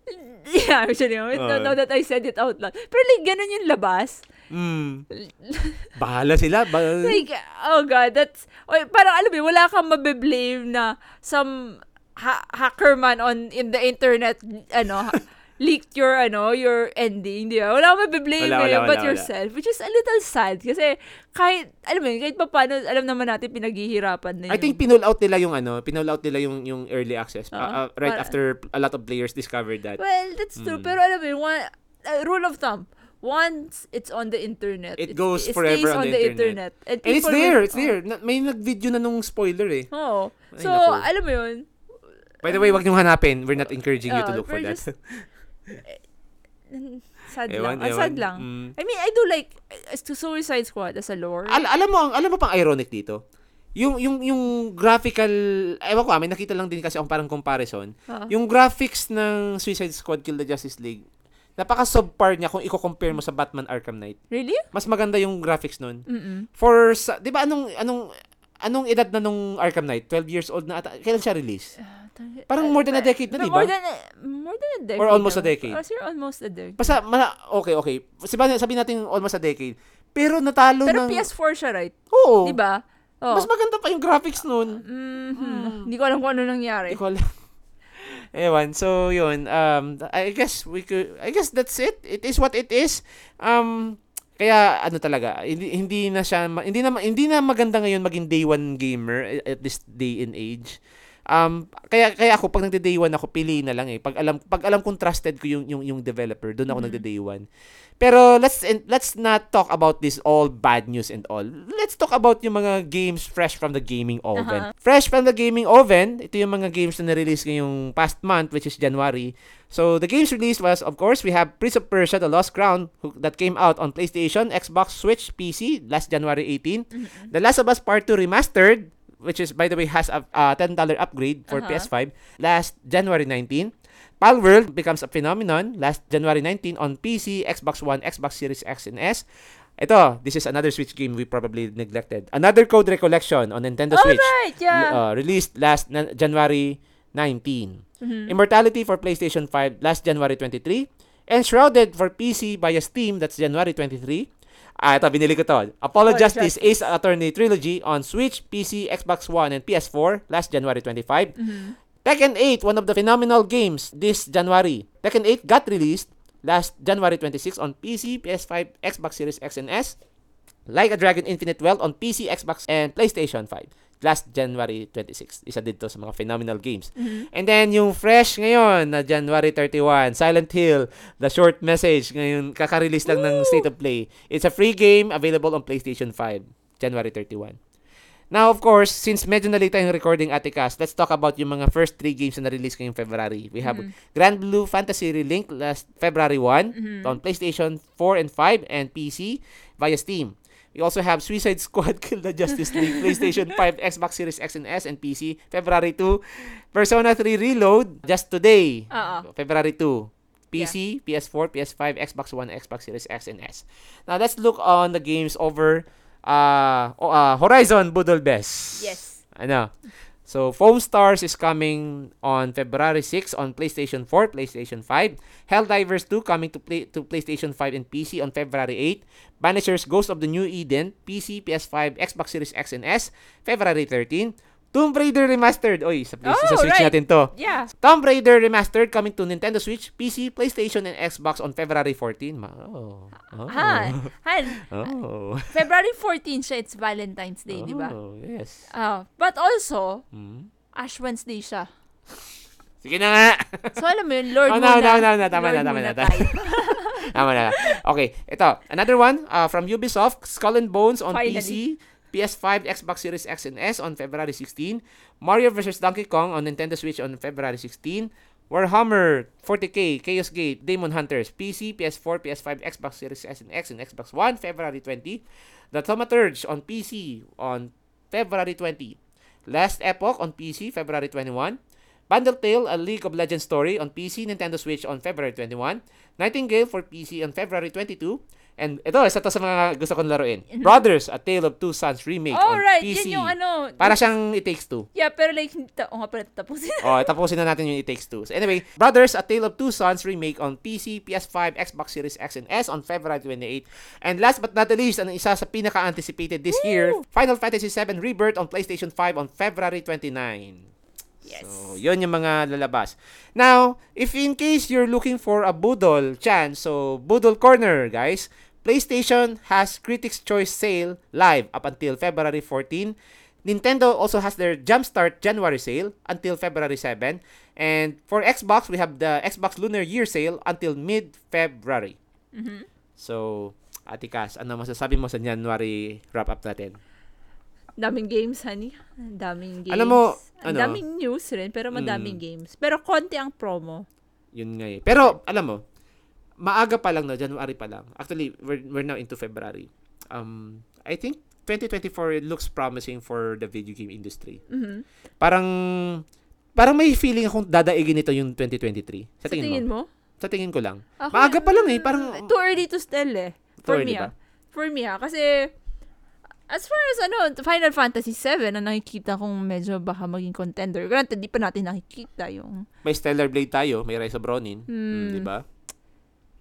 yeah, actually, now, Oo. now that I said it out loud. Pero like, ganun yung labas. Mm. Bahala sila. Ba- Like, oh God, that's, oy, parang alam mo, wala kang mabiblame na some ha- hacker man on, in the internet, ano, leaked your, ano, your ending, di ba? Wala kang mabiblame Wala, wala, eh, wala, but wala. yourself, which is a little sad. Kasi, kahit, alam mo yun, kahit pa paano, alam naman natin, pinaghihirapan na I yun. think pinull out nila yung ano, pinull out nila yung yung early access Oo. uh, right Para- after a lot of players discovered that. Well, that's true. Mm. Pero alam mo, yun, one, uh, rule of thumb, once it's on the internet, It goes it forever stays on on the the internet. internet. And, And it's there, will- it's there. Na- may nag-video na nung spoiler eh. Oo. Ay, So, naku. alam mo yun, By the way, wag niyong hanapin. We're not encouraging you to Oo, look for we're that. just- sad Ewan, lang. Ang sad ewan. lang. Mm. I mean, I do like uh, to Suicide Squad as a lore. Al- alam mo, ang alam mo pang ironic dito. Yung yung yung graphical, ewan ko, ah, may nakita lang din kasi akong parang comparison. Oo. Yung graphics ng Suicide Squad Kill the Justice League, napaka subpar niya kung i-compare mo sa Batman Arkham Knight. Really? Mas maganda yung graphics nun. Mm-mm. For sa, 'di ba anong anong anong edad na nung Arkham Knight? 12 years old na ata. Kailan siya release? Parang more than a decade na, di ba? More than, a- more than a decade. Or almost a no? decade. Or sir, almost a decade. Basta, mala, okay, okay. Sabi, sabi natin almost a decade. Pero natalo Pero ng... PS4 siya, right? Oo. Di ba? Oh. Mas maganda pa yung graphics nun. Mhm. Hindi ko alam kung ano nangyari. Hindi ko alam. Ewan, so yun. Um, I guess we could, I guess that's it. It is what it is. Um, kaya ano talaga, hindi, hindi na siya, hindi na, hindi na maganda ngayon maging day one gamer at this day and age. Um, kaya kaya ako pag nagde-day one ako pili na lang eh. Pag alam pag alam kong trusted ko yung yung yung developer, doon ako nagde-day one. Pero let's let's not talk about this all bad news and all. Let's talk about yung mga games fresh from the gaming oven. Fresh from the gaming oven, ito yung mga games na na-release ngayong past month which is January. So the games released was of course we have Prince of Persia: The Lost Crown who, that came out on PlayStation, Xbox, Switch, PC last January 18. The Last of Us Part 2 remastered which is by the way has a uh, $10 upgrade for Uh-huh. PS5 last January 19. Palworld becomes a phenomenon last January 19 on PC, Xbox One, Xbox Series X and S. Ito, this is another Switch game we probably neglected. Another Code Recollection on Nintendo Switch. Alright, yeah. uh, released last na- January 19. Mhm. Immortality for PlayStation 5 last January 23. Enshrouded for PC via Steam, that's January 23. Ah, ito, binili ko to. Apollo Apollo Justice. Ace Attorney Trilogy on Switch, PC, Xbox One, and PS4 last January 25. Mhm. Tekken 8, one of the phenomenal games this January. Tekken 8 got released last January 26 on PC, PS5, Xbox Series X and S. Like a Dragon Infinite Wealth on PC, Xbox, and PlayStation 5 last January 26. Isa dito sa mga phenomenal games. Mhm. And then yung fresh ngayon na January 31, Silent Hill, the short message ngayon kaka-release lang ng State of Play. It's a free game available on PlayStation 5, January 31. Now, of course, since medyo na late tayong recording Ate Cass, let's talk about yung mga first three games na na-release ngayong February. We have Mhm. Grand Blue Fantasy Relink last February 1 Mhm. on PlayStation 4 and 5 and PC via Steam. We also have Suicide Squad Kill the Justice League, PlayStation 5, Xbox Series X and S, and PC, February 2. Persona 3 Reload, just today, Oo. February 2. PC, PS4, PS5, Xbox One, Xbox Series X and S. Now, let's look on the games over uh, uh, Horizon Best. Yes. Ano? So, Foam Stars is coming on February 6 on PlayStation 4, PlayStation 5. Helldivers 2 coming to play to PlayStation 5 and PC on February 8. Banishers Ghost of the New Eden, PC, PS5, Xbox Series X and S, February 13. Tomb Raider Remastered. Oy, sa, play- sa Oh, Switch right. natin to. Yeah. Tomb Raider Remastered coming to Nintendo Switch, PC, PlayStation, and Xbox on February 14. Ma- Oh. Oh. Ha. Han. Oh. February 14 siya, it's Valentine's Day, di ba? Oh, yes. Ah, but also, Hmm. Ash Wednesday siya. Sige na nga. So, alam mo yun, Lord Oh, muna. no, no, no, no, tama Lord na, tama na, tama. tayo. Tama na. Okay, ito. Another one uh, from Ubisoft, Skull and Bones on Finally. PC, PS5, Xbox Series X and S on February 16. Mario vs. Donkey Kong on Nintendo Switch on February 16. Warhammer 40k, Chaos Gate, Demon Hunters, PC, PS4, PS5, Xbox Series S and X, and Xbox One, February 20. The Thaumaturge on PC on February 20. Last Epoch on PC, February 21. Bundle Tale, a League of Legends story on PC, Nintendo Switch on February 21. Nightingale for PC on February 22. And ito, isa to sa mga gusto kong laruin. Brothers, A Tale of Two Sons remake Oh, on right. PC. Yan yung ano. Para siyang It Takes Two. Yeah, pero like, ta- oh, nga pala, tapusin. oh, tapusin na natin yung It Takes Two. So anyway, Brothers, A Tale of Two Sons remake on PC, PS5, Xbox Series X and S on February 28. And last but not the least, ang isa sa pinaka-anticipated this year, Final Fantasy VII Rebirth on PlayStation 5 on February 29. Yes. So, yun yung mga lalabas. Now, if in case you're looking for a Budol chance, so Budol Corner, guys, PlayStation has Critics' Choice Sale live up until February 14. Nintendo also has their Jumpstart January sale until February 7. And for Xbox, we have the Xbox Lunar Year sale until mid-February. Mhm. So, Ate Cass, ano masasabi mo sa January wrap-up natin? Daming games, honey. Daming games. Alam mo, ano? daming news rin, pero madaming Mm. games. Pero konti ang promo. Yun nga eh. Pero, alam mo, maaga pa lang na, January pa lang. Actually, we're, we're now into February. Um, I think 2024 looks promising for the video game industry. Mhm. Parang, parang may feeling akong dadaigin nito yung 2023. Sa, Sa tingin, tingin mo? mo? Sa tingin ko lang. Ako, Maaga pa lang eh. Parang, Too early to tell eh. For me ba? ah. For me ah. Kasi, As far as ano, Final Fantasy 7 na nakikita kong medyo baka maging contender. Granted, di pa natin nakikita yung... May Stellar Blade tayo, may Rise of Ronin. Hmm. Mm, di ba?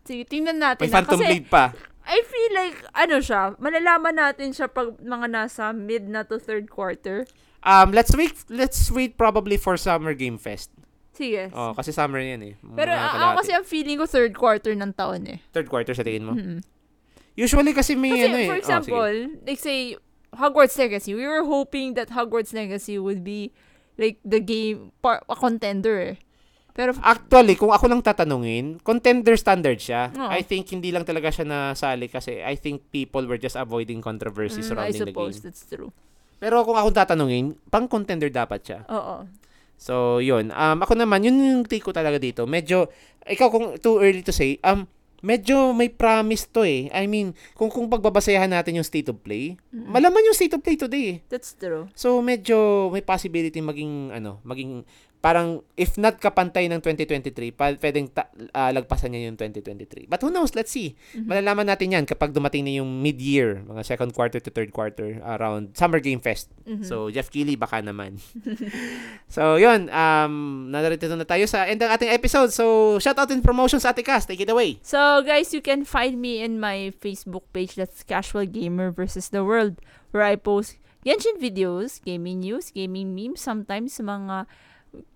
Sige, tingnan natin. May na. Phantom Kasi Blade pa. I feel like, ano siya, malalaman natin siya pag mga nasa mid na to third quarter. Um, let's wait, let's wait probably for Summer Game Fest. Sige. Oh, kasi summer yan eh. Pero Mga ako kalahati. kasi ang feeling ko third quarter ng taon eh. Third quarter sa tingin mo? Mm-mm. Usually kasi may Kasi ano eh. for Oh, sige. example, like say, Hogwarts Legacy, we were hoping that Hogwarts Legacy would be like the game, par- a contender eh. Pero Actually, kung ako lang tatanungin, contender standard siya. Oo. I think hindi lang talaga siya nasali kasi I think people were just avoiding controversies mm, I surrounding the suppose game. that's true. Pero kung ako tatanungin, pang contender dapat siya. Oo. So, yun. Um, ako naman, yun yung take ko talaga dito. Medyo, ikaw kung too early to say, um, medyo may promise to eh. I mean, kung kung pagbabasayahan natin yung state of play, malaman yung state of play today eh. That's true. So medyo may possibility maging ano, maging parang if not kapantay ng 2023, pa, pwedeng ta- ah, lagpasan niya yung 2023. But who knows, let's see. Malalaman natin 'yan kapag dumating na yung mid-year, mga second quarter to third quarter around Summer Game Fest. Mhm. So Jeff Keighley baka naman. so 'yun, um narito na tayo sa end ng ating episode. So shout out and promotions Ate Cass, take it away. So, guys, you can find me in my Facebook page that's Casual Gamer versus the World where I post Genshin videos, gaming news, gaming memes, sometimes mga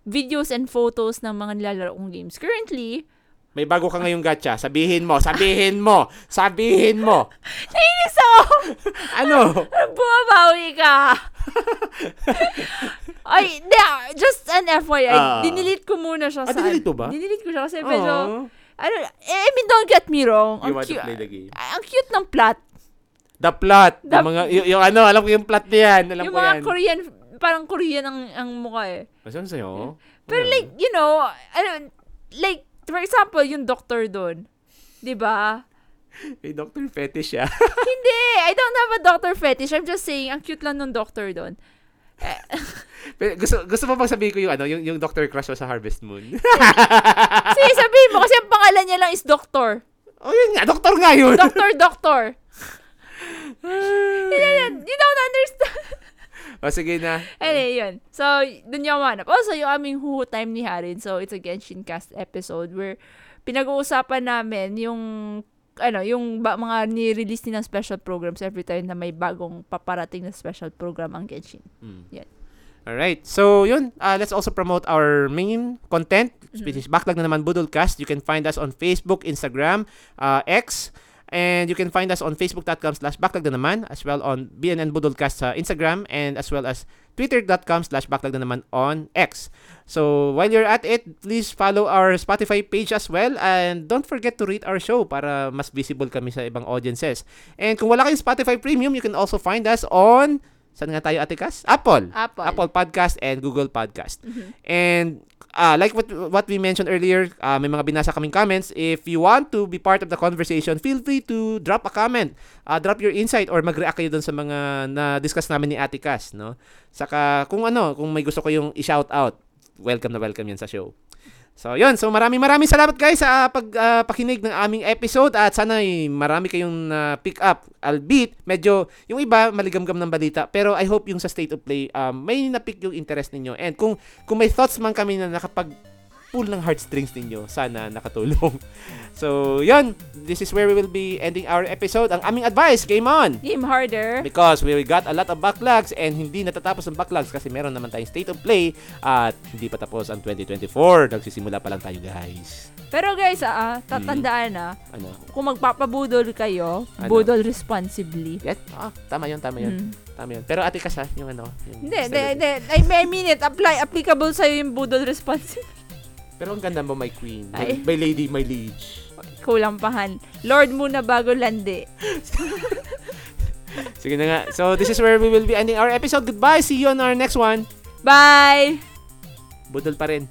videos and photos ng mga nilalaro kong games. Currently, May bago ka ngayong gacha. Sabihin mo, sabihin mo, sabihin mo. nainis ako! Ano? Bumabawi ka! Ay, di, just an FYI, Ah. dinilit ko muna siya Ah, sa... dinilit mo ba? Dinilit ko siya kasi medyo... Aw. Ano, I mean, don't get me wrong. You Ang want to cute, play the game. ang cute ng plot. The plot. The- yung mga, yung, yung ano, alam ko yung plot niyan. Alam yung ko mga yan. Korean, parang Korean ang, ang mukha eh. Masan sa'yo? Pero Hmm. like, you know, ano, like, for example, yung doctor doon. 'Di ba? May doctor fetish siya. Hindi, I don't have a doctor fetish. I'm just saying, ang cute lang nung doctor doon. Pero gusto, gusto mo bang sabihin ko yung ano, yung, yung doctor crush mo sa Harvest Moon? Sige, sabihin mo, kasi ang pangalan niya lang is doctor. oh, yun nga. Doctor nga yun. Doctor, doctor. You don't understand. O, sige na. Anyway, yun. So, dun yung manap. Also, yung aming Huhu Time ni Harin. So, it's a Genshin Cast episode where pinag-uusapan namin yung ano, yung ba, mga ni-release nilang special programs every time na may bagong paparating na special program ang Genshin. Hmm. Yan. Alright. So, yun. Uh, let's also promote our main content, which is Backlog na naman Budolcast. You can find us on Facebook, Instagram, uh, X, and you can find us on facebook.com slash backlog naman, as well on BNN Budolcast sa Instagram, and as well as twitter.com slash backlog naman on X. So, while you're at it, please follow our Spotify page as well, and don't forget to rate our show para mas visible kami sa ibang audiences. And kung wala kayong Spotify Premium, you can also find us on Saan nga tayo, Ate Cass? Apple. Apple. Apple Podcast and Google Podcast. Mhm. And uh, like what what we mentioned earlier, uh, may mga binasa kaming comments. If you want to be part of the conversation, feel free to drop a comment. Uh, drop your insight or mag-react kayo dun sa mga na-discuss namin ni Ate Cass. No? Saka kung ano, kung may gusto ko yung i-shout out, welcome na welcome yan sa show. So, yun. So, maraming maraming salamat guys sa pag ah, pakinig ng aming episode at sana ay marami kayong na pick up. Albeit, medyo, yung iba, maligamgam ng balita. Pero I hope yung sa State of Play, um, may na-pick yung interest ninyo. And kung, kung may thoughts man kami na nakapag pull ng heartstrings ninyo, sana nakatulong. So, yun. This is where we will be ending our episode. Ang aming advice, game on! Game harder. Because we got a lot of backlogs and hindi natatapos ang backlogs kasi meron naman tayong state of play at hindi pa tapos ang 2024. Nagsisimula pa lang tayo guys. Pero guys, ah, tatandaan na, Ano? kung magpapabudol kayo, Ano? budol responsibly. Yes? Ah, tama yun, tama yun. Mm. Tama yun. Pero ate ha, yung ano. Yung Hindi, hindi, hindi. I mean- I mean it. Apply, applicable sa'yo yung budol responsibly. Pero ang ganda mo, my queen. My, my lady, my liege. Kulang pahan. Lord muna bago landi. Sige na nga. So, this is where we will be ending our episode. Goodbye. See you on our next one. Bye! Budol pa rin.